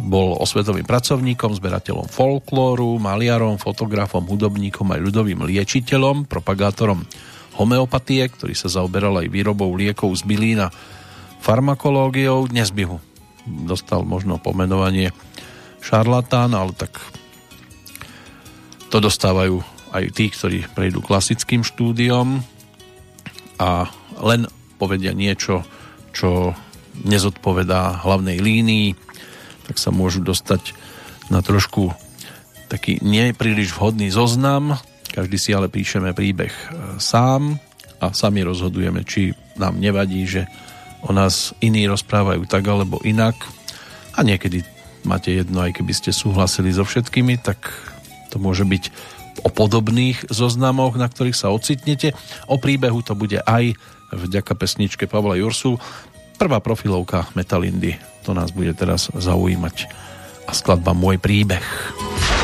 bol osvetovým pracovníkom, zberateľom folklóru, maliarom, fotografom, hudobníkom aj ľudovým liečiteľom, propagátorom homeopatie, ktorý sa zaoberal aj výrobou liekov z bylín a farmakológiou. Dnes by ho dostal možno pomenovanie šarlatán, ale tak to dostávajú aj tí, ktorí prejdú klasickým štúdiom a len povedia niečo, čo nezodpovedá hlavnej línii, tak sa môžu dostať na trošku taký nepríliš vhodný zoznam. Každý si ale píšeme príbeh e, sám a sami rozhodujeme, či nám nevadí, že o nás iní rozprávajú tak alebo inak. A niekedy máte jedno, aj keby ste súhlasili so všetkými, tak to môže byť o podobných zoznamoch, na ktorých sa ocitnete. O príbehu to bude aj vďaka pesničke Pavla Jursu. Prvá profilovka Metalindy to nás bude teraz zaujímať. A skladba Môj príbeh. Thank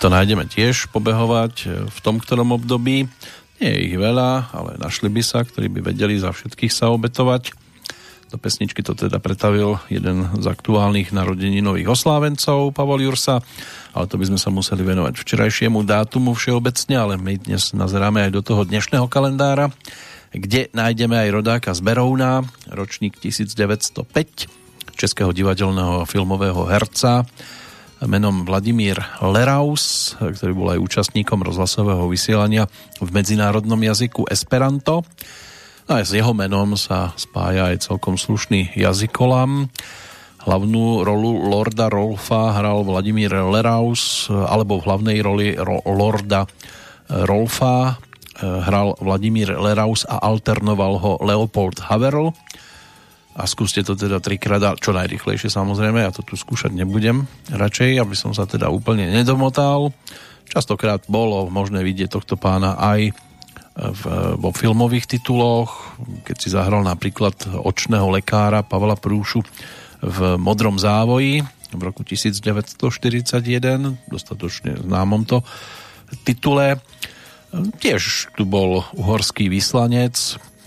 takýchto nájdeme tiež pobehovať v tom ktorom období. Nie je ich veľa, ale našli by sa, ktorí by vedeli za všetkých sa obetovať. Do pesničky to teda pretavil jeden z aktuálnych narodeninových oslávencov, Pavol Jursa, ale to by sme sa museli venovať včerajšiemu dátumu všeobecne, ale my dnes nazeráme aj do toho dnešného kalendára, kde nájdeme aj rodáka z Berouna, ročník 1905, českého divadelného filmového herca, menom Vladimír Leraus, ktorý bol aj účastníkom rozhlasového vysielania v medzinárodnom jazyku Esperanto. No aj s jeho menom sa spája aj celkom slušný jazykolam. Hlavnú rolu Lorda Rolfa hral Vladimír Leraus, alebo v hlavnej roli Lorda Rolfa hral Vladimír Leraus a alternoval ho Leopold Haverl a skúste to teda trikrát a čo najrychlejšie samozrejme, ja to tu skúšať nebudem radšej, aby som sa teda úplne nedomotal. Častokrát bolo možné vidieť tohto pána aj v, vo filmových tituloch, keď si zahral napríklad očného lekára Pavla Prúšu v Modrom závoji v roku 1941, dostatočne známom to titule. Tiež tu bol uhorský vyslanec,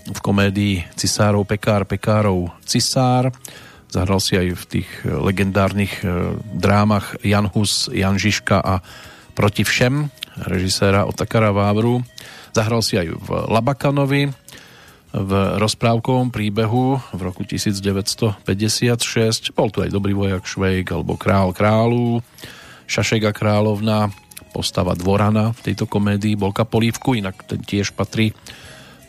v komédii Cisárov Pekár, Pekárov Cisár. Zahral si aj v tých eh, legendárnych eh, drámach Jan Hus, Jan Žižka a Proti všem, režiséra Otakara Vávru. Zahral si aj v Labakanovi, v rozprávkovom príbehu v roku 1956. Bol tu aj Dobrý vojak Švejk alebo Král králu, Šašek a královna, postava Dvorana v tejto komédii, Bolka Polívku, inak ten tiež patrí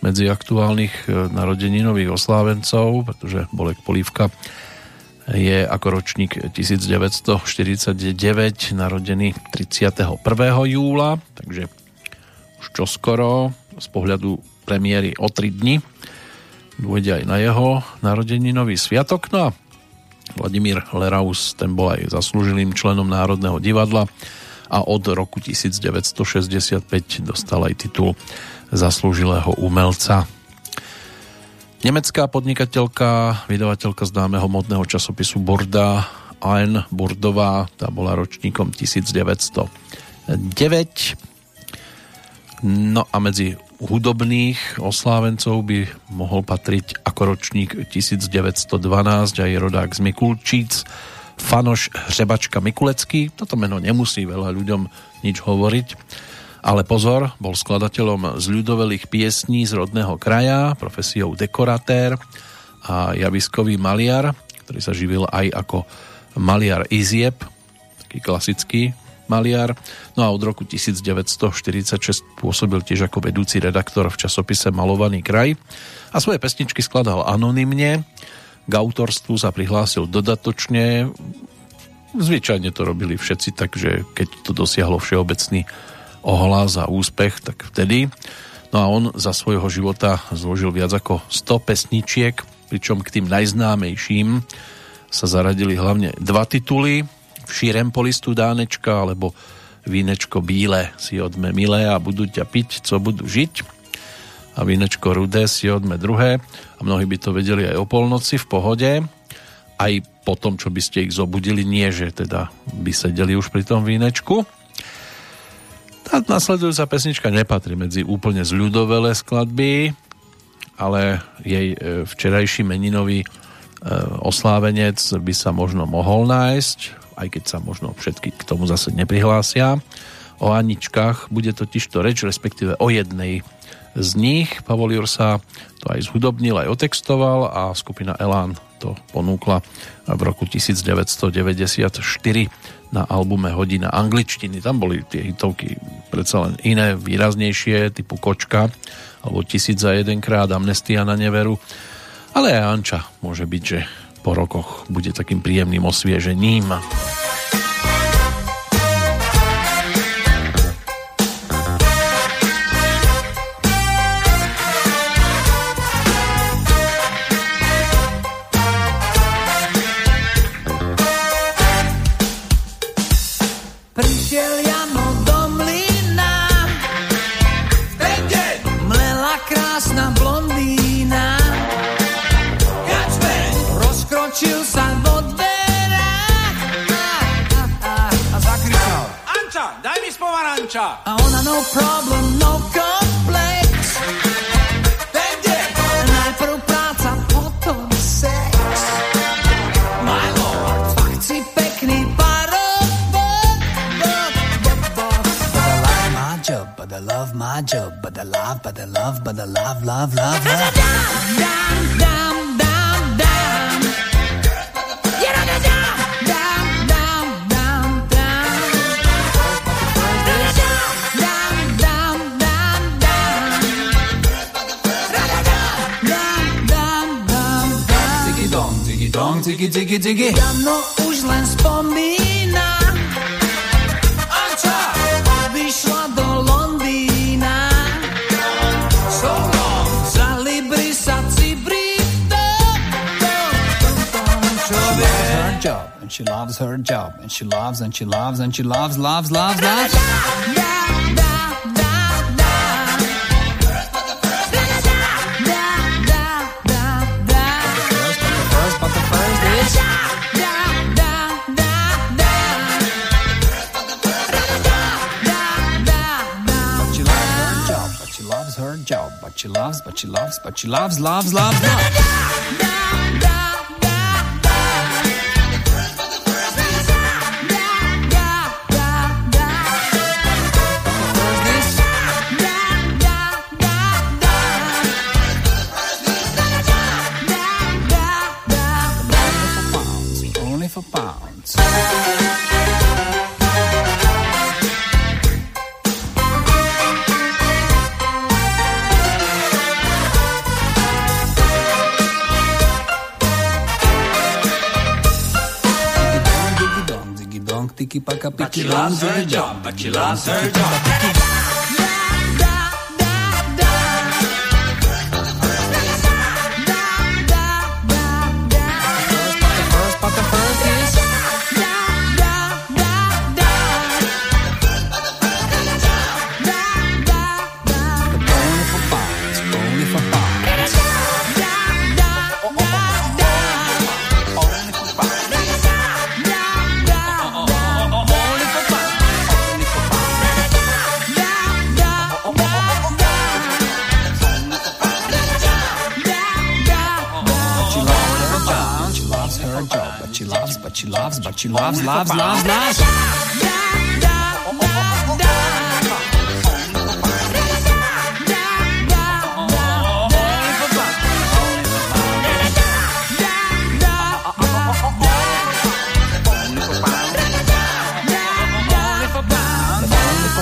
medzi aktuálnych e, narodeninových oslávencov, pretože Bolek Polívka je ako ročník 1949 narodený 31. júla, takže už čoskoro z pohľadu premiéry o 3 dni dôjde aj na jeho narodeninový sviatok. No a Vladimír Leraus, ten bol aj zaslúžilým členom Národného divadla a od roku 1965 dostal aj titul zaslúžilého umelca. Nemecká podnikateľka, vydavateľka známeho modného časopisu Borda, Anne Burdová, tá bola ročníkom 1909. No a medzi hudobných oslávencov by mohol patriť ako ročník 1912 aj rodák z Mikulčíc, Fanoš Hřebačka Mikulecký. Toto meno nemusí veľa ľuďom nič hovoriť ale pozor, bol skladateľom z ľudovelých piesní z rodného kraja, profesiou dekoratér a javiskový maliar, ktorý sa živil aj ako maliar Izieb, taký klasický maliar. No a od roku 1946 pôsobil tiež ako vedúci redaktor v časopise Malovaný kraj a svoje pesničky skladal anonymne. K autorstvu sa prihlásil dodatočne. Zvyčajne to robili všetci, takže keď to dosiahlo všeobecný ohlas a úspech, tak vtedy. No a on za svojho života zložil viac ako 100 pesničiek, pričom k tým najznámejším sa zaradili hlavne dva tituly Všírem po listu dánečka alebo Vínečko bíle si odme milé a budú ťa piť, co budú žiť a Vínečko rudé si odme druhé a mnohí by to vedeli aj o polnoci v pohode aj po tom, čo by ste ich zobudili, nie že teda by sedeli už pri tom vínečku. Tá nasledujúca pesnička nepatrí medzi úplne zľudovelé skladby, ale jej e, včerajší meninový e, oslávenec by sa možno mohol nájsť, aj keď sa možno všetky k tomu zase neprihlásia. O Aničkách bude totiž to reč, respektíve o jednej z nich. Pavol Jursa to aj zhudobnil, aj otextoval a skupina Elán to ponúkla v roku 1994 na albume Hodina angličtiny. Tam boli tie hitovky predsa len iné, výraznejšie, typu Kočka alebo Tisíc za jedenkrát, Amnestia na neveru. Ale aj Anča môže byť, že po rokoch bude takým príjemným osviežením. loves and she loves and she loves, loves, loves, loves. Da, da, da. But she loves, but she loves, but she loves, loves, loves, loves. loves her job, but she loves her job.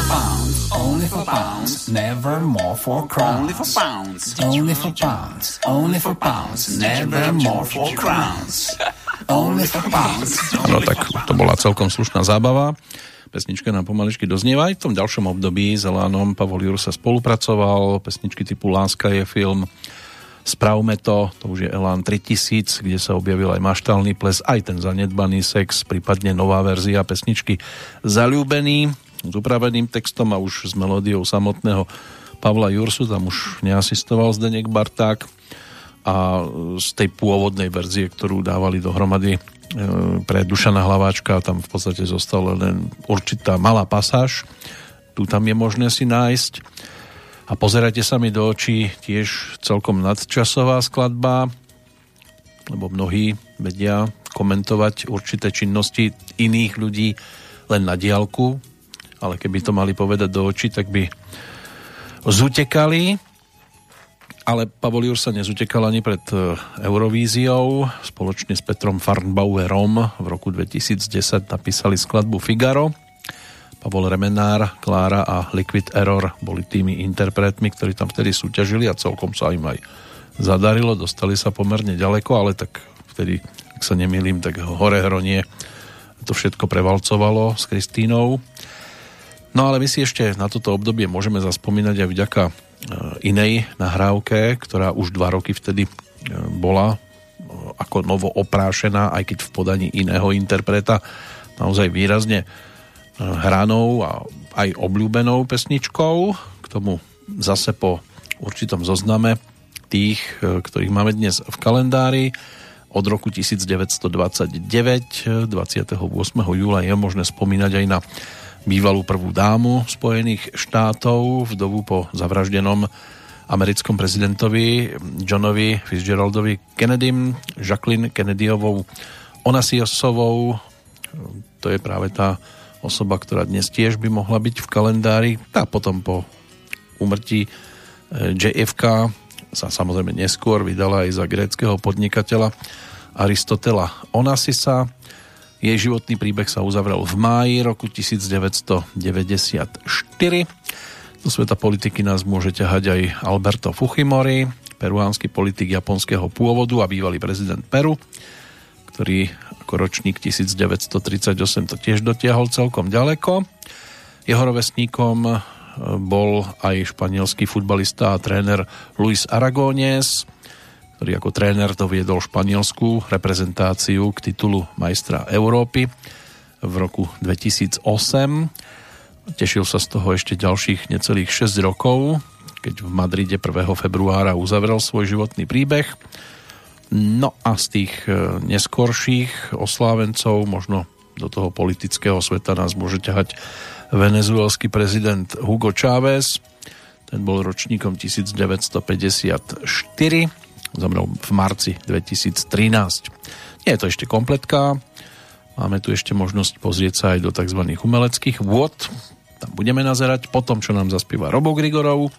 Pounds. Only for pounds. Never more for crowns. Only for pounds. Only for pounds. Only for pounds. Never more for crowns. No tak to bola celkom slušná zábava. Pesnička nám pomaličky doznieva. Aj v tom ďalšom období s Elánom Pavol Jur sa spolupracoval. Pesničky typu Láska je film Spravme to, to už je Elán 3000, kde sa objavil aj maštálny ples, aj ten zanedbaný sex, prípadne nová verzia pesničky Zalúbený s upraveným textom a už s melódiou samotného Pavla Jursu, tam už neasistoval Zdeněk Barták a z tej pôvodnej verzie, ktorú dávali dohromady e, pre Dušana Hlaváčka, tam v podstate zostala len určitá malá pasáž, tu tam je možné si nájsť a pozerajte sa mi do očí tiež celkom nadčasová skladba, lebo mnohí vedia komentovať určité činnosti iných ľudí len na diálku, ale keby to mali povedať do očí, tak by zutekali. Ale Pavol Jur sa nezutekal ani pred e, Eurovíziou. Spoločne s Petrom Farnbauerom v roku 2010 napísali skladbu Figaro. Pavol Remenár, Klára a Liquid Error boli tými interpretmi, ktorí tam vtedy súťažili a celkom sa im aj zadarilo. Dostali sa pomerne ďaleko, ale tak vtedy, ak sa nemýlim, tak hore hronie to všetko prevalcovalo s Kristínou. No ale my si ešte na toto obdobie môžeme zaspomínať aj vďaka inej nahrávke, ktorá už dva roky vtedy e, bola e, ako novo oprášená, aj keď v podaní iného interpreta naozaj výrazne hranou a aj obľúbenou pesničkou. K tomu zase po určitom zozname tých, ktorých máme dnes v kalendári od roku 1929, 28. júla je možné spomínať aj na bývalú prvú dámu Spojených štátov v dobu po zavraždenom americkom prezidentovi Johnovi Fitzgeraldovi Kennedym, Jacqueline Kennedyovou Onasiosovou. To je práve tá osoba, ktorá dnes tiež by mohla byť v kalendári. A potom po úmrtí eh, JFK sa samozrejme neskôr vydala aj za gréckého podnikateľa Aristotela Onasisa. Jej životný príbeh sa uzavrel v máji roku 1994. Do sveta politiky nás môže ťahať aj Alberto Fujimori, peruánsky politik japonského pôvodu a bývalý prezident Peru, ktorý ako ročník 1938 to tiež dotiahol celkom ďaleko. Jeho rovesníkom e, bol aj španielský futbalista a tréner Luis Aragones, ktorý ako tréner doviedol španielskú reprezentáciu k titulu majstra Európy v roku 2008 Tešil sa z toho ešte ďalších necelých 6 rokov, keď v Madride 1. februára uzavrel svoj životný príbeh. No a z tých e, neskorších oslávencov, možno do toho politického sveta nás môže ťahať venezuelský prezident Hugo Chávez. Ten bol ročníkom 1954, zomrel v marci 2013. Nie je to ešte kompletka, Máme tu ešte možnosť pozrieť sa aj do tzv. umeleckých vôd. Tam budeme nazerať po tom, čo nám zaspíva Robo Grigorov.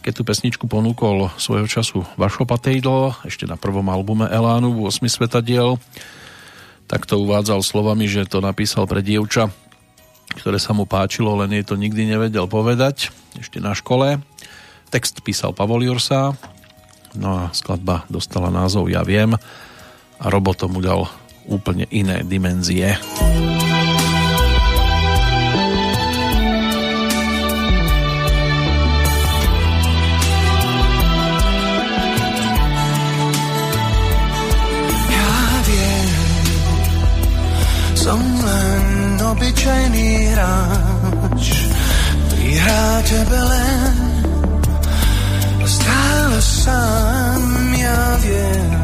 Keď tú pesničku ponúkol svojho času Vašo Patejdl, ešte na prvom albume Elánu v 8 svetadiel, tak to uvádzal slovami, že to napísal pre dievča, ktoré sa mu páčilo, len jej to nikdy nevedel povedať, ešte na škole. Text písal Pavol Jursa, no a skladba dostala názov Ja viem a Robo tomu dal úplne iné dimenzie. som len obyčajný hráč, prihrá tebe len stále sám ja viem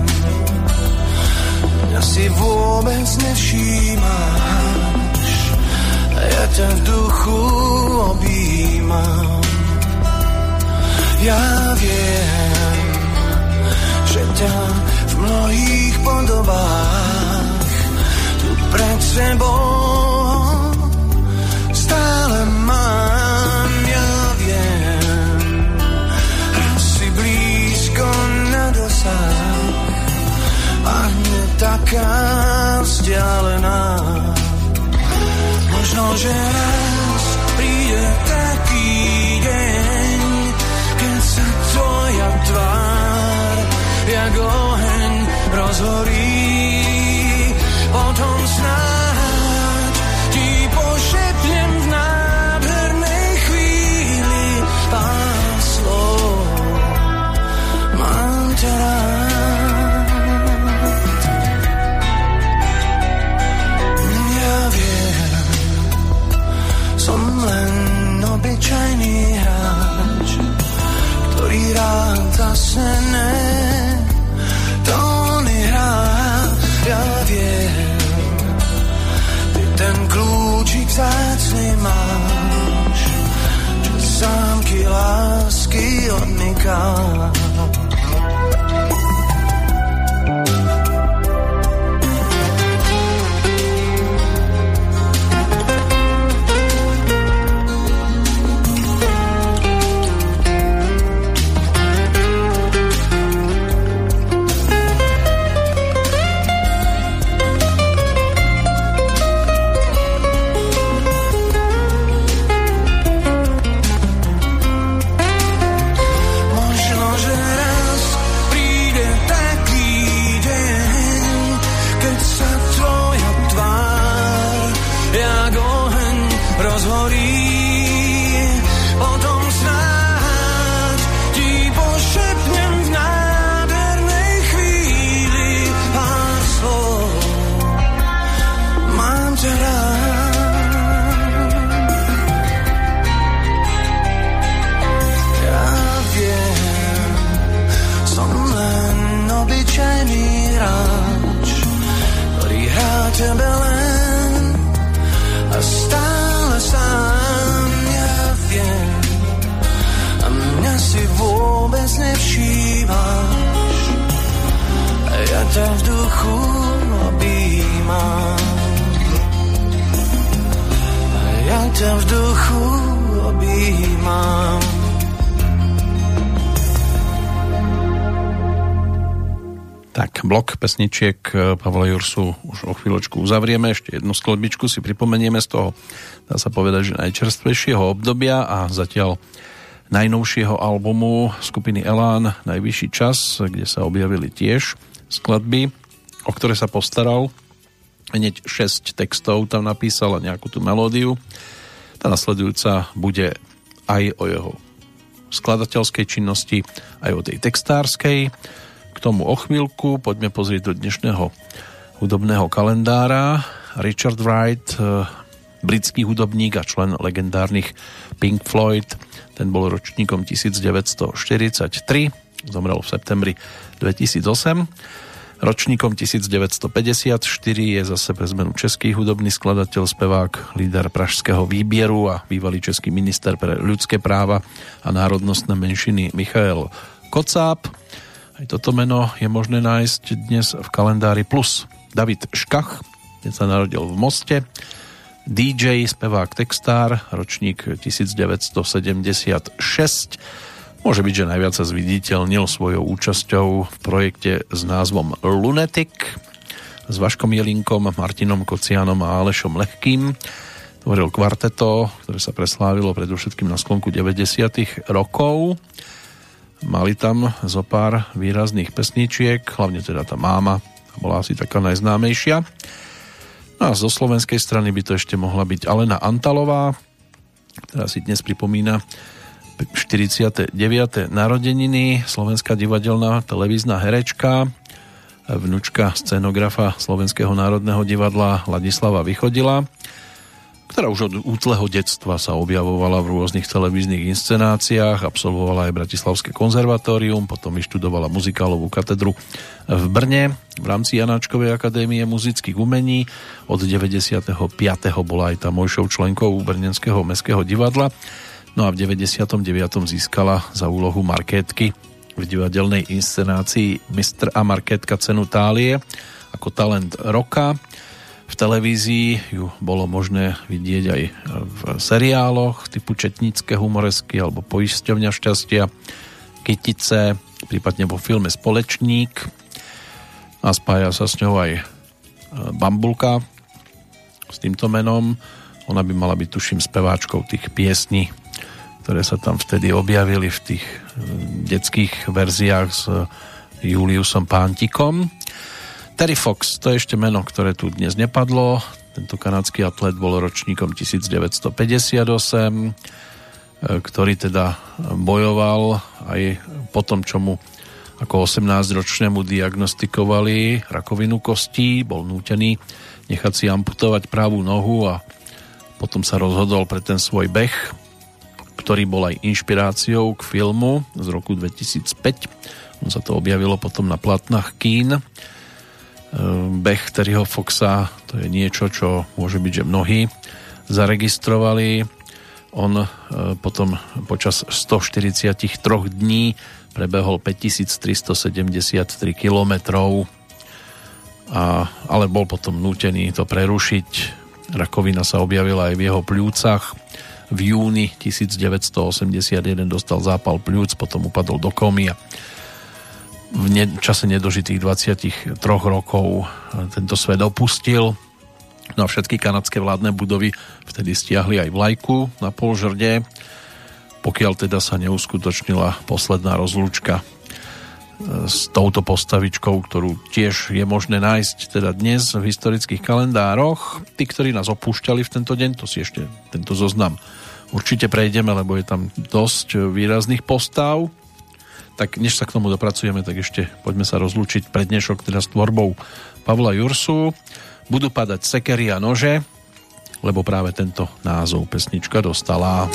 si vôbec nevšímáš a ja ťa v duchu objímam. Ja viem, že ťa v mnohých podobách tu pred sebou taká vzdialená. Možno, že raz príde taký deň, keď sa tvoja tvár jak oheň rozhorí. Potom zase ne tóny hrá. Ja viem, ty ten kľúčik zácný máš, čo zámky lásky odmykáš. Ťa v duchu objímam. Tak, blok pesničiek eh, Pavla Jursu už o chvíľočku uzavrieme. Ešte jednu skladbičku si pripomenieme z toho, dá sa povedať, že najčerstvejšieho obdobia a zatiaľ najnovšieho albumu skupiny Elán Najvyšší čas, kde sa objavili tiež skladby, o ktoré sa postaral. Hneď 6 textov tam napísal a nejakú tú melódiu. Tá nasledujúca bude aj o jeho skladateľskej činnosti, aj o tej textárskej tomu o chvíľku. Poďme pozrieť do dnešného hudobného kalendára. Richard Wright, eh, britský hudobník a člen legendárnych Pink Floyd, ten bol ročníkom 1943, zomrel v septembri 2008. Ročníkom 1954 je zase pre zmenu český hudobný skladateľ, spevák, líder pražského výbieru a bývalý český minister pre ľudské práva a národnostné menšiny Michael Kocáb. Aj toto meno je možné nájsť dnes v kalendári plus David Škach, ten sa narodil v Moste, DJ, spevák, textár, ročník 1976. Môže byť, že najviac sa zviditeľnil svojou účasťou v projekte s názvom Lunatic s Vaškom Jelinkom, Martinom Kocianom a Alešom Lehkým. Tvoril kvarteto, ktoré sa preslávilo predovšetkým na sklonku 90. rokov. Mali tam zo pár výrazných pesničiek, hlavne teda tá máma, bola asi taká najznámejšia. No a zo slovenskej strany by to ešte mohla byť Alena Antalová, ktorá si dnes pripomína 49. narodeniny, slovenská divadelná televízna herečka, vnučka scenografa Slovenského národného divadla Ladislava Vychodila ktorá už od útleho detstva sa objavovala v rôznych televíznych inscenáciách, absolvovala aj Bratislavské konzervatórium, potom vyštudovala muzikálovú katedru v Brne v rámci Janáčkovej akadémie muzických umení. Od 95. bola aj tá mojšou členkou Brnenského mestského divadla. No a v 99. získala za úlohu Markétky v divadelnej inscenácii Mistr a Markétka cenu Tálie ako talent roka v televízii ju bolo možné vidieť aj v seriáloch typu Četnícke humoresky alebo Poisťovňa šťastia, Kytice, prípadne vo filme Společník a spája sa s ňou aj e, Bambulka s týmto menom. Ona by mala byť, tuším, speváčkou tých piesní, ktoré sa tam vtedy objavili v tých e, detských verziách s Juliusom Pántikom. Terry Fox, to je ešte meno, ktoré tu dnes nepadlo. Tento kanadský atlet bol ročníkom 1958, e, ktorý teda bojoval aj po tom, čo mu ako 18-ročnému diagnostikovali rakovinu kostí, bol nútený nechať si amputovať pravú nohu a potom sa rozhodol pre ten svoj beh, ktorý bol aj inšpiráciou k filmu z roku 2005. On sa to objavilo potom na platnách kín Ehm, beh Terryho Foxa, to je niečo, čo môže byť, že mnohí zaregistrovali. On e, potom počas 143 dní prebehol 5373 kilometrov, a, ale bol potom nútený to prerušiť. Rakovina sa objavila aj v jeho pľúcach. V júni 1981 dostal zápal pľúc, potom upadol do komy a v ne, čase nedožitých 23 rokov tento svet opustil. No a všetky kanadské vládne budovy vtedy stiahli aj vlajku na polžrde, pokiaľ teda sa neuskutočnila posledná rozlúčka e, s touto postavičkou, ktorú tiež je možné nájsť teda dnes v historických kalendároch. Tí, ktorí nás opúšťali v tento deň, to si ešte tento zoznam určite prejdeme, lebo je tam dosť výrazných postav tak než sa k tomu dopracujeme, tak ešte poďme sa rozlúčiť pred dnešok teda s tvorbou Pavla Jursu. Budú padať sekery a nože, lebo práve tento názov pesnička dostala.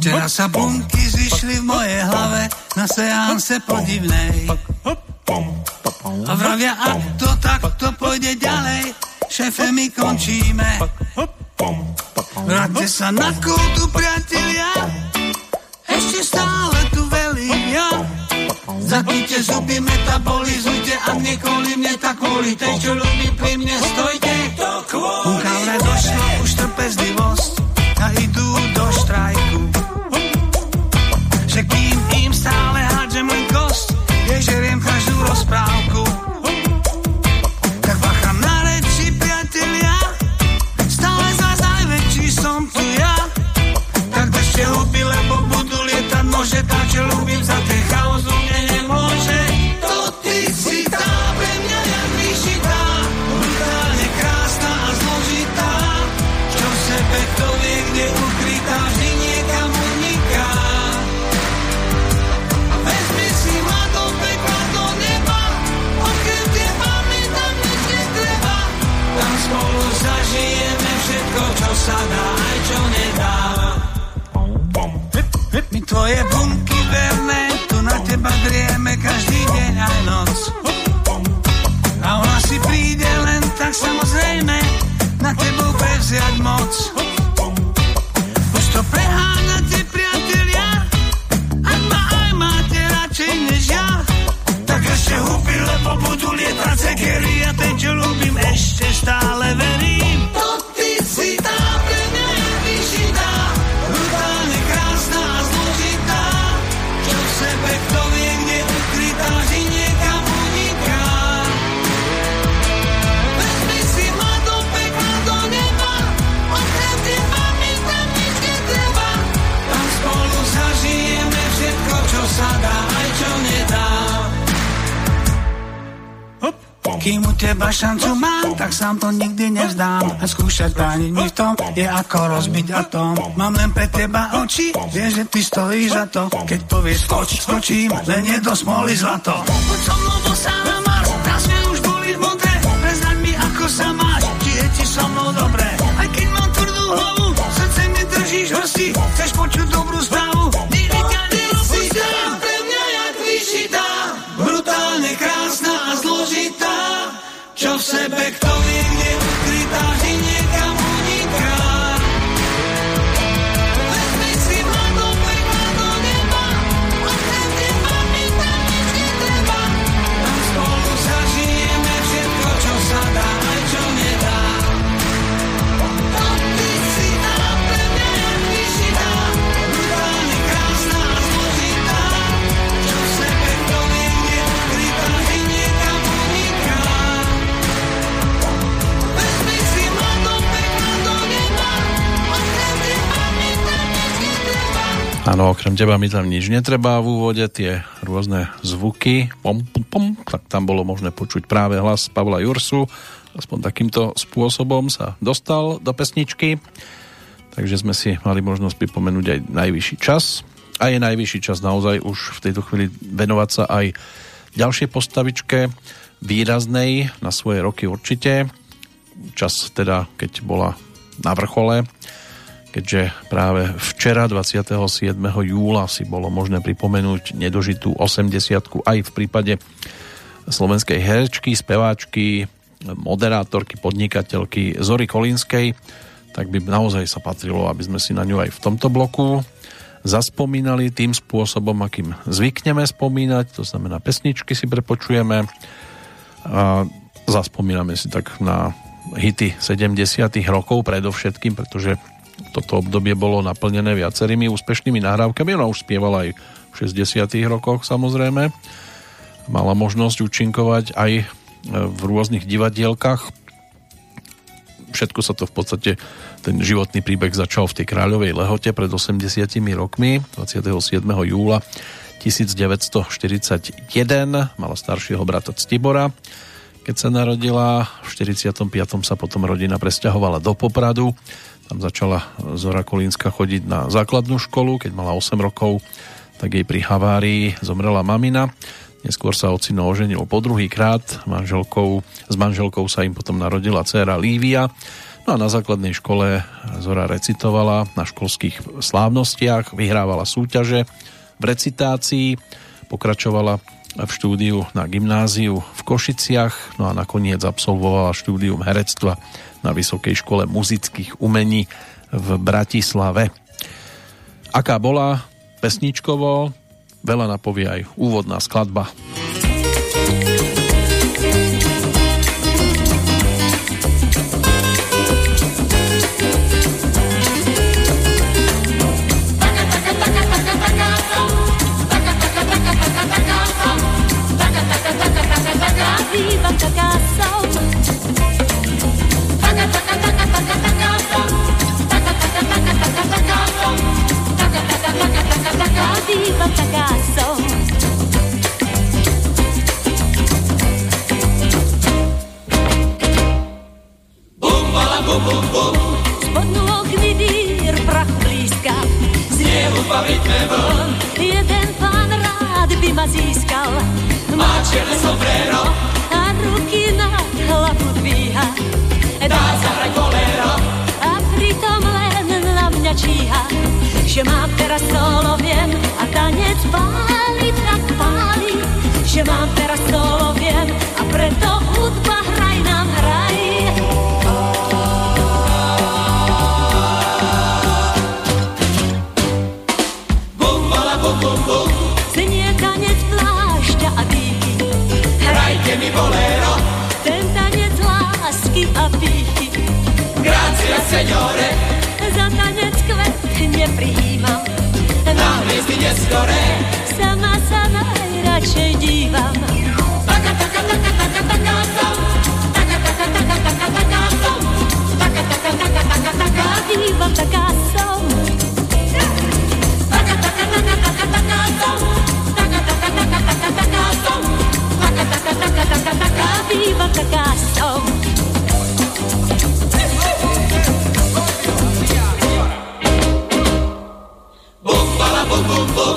Včera sa bunky zišli v mojej hlave na seanse podivnej. A vravia, ak to takto pôjde ďalej, šefe my končíme. Vráťte sa na kultu, priatelia, ešte stále Zapnite zuby, metabolizujte a nie kvôli mne, tak kvôli tej, čo ľubím pri mne, stojte. Kále došla už trpezlivosť rozprávku. Tak bacha na reči, priatelia, stále za najväčší som tu ja. Tak držte huby, lebo budú lietať nože, tak čo ľúbim za ten chaos tvoje bunky verné, tu na teba drieme každý deň aj noc. A ona si príde len tak samozrejme, na tebou prevziať moc. Už to preháňate, priatelia, ak ma aj máte radšej než ja, tak ešte huby, lebo budú lietať cekery a ten, čo ľúbim, ešte stále verím. Teba šancu mám, tak sám to nikdy nevzdám. A skúšať brániť mi v tom, je ako rozbiť atom. Mám len pre teba oči, vieš, že ty stojíš za to. Keď povieš skočiť, skočím, len je do smoly zlato. Poď so mnou do Mars, nás sme už boli v modre. Preznaň mi, ako sa máš, či je ti so mnou dobré. Aj keď mám tvrdú hlavu, srdce mi držíš hrsti. Chceš počuť dobrú správu, Áno, okrem teba mi tam nič netreba v úvode, tie rôzne zvuky, pom, pom, pom, tak tam bolo možné počuť práve hlas Pavla Jursu, aspoň takýmto spôsobom sa dostal do pesničky, takže sme si mali možnosť pripomenúť aj najvyšší čas. A je najvyšší čas naozaj už v tejto chvíli venovať sa aj ďalšej postavičke výraznej na svoje roky určite. Čas teda, keď bola na vrchole, keďže práve včera 27. júla si bolo možné pripomenúť nedožitú 80 aj v prípade slovenskej herečky, speváčky, moderátorky, podnikateľky Zory Kolínskej, tak by naozaj sa patrilo, aby sme si na ňu aj v tomto bloku zaspomínali tým spôsobom, akým zvykneme spomínať, to znamená pesničky si prepočujeme a zaspomíname si tak na hity 70 rokov predovšetkým, pretože toto obdobie bolo naplnené viacerými úspešnými nahrávkami. Ona už spievala aj v 60 rokoch samozrejme. Mala možnosť účinkovať aj v rôznych divadielkach. Všetko sa to v podstate, ten životný príbeh začal v tej Kráľovej Lehote pred 80 rokmi, 27. júla 1941. Mala staršieho brata Ctibora. Keď sa narodila, v 45. sa potom rodina presťahovala do Popradu. Tam začala Zora Kolínska chodiť na základnú školu. Keď mala 8 rokov, tak jej pri havárii zomrela mamina. Neskôr sa ocino oženil po druhý krát. Manželkou, s manželkou sa im potom narodila dcéra Lívia. No a na základnej škole Zora recitovala na školských slávnostiach, vyhrávala súťaže v recitácii, pokračovala v štúdiu na gymnáziu v Košiciach, no a nakoniec absolvovala štúdium herectva na Vysokej škole muzických umení v Bratislave. Aká bola pesničkovo, veľa napovie aj úvodná skladba. bum-bum-bum. Spodnulo kvidír prach blízka, z niebu pamätme vln. Jeden pán rád by ma získal, má černé sombrero. A ruky na hlavu dvíha. Dá zahraj bolero a pritom len na mňa číha, že mám teraz solo, viem, a tanec páli, tak páli, že mám teraz solo, viem, a preto hudba seniore. Za tanec kvet neprijímam. Na hviezdy neskore. Sama sa najradšej dívam. Taka, taka, taka, taka, taká som. Taka, taka, taka, taka, taká som. Taka, taka, taka, taka, taká dívam, taká som. Taka, taka, taka, taka, taká som. Taka, taka, taka, taka, taká som. Taka, taka, taka, taka, taká dívam, taká som. bomba, bom, bom, bom.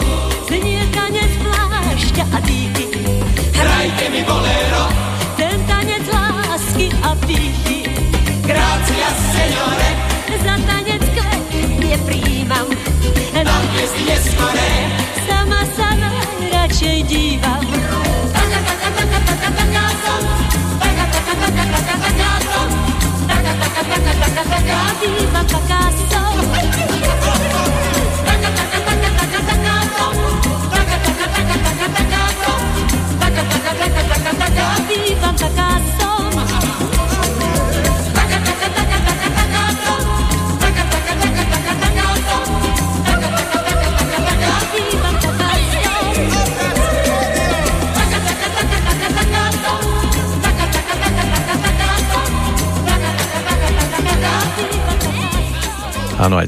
Zenieka nezvlášťa a dýky. Hrajte mi bolero. Ten tanec lásky a pýchy. Grácia, senore. Za tanec je príjmam. Na hviezdy neskoré. Sama sa najradšej dívam. Taka, taka, taka, taka, taká som. Taka, taka, taka, taka, taká som. Taka, taka, taka, taka, taká dívam, taká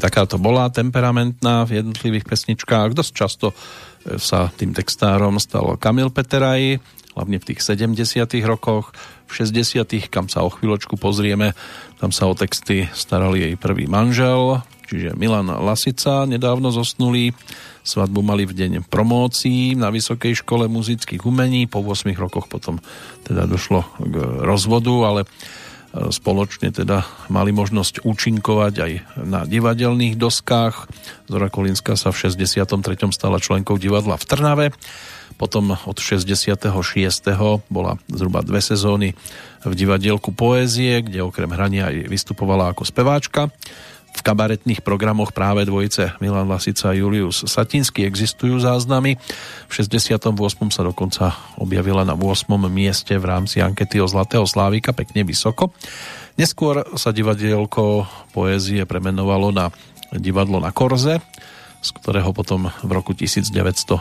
takáto bola temperamentná v jednotlivých pesničkách. Dosť často e, sa tým textárom stal Kamil Peteraj, hlavne v tých 70 rokoch, v 60 kam sa o chvíľočku pozrieme, tam sa o texty starali jej prvý manžel, čiže Milan Lasica, nedávno zosnulý. Svadbu mali v deň promócií na Vysokej škole muzických umení, po 8 rokoch potom teda došlo k rozvodu, ale spoločne teda mali možnosť účinkovať aj na divadelných doskách. Zora Kolinská sa v 63. stala členkou divadla v Trnave. Potom od 66. bola zhruba dve sezóny v divadielku Poézie, kde okrem hrania aj vystupovala ako speváčka. V kabaretných programoch práve dvojice Milan Lasica a Julius Satinsky existujú záznamy. V 68. sa dokonca objavila na 8. mieste v rámci ankety o Zlatého Slávika pekne vysoko. Neskôr sa divadielko poézie premenovalo na divadlo na Korze, z ktorého potom v roku 1971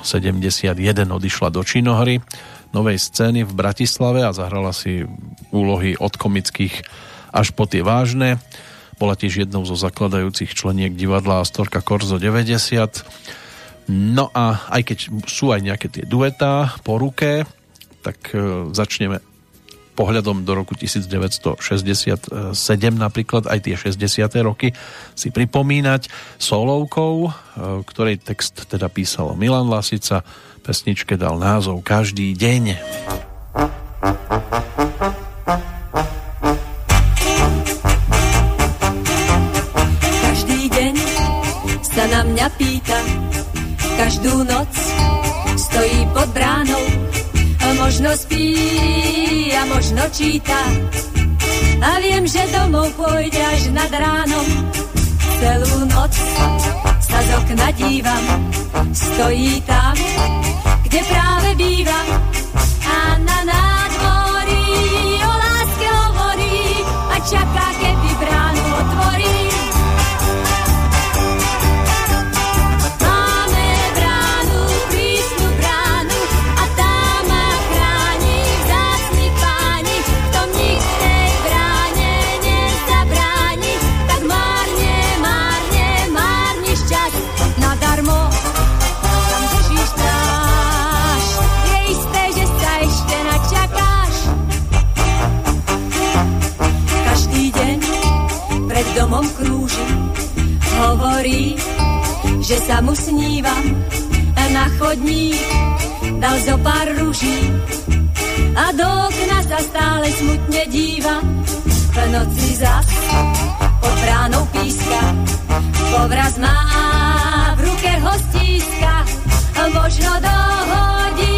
odišla do činohry novej scény v Bratislave a zahrala si úlohy od komických až po tie vážne. Bola tiež jednou zo zakladajúcich členiek divadla Astorka Korzo 90. No a aj keď sú aj nejaké tie duetá po ruke, tak e, začneme pohľadom do roku 1967 napríklad aj tie 60. roky si pripomínať solovkou, e, ktorej text teda písal Milan Lasica, pesničke dal názov Každý deň. Mňa pýta, každú noc stojí pod bránou, a možno spí a možno číta. A viem, že domov pôjde až nad ránom, celú noc sa z okna dívam, stojí tam, kde práve bývam. A na nádvorí o láske hovorí a čaká, kedy hovorí, že sa mu snívam a na chodník dal zo pár ruží a do okna sa stále smutne díva. V noci zas pod bránou píska, povraz má v ruke hostíska, možno dohodí,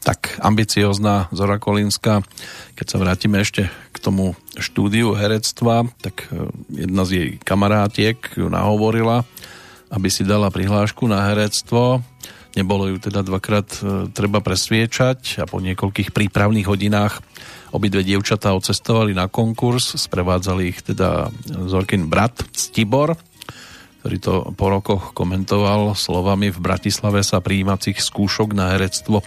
Tak ambiciozná Zora Kolínska. Keď sa vrátime ešte k tomu štúdiu herectva, tak e, jedna z jej kamarátiek ju nahovorila, aby si dala prihlášku na herectvo. Nebolo ju teda dvakrát e, treba presviečať a po niekoľkých prípravných hodinách obidve dievčatá odcestovali na konkurs, sprevádzali ich teda Zorkin brat Stibor, ktorý to po rokoch komentoval slovami v Bratislave sa prijímacích skúšok na herectvo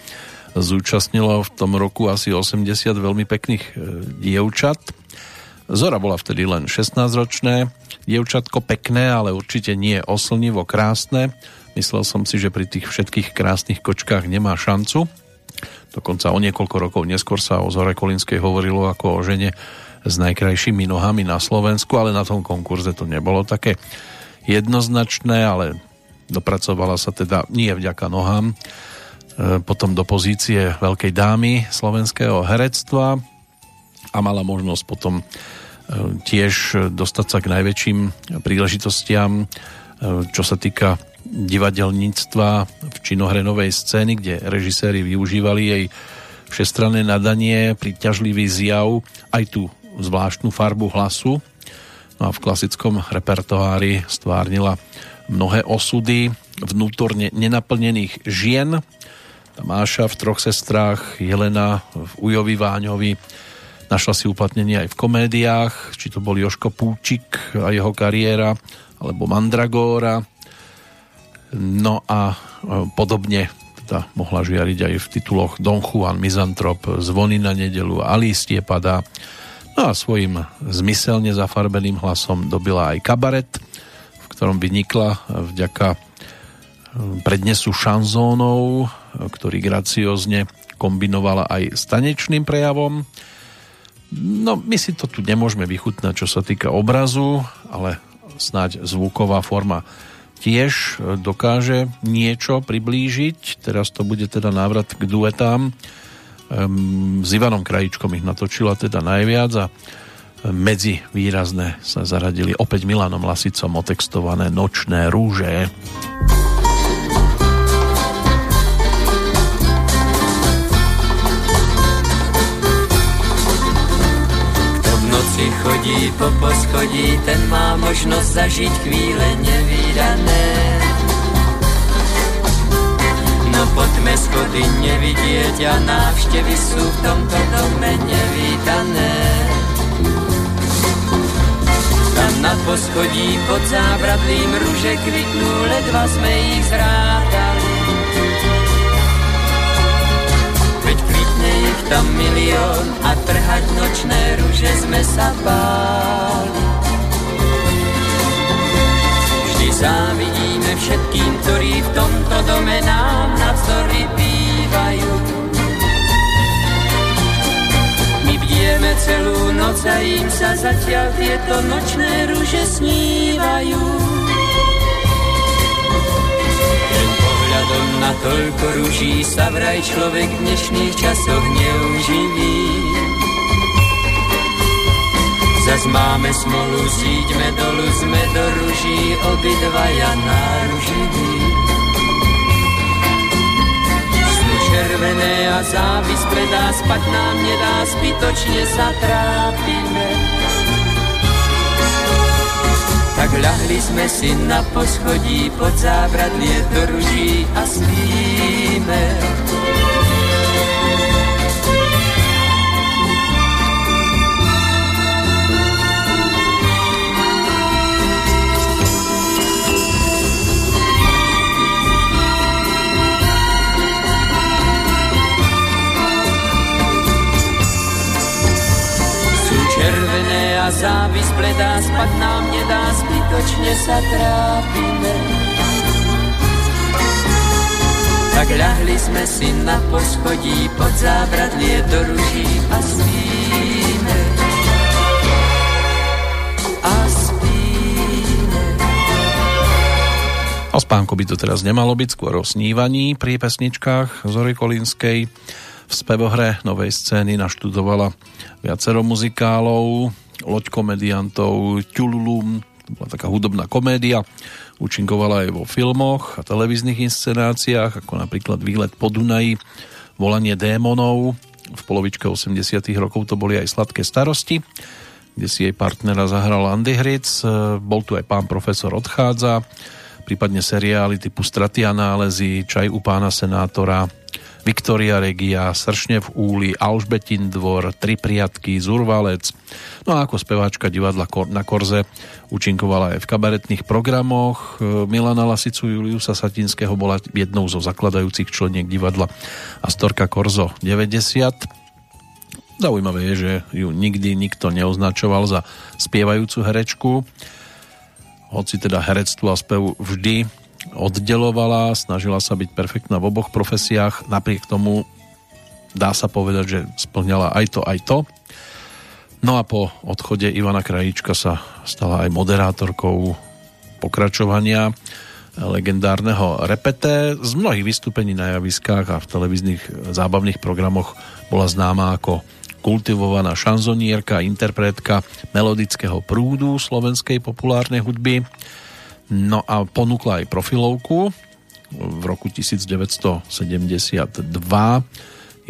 zúčastnilo v tom roku asi 80 veľmi pekných e, dievčat. Zora bola vtedy len 16-ročné, dievčatko pekné, ale určite nie oslnivo krásne. Myslel som si, že pri tých všetkých krásnych kočkách nemá šancu. Dokonca o niekoľko rokov neskôr sa o Zore Kolinskej hovorilo ako o žene s najkrajšími nohami na Slovensku, ale na tom konkurze to nebolo také jednoznačné, ale dopracovala sa teda nie vďaka nohám, e, potom do pozície veľkej dámy slovenského herectva a mala možnosť potom e, tiež dostať sa k najväčším príležitostiam, e, čo sa týka divadelníctva v činohrenovej scény, kde režiséri využívali jej všestranné nadanie, príťažlivý zjav, aj tú zvláštnu farbu hlasu. No a v klasickom repertoári stvárnila mnohé osudy vnútorne nenaplnených žien. Máša v troch sestrách, Jelena v Ujovi Váňovi, našla si uplatnenie aj v komédiách, či to bol Joško Púčik a jeho kariéra, alebo Mandragóra. No a podobne teda mohla žiariť aj v tituloch Don Juan Mizantrop, Zvony na nedelu, Alistie padá. No a svojim zmyselne zafarbeným hlasom dobila aj kabaret, v ktorom vynikla vďaka prednesu šanzónov, ktorý graciozne kombinovala aj s tanečným prejavom. No, my si to tu nemôžeme vychutnať, čo sa týka obrazu, ale snáď zvuková forma tiež dokáže niečo priblížiť. Teraz to bude teda návrat k duetám. S Ivanom Krajičkom ich natočila teda najviac a medzi výrazné sa zaradili opäť Milanom Lasicom otextované Nočné rúže. noci chodí po poschodí, ten má možnosť zažiť chvíle nevýdané. No poďme schody nevidieť a návštevy sú v tomto dome nevítané. Tam na poschodí pod zábradlím ruže kvitnú, ledva sme ich zrátali. Veď kvitne ich tam milión a trhať nočné ruže sme sa báli. Vždy závidíme všetkým, ktorí v tomto dome nám navzdory bývajú Žijeme celú noc a im sa zatiaľ tieto nočné rúže snívajú. Len pohľadom na toľko rúží sa vraj človek v dnešných časoch neuživí. Zas máme smolu, síďme dolu, sme do rúží, obidvaja náruživí. červené a závis predá, spať nám nedá, zbytočne sa trápime. Tak ľahli sme si na poschodí pod zábradlie do ruží a spíme. Červené a závis bledá, spať nám nedá, zbytočne sa trápime. Tak ľahli sme si na poschodí pod zábradlie do ruží a spíme. A spíme. O spánku by to teraz nemalo byť, skôr o snívaní pri pesničkách Zory Kolinskej. V spevohre novej scény naštudovala viacero muzikálov, loď komediantov, Ťululum, to bola taká hudobná komédia, účinkovala aj vo filmoch a televíznych inscenáciách, ako napríklad Výlet po Dunaji, Volanie démonov, v polovičke 80 rokov to boli aj Sladké starosti, kde si jej partnera zahral Andy Hric, bol tu aj pán profesor odchádza, prípadne seriály typu Straty a nálezy, Čaj u pána senátora, Viktoria Regia, Sršne v úli, Alžbetin dvor, Tri priatky, Zurvalec. No a ako speváčka divadla na Korze účinkovala aj v kabaretných programoch. Milana Lasicu Juliusa Satinského bola jednou zo zakladajúcich členiek divadla Astorka Korzo 90. Zaujímavé je, že ju nikdy nikto neoznačoval za spievajúcu herečku, hoci teda herectvo a spev vždy oddelovala, snažila sa byť perfektná v oboch profesiách, napriek tomu dá sa povedať, že splňala aj to, aj to. No a po odchode Ivana Krajíčka sa stala aj moderátorkou pokračovania legendárneho repete. Z mnohých vystúpení na javiskách a v televíznych zábavných programoch bola známa ako kultivovaná šanzonierka, interpretka melodického prúdu slovenskej populárnej hudby. No a ponúkla aj profilovku v roku 1972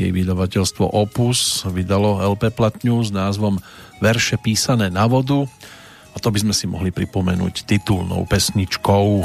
jej vydavateľstvo Opus vydalo LP platňu s názvom Verše písané na vodu a to by sme si mohli pripomenúť titulnou pesničkou.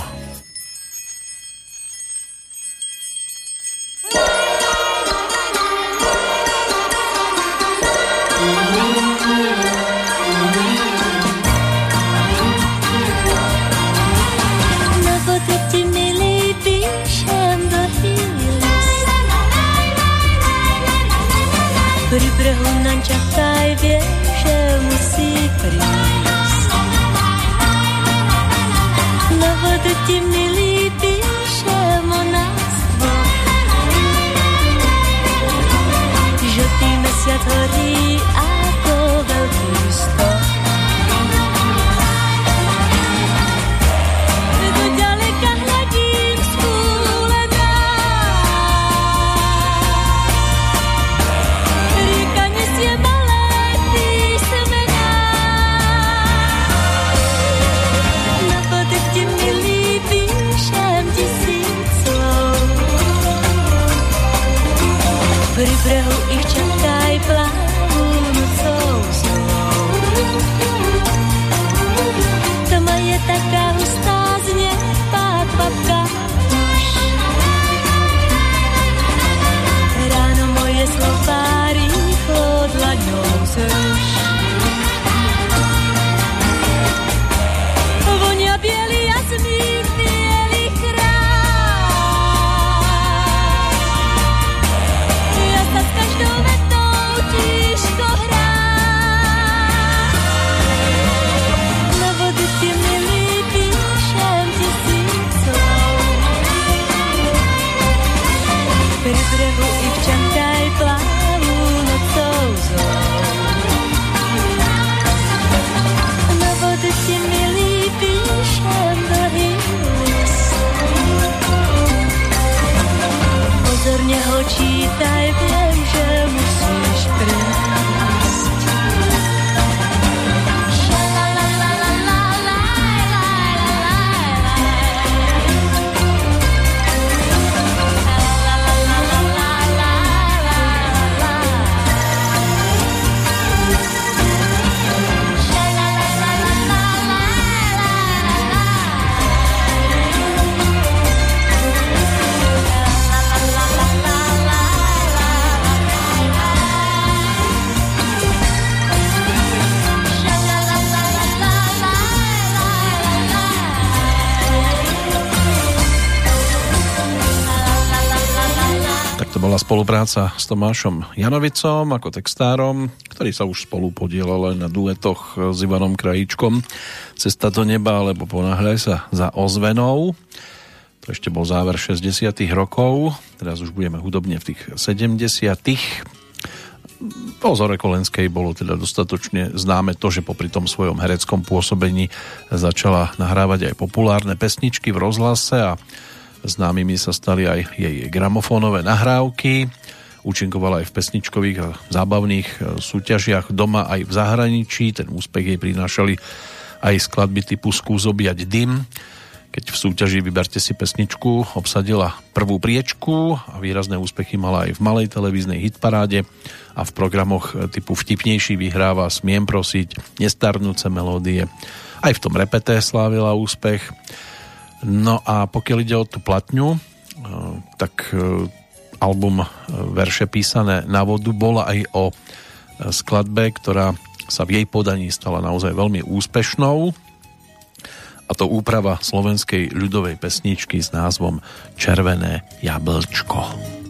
Spolupráca s Tomášom Janovicom ako textárom, ktorý sa už spolu podielal aj na duetoch s Ivanom Krajíčkom Cesta do neba alebo Ponáhľaj sa za ozvenou. To ešte bol záver 60 rokov, teraz už budeme hudobne v tých 70 po Zore Kolenskej bolo teda dostatočne známe to, že popri tom svojom hereckom pôsobení začala nahrávať aj populárne pesničky v rozhlase a Známymi sa stali aj jej gramofónové nahrávky. Účinkovala aj v pesničkových a zábavných e, súťažiach doma aj v zahraničí. Ten úspech jej prinášali aj skladby typu Skúzobiať dym, keď v súťaži Vyberte si pesničku obsadila prvú priečku a výrazné úspechy mala aj v malej televíznej hitparáde a v programoch typu Vtipnejší vyhráva Smiem prosiť, Nestarnúce melódie. Aj v tom repete slávila úspech. No a pokiaľ ide o tú platňu, e, tak e, album e, verše písané na vodu bola aj o skladbe, ktorá sa v jej podaní stala naozaj veľmi úspešnou a to úprava slovenskej ľudovej pesničky s názvom Červené jablčko.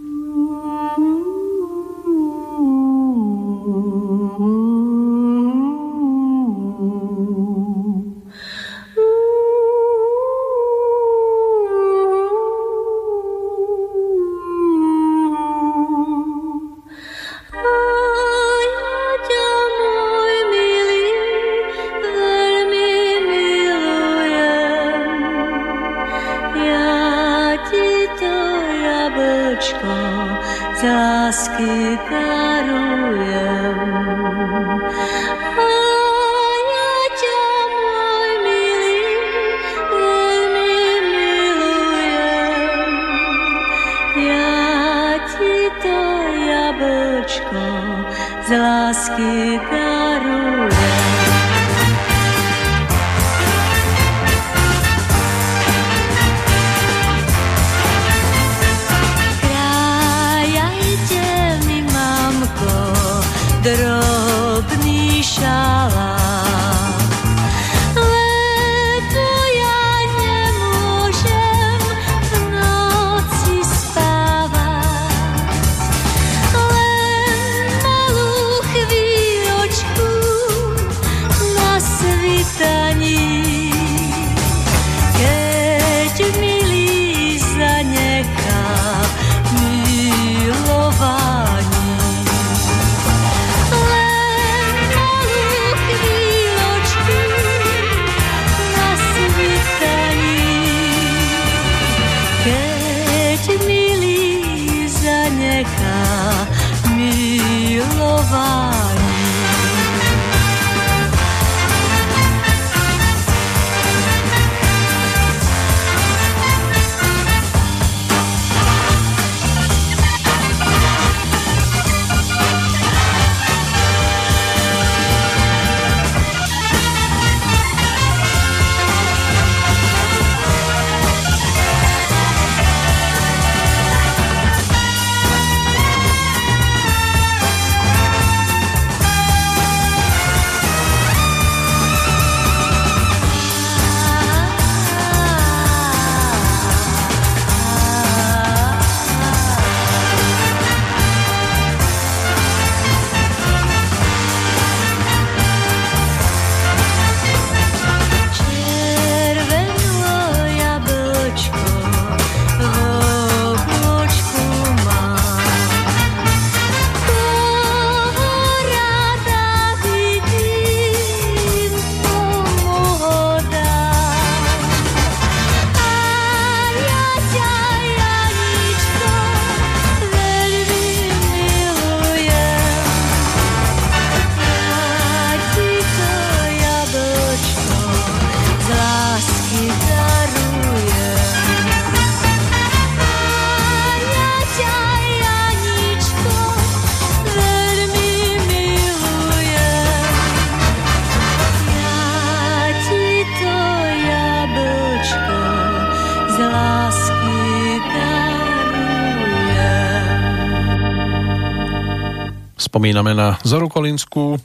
Spomíname na Zoru Kolinskú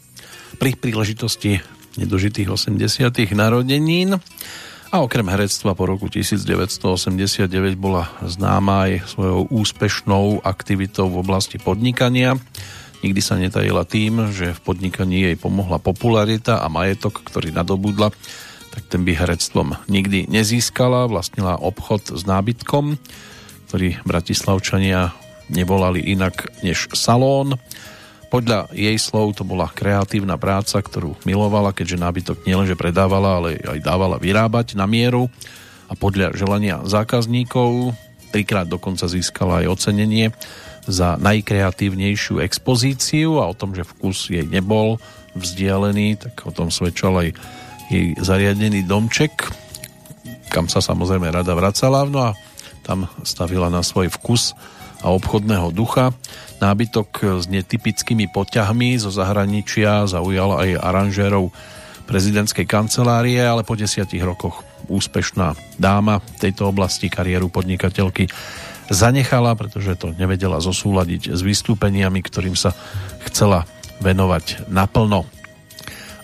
pri príležitosti nedožitých 80. narodenín A okrem herectva po roku 1989 bola známa aj svojou úspešnou aktivitou v oblasti podnikania. Nikdy sa netajila tým, že v podnikaní jej pomohla popularita a majetok, ktorý nadobudla, tak ten by herectvom nikdy nezískala. Vlastnila obchod s nábytkom, ktorý bratislavčania nevolali inak než salón. Podľa jej slov to bola kreatívna práca, ktorú milovala, keďže nábytok nielenže predávala, ale aj dávala vyrábať na mieru. A podľa želania zákazníkov trikrát dokonca získala aj ocenenie za najkreatívnejšiu expozíciu a o tom, že vkus jej nebol vzdialený, tak o tom svedčal aj jej zariadený domček, kam sa samozrejme rada vracala, no a tam stavila na svoj vkus a obchodného ducha. Nábytok s netypickými poťahmi zo zahraničia zaujal aj aranžérov prezidentskej kancelárie, ale po desiatich rokoch úspešná dáma v tejto oblasti kariéru podnikateľky zanechala, pretože to nevedela zosúľadiť s vystúpeniami, ktorým sa chcela venovať naplno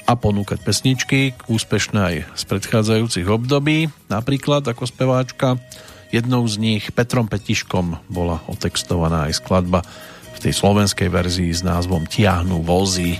a ponúkať pesničky, úspešné aj z predchádzajúcich období, napríklad ako speváčka. Jednou z nich Petrom Petiškom bola otextovaná aj skladba v tej slovenskej verzii s názvom Tiahnu vozy.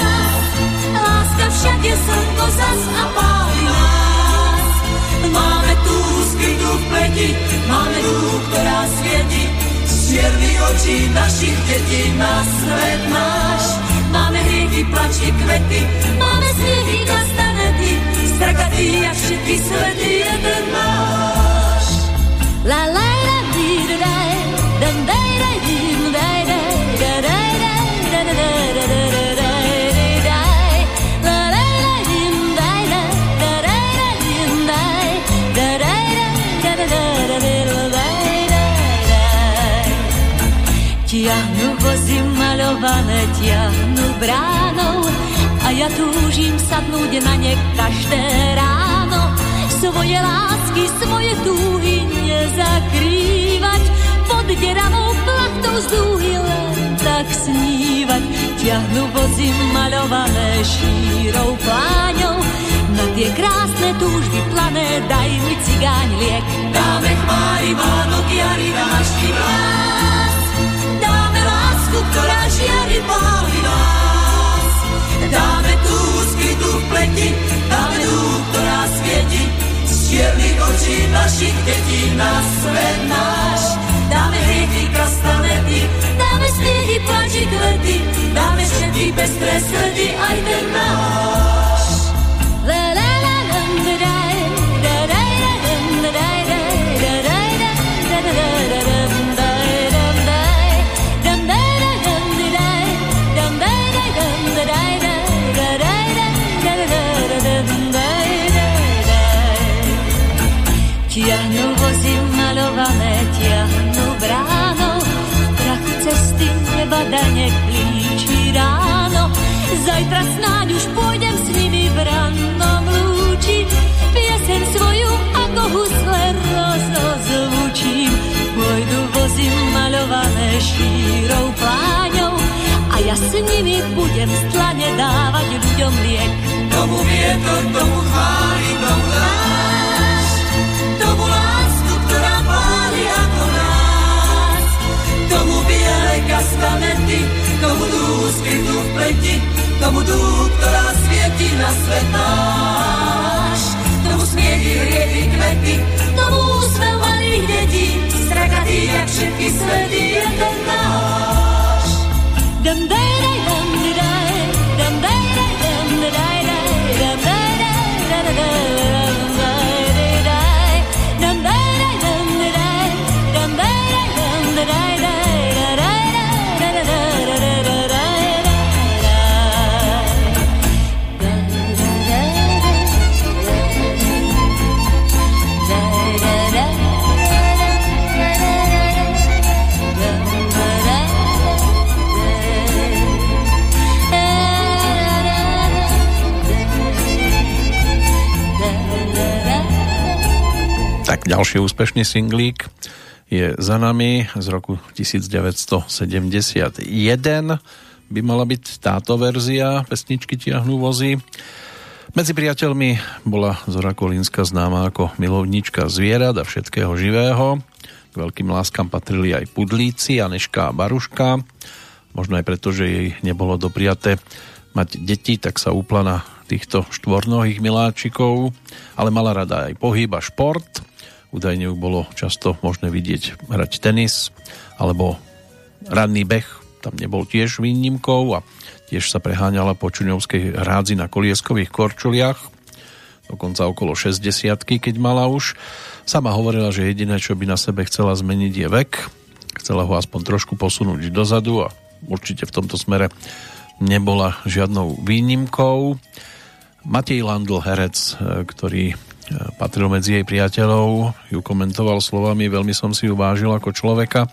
Je slnko zas a pálí nás. Máme tú skrytú v pleti, máme tú, ktorá svieti. Z čiernych očí našich detí na svet náš. Máme hriechy, plačky, kvety, máme smiechy, kastanety, strakatý jak všetky svety jeden náš. La la Tiahnu vozy malované, tiahnu bránou a ja túžim sadnúť na ne každé ráno. Svoje lásky, svoje túhy nezakrývať, pod deravou plachtou z dúhy len tak snívať. Ťahnu vozy malované šírou pláňou, na tie krásne túžby plané daj mi cigáň liek. Dáme chmári, Vánok, jari, náš Dáme lásku, ktorá žiari páli nás. Dáme tú skrytú v pleti, dáme tú, ktorá svieti z čiernych očí našich detí na svet náš. Dáme hriechy, kastanety, dáme smiechy, plači, kvety, dáme všetky pestré sledy, aj ten náš. Ja s nimi budem v tlane dávať ľuďom liek. Tomu vietor, tomu chváli, tomu dášť, tomu lásku, ktorá páli ako nás. Tomu biele kastamenty, tomu dú skrytú v pleti, tomu dú, ktorá svieti na svetáš. Tomu smiedi riedy kvety, tomu úsmev malých detí, strakatý jak všetky svety je ten náš. 等待 ďalší úspešný singlík je za nami z roku 1971. By mala byť táto verzia pesničky Tiahnu vozy. Medzi priateľmi bola Zora Kolínska známa ako milovníčka zvierat a všetkého živého. K veľkým láskam patrili aj pudlíci, Aneška a Baruška. Možno aj preto, že jej nebolo dopriaté mať deti, tak sa úpla na týchto štvornohých miláčikov, ale mala rada aj pohyb a šport. Údajne ju bolo často možné vidieť hrať tenis alebo ranný beh, tam nebol tiež výnimkou a tiež sa preháňala po Čuňovskej hrádzi na kolieskových korčuliach, dokonca okolo 60 keď mala už. Sama hovorila, že jediné, čo by na sebe chcela zmeniť je vek. Chcela ho aspoň trošku posunúť dozadu a určite v tomto smere nebola žiadnou výnimkou. Matej Landl, herec, ktorý patril medzi jej priateľov, ju komentoval slovami, veľmi som si ju vážil ako človeka,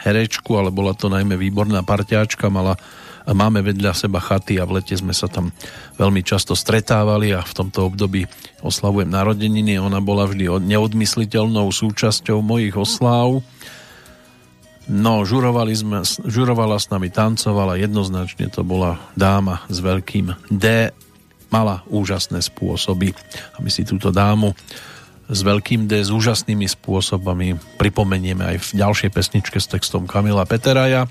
herečku, ale bola to najmä výborná parťáčka, mala máme vedľa seba chaty a v lete sme sa tam veľmi často stretávali a v tomto období oslavujem narodeniny. Ona bola vždy neodmysliteľnou súčasťou mojich osláv. No, žurovali sme, žurovala s nami, tancovala, jednoznačne to bola dáma s veľkým D mala úžasné spôsoby. A my si túto dámu s veľkým D, s úžasnými spôsobami pripomenieme aj v ďalšej pesničke s textom Kamila Peteraja.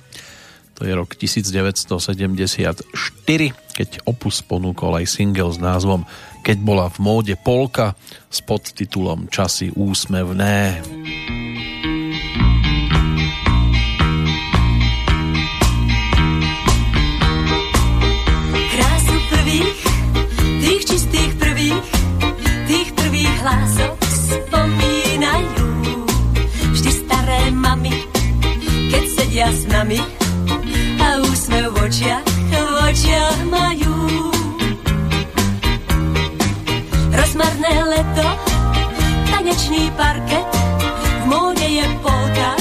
To je rok 1974, keď Opus ponúkol aj single s názvom Keď bola v móde polka s podtitulom Časy úsmevné. Hlások spomínajú vždy staré mamy, keď sedia s nami a úsmev v očiach, v očiach majú. Rozmarné leto, tanečný parket, v móde je polka,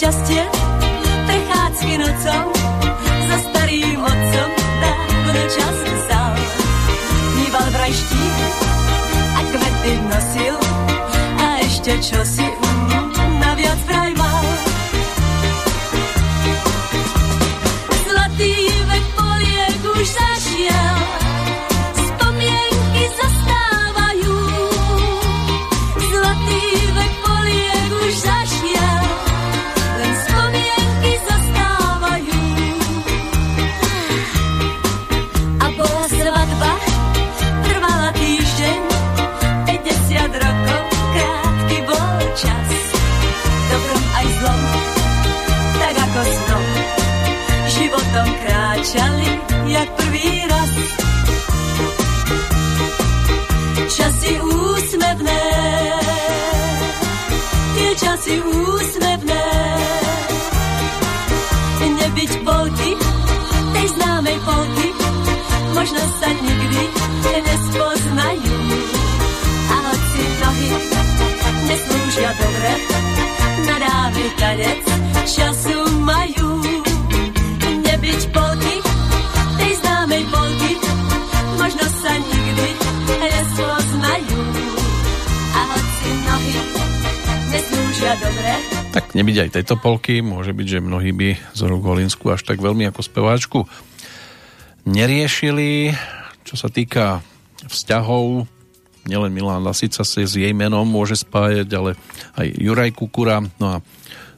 šťastie, prechádzky nocou, za starým otcom dávno čas vzal. Mýval vraj štík a kvety nosil a ešte čo si um, jak prvý raz. Časy úsmevné, tie časy úsmevné, nebyť polky, tej známej polky, možno sa nikdy nespoznajú. A hoci nohy neslúžia dobre, na dávny tanec času Tak nebyť aj tejto polky, môže byť, že mnohí by Zoru Golinsku až tak veľmi ako speváčku neriešili. Čo sa týka vzťahov, nielen Milan Lasica sa s jej menom môže spájať, ale aj Juraj Kukura. No a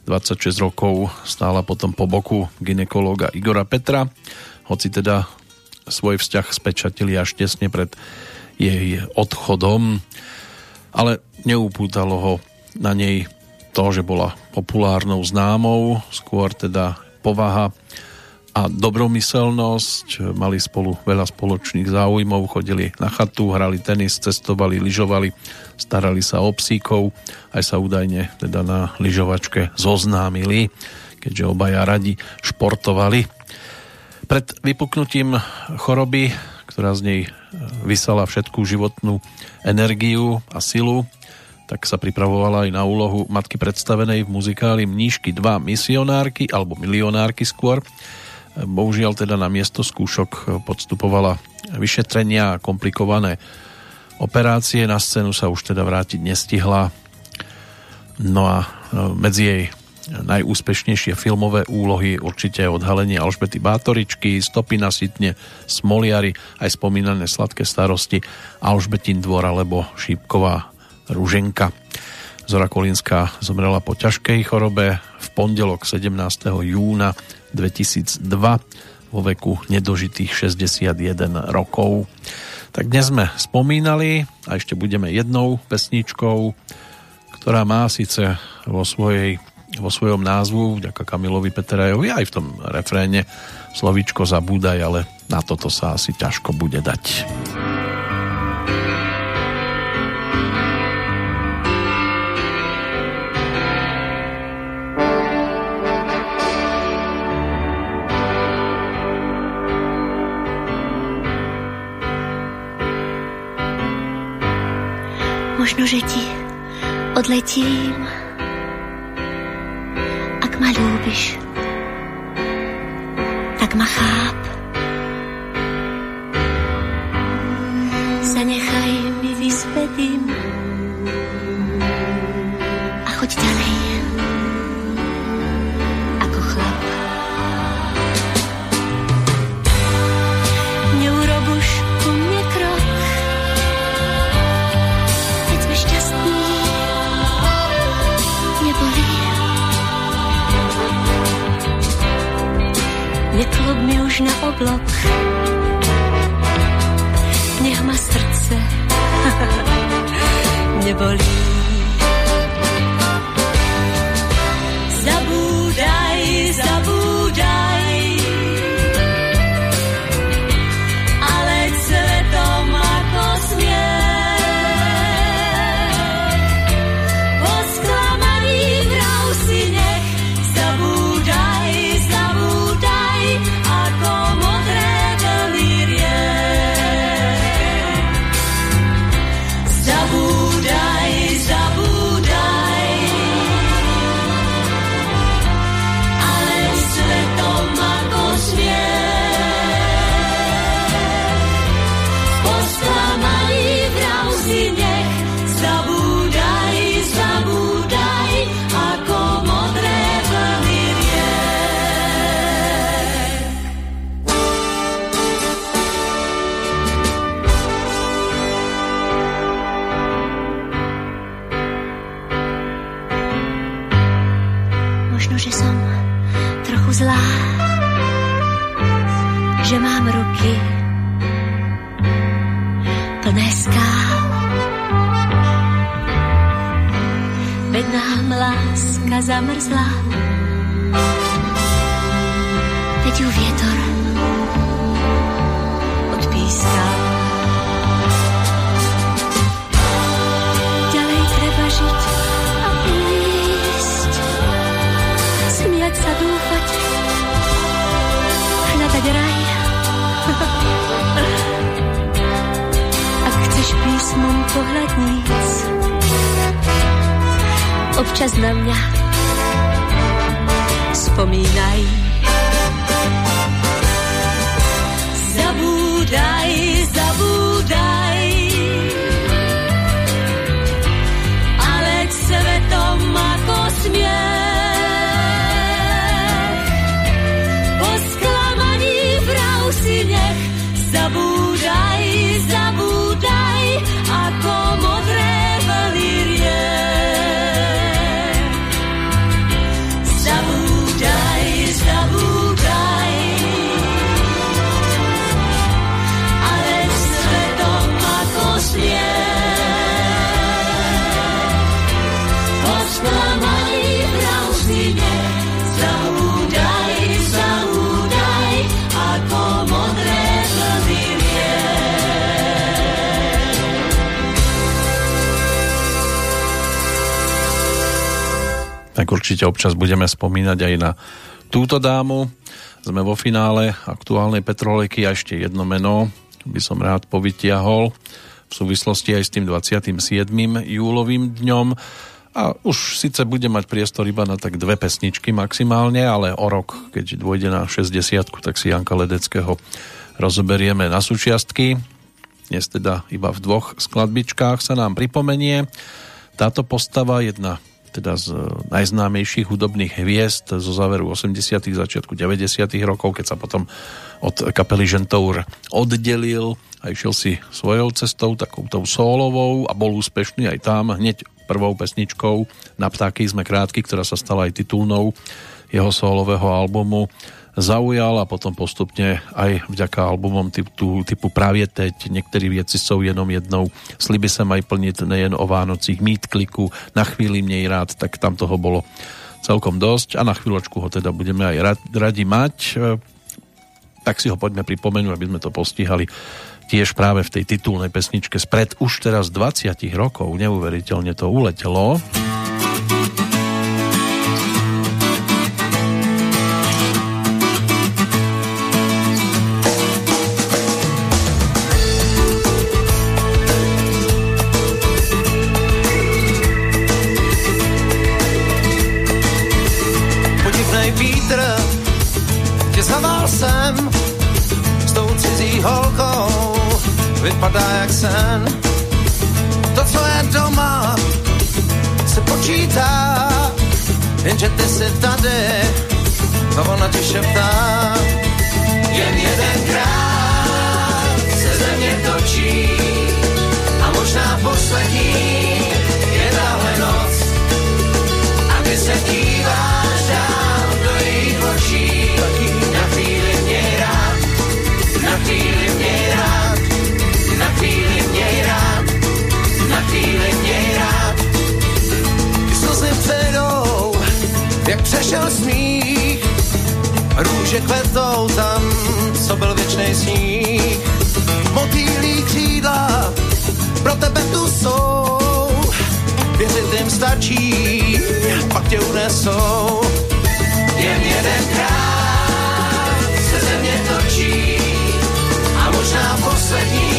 26 rokov stála potom po boku ginekológa Igora Petra, hoci teda svoj vzťah spečatili až tesne pred jej odchodom, ale neupútalo ho na nej to, že bola populárnou známou, skôr teda povaha a dobromyselnosť. Mali spolu veľa spoločných záujmov, chodili na chatu, hrali tenis, cestovali, lyžovali, starali sa o psíkov, aj sa údajne teda na lyžovačke zoznámili, keďže obaja radi športovali. Pred vypuknutím choroby, ktorá z nej vysala všetkú životnú energiu a silu, tak sa pripravovala aj na úlohu matky predstavenej v muzikáli Mníšky 2 misionárky, alebo milionárky skôr, Bohužiaľ teda na miesto skúšok podstupovala vyšetrenia a komplikované operácie. Na scénu sa už teda vrátiť nestihla. No a e, medzi jej najúspešnejšie filmové úlohy určite odhalenie Alžbety Bátoričky, Stopy na sitne, Smoliary, aj spomínané Sladké starosti, Alžbetin dvor alebo Šípková Ruženka. Zora Kolinská zomrela po ťažkej chorobe v pondelok 17. júna 2002 vo veku nedožitých 61 rokov. Tak dnes sme spomínali a ešte budeme jednou pesničkou, ktorá má síce vo, svojej, vo svojom názvu, vďaka Kamilovi Peterajovi, aj v tom refréne slovičko zabúdaj, ale na toto sa asi ťažko bude dať. Možno, že ti odletím, ak ma ľúbiš, tak ma cháp. Zanechaj už na oblok, nech ma srdce nebolí. Zamrzla. Teď ju vietor odpískal. Ďalej treba žiť a ísť, smiať sa, dúfať, hľadať raj. Ak chceš písmom pohľadníc, občas na mňa spomínaj. Zabúdaj, zabúdaj, Tak určite občas budeme spomínať aj na túto dámu. Sme vo finále aktuálnej Petrolejky a ešte jedno meno by som rád povytiahol v súvislosti aj s tým 27. júlovým dňom. A už síce bude mať priestor iba na tak dve pesničky maximálne, ale o rok, keď dôjde na 60 tak si Janka Ledeckého rozoberieme na súčiastky. Dnes teda iba v dvoch skladbičkách sa nám pripomenie. Táto postava, jedna teda z najznámejších hudobných hviezd zo záveru 80 začiatku 90 rokov, keď sa potom od kapely Žentour oddelil a išiel si svojou cestou, takoutou solovou a bol úspešný aj tam hneď prvou pesničkou Na ptáky sme krátky, ktorá sa stala aj titulnou jeho solového albumu zaujal a potom postupne aj vďaka albumom typu, typu Právě teď, některé věci jsou jenom jednou, sliby se mají plnit nejen o Vánocích, mít kliku, na chvíli měj rád, tak tam toho bolo celkom dosť a na chvíľočku ho teda budeme aj radi mať. Tak si ho poďme pripomenúť, aby sme to postihali tiež práve v tej titulnej pesničke spred už teraz 20 rokov. Neuveriteľne to uletelo. Vypadá jak sen. To, co je doma, se počítá, jenže ty jsi tady a ona ti šeptá. Jen jedenkrát se země točí a možná poslední jak přešel smích, růže kvetou tam, co byl věčný sníh. Motýlí křídla, pro tebe tu jsou, věřit jim stačí, pak tě unesou. Jen jedenkrát se země točí a možná poslední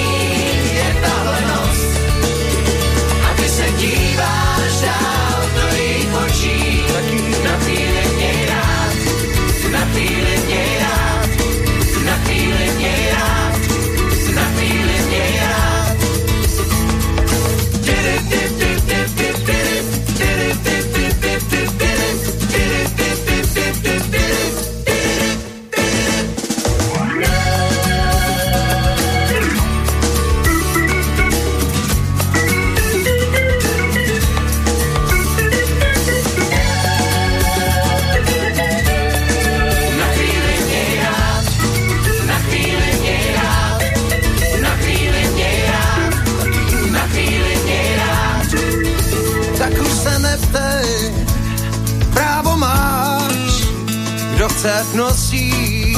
srdcech nosí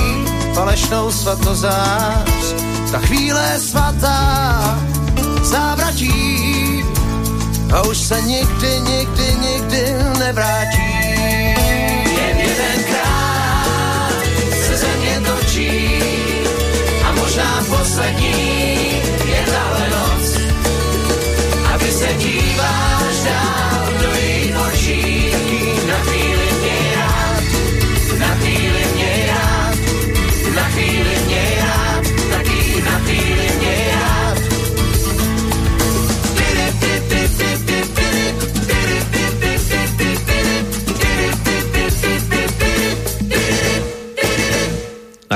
falešnou svatozář. Ta chvíle svatá závratí a už se nikdy, nikdy, nikdy nevrátí. Jen jedenkrát se země točí a možná poslední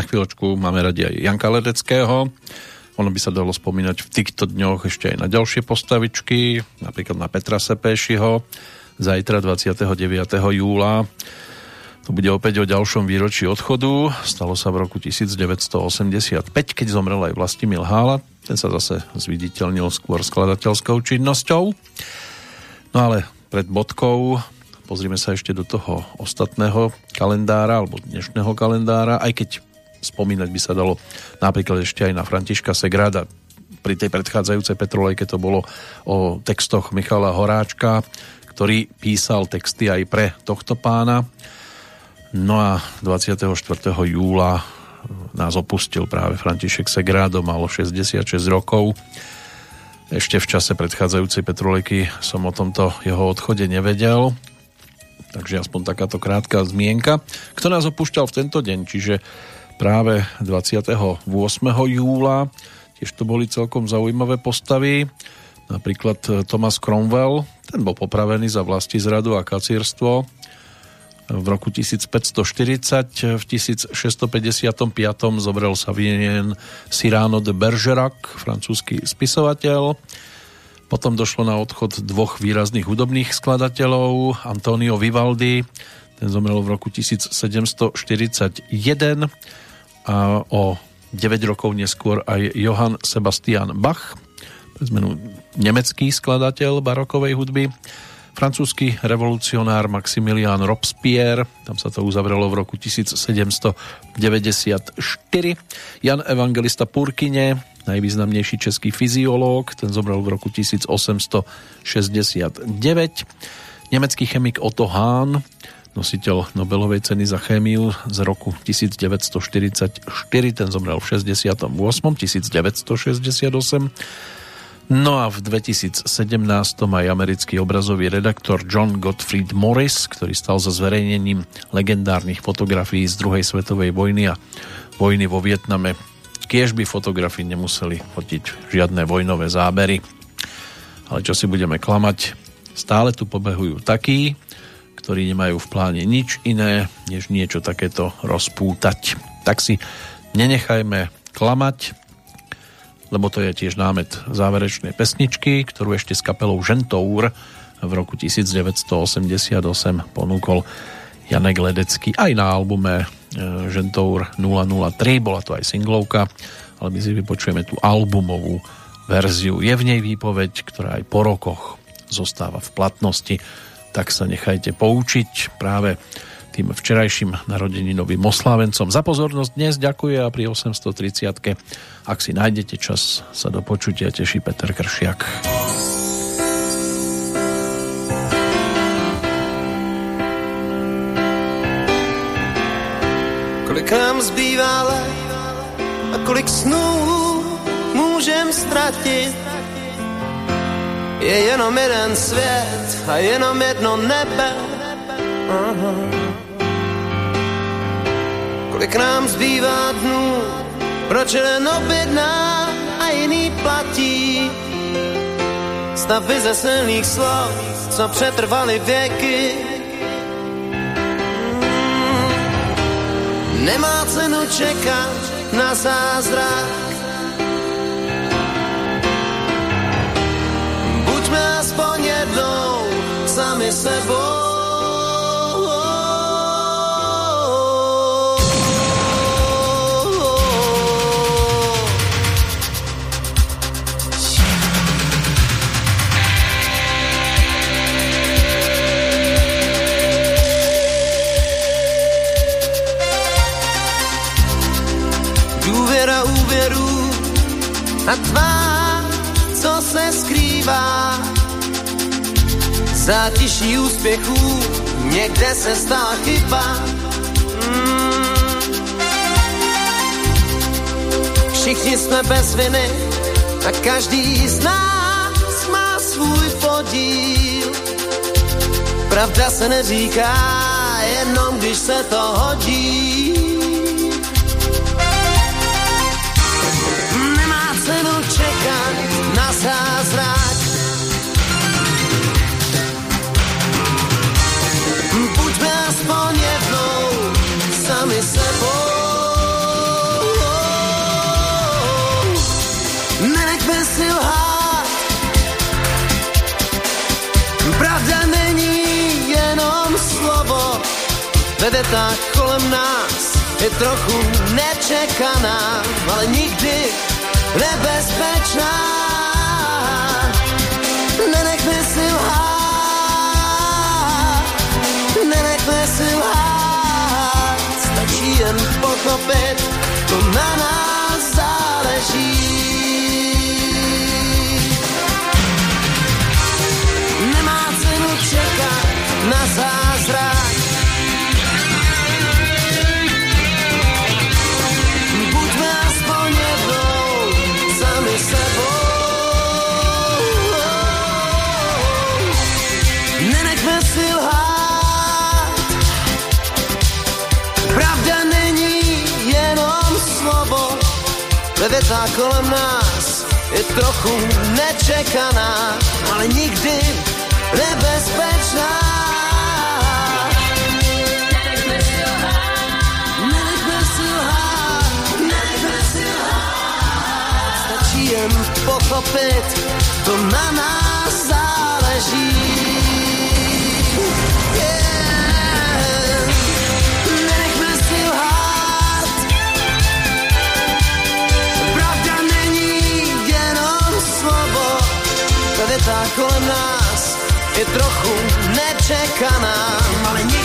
Na chvíľočku máme radi aj Janka Ledeckého. Ono by sa dalo spomínať v týchto dňoch ešte aj na ďalšie postavičky, napríklad na Petra Sepéšiho, zajtra 29. júla. To bude opäť o ďalšom výročí odchodu. Stalo sa v roku 1985, keď zomrel aj Vlastimil Hála. Ten sa zase zviditeľnil skôr skladateľskou činnosťou. No ale pred bodkou pozrime sa ešte do toho ostatného kalendára alebo dnešného kalendára, aj keď spomínať by sa dalo napríklad ešte aj na Františka Segrada. Pri tej predchádzajúcej Petrolejke to bolo o textoch Michala Horáčka, ktorý písal texty aj pre tohto pána. No a 24. júla nás opustil práve František Segrádo, malo 66 rokov. Ešte v čase predchádzajúcej Petrolejky som o tomto jeho odchode nevedel, takže aspoň takáto krátka zmienka. Kto nás opúšťal v tento deň, čiže práve 28. júla Tiež to boli celkom zaujímavé postavy. Napríklad e, Thomas Cromwell, ten bol popravený za vlasti zradu a kacírstvo v roku 1540. V 1655. zobral sa vienien Cyrano de Bergerac, francúzsky spisovateľ. Potom došlo na odchod dvoch výrazných hudobných skladateľov, Antonio Vivaldi, ten zomrel v roku 1741 a o 9 rokov neskôr aj Johann Sebastian Bach, zmenu nemecký skladateľ barokovej hudby, francúzsky revolucionár Maximilian Robespierre, tam sa to uzavrelo v roku 1794, Jan Evangelista Purkine, najvýznamnejší český fyziológ, ten zomrel v roku 1869, nemecký chemik Otto Hahn, nositeľ Nobelovej ceny za chémiu z roku 1944, ten zomrel v 68. 1968. No a v 2017 aj americký obrazový redaktor John Gottfried Morris, ktorý stal za zverejnením legendárnych fotografií z druhej svetovej vojny a vojny vo Vietname. Kiež by fotografii nemuseli fotiť žiadne vojnové zábery. Ale čo si budeme klamať, stále tu pobehujú takí, ktorí nemajú v pláne nič iné, než niečo takéto rozpútať. Tak si nenechajme klamať, lebo to je tiež námet záverečnej pesničky, ktorú ešte s kapelou Žentour v roku 1988 ponúkol Janek Ledecký aj na albume e, Žentour 003, bola to aj singlovka, ale my si vypočujeme tú albumovú verziu. Je v nej výpoveď, ktorá aj po rokoch zostáva v platnosti tak sa nechajte poučiť práve tým včerajším narodeninovým oslávencom. Za pozornosť dnes ďakuje a pri 830 ak si nájdete čas sa do počutia teší Peter Kršiak. Kolik nám zbývá a kolik snů můžem stratit je jenom jeden svět a jenom jedno nebe. Aha. Kolik nám zbývá dnů, proč jeden objedná a jiný platí. Stavy ze silných slov, co přetrvaly věky. Nemá cenu čekat na zázrak, aspoň jednou sami sebou. A tvár, zátiší úspěchů někde se stala chyba. Mm. Všichni jsme bez viny a každý z nás má svůj podíl. Pravda se neříká jenom, když se to hodí. Jednou sami sebou. Nenechme si pravda není jenom slovo, vede tak kolem nás, je trochu nečekaná, ale nikdy nebezpečná. Jen pochopit, to na nás záleží. Ve větách kolem nás je trochu nečekaná, ale nikdy nebezpečná. Stačí jen pochopit, to na nás záleží planeta kolem nás je trochu nečekaná, ale nie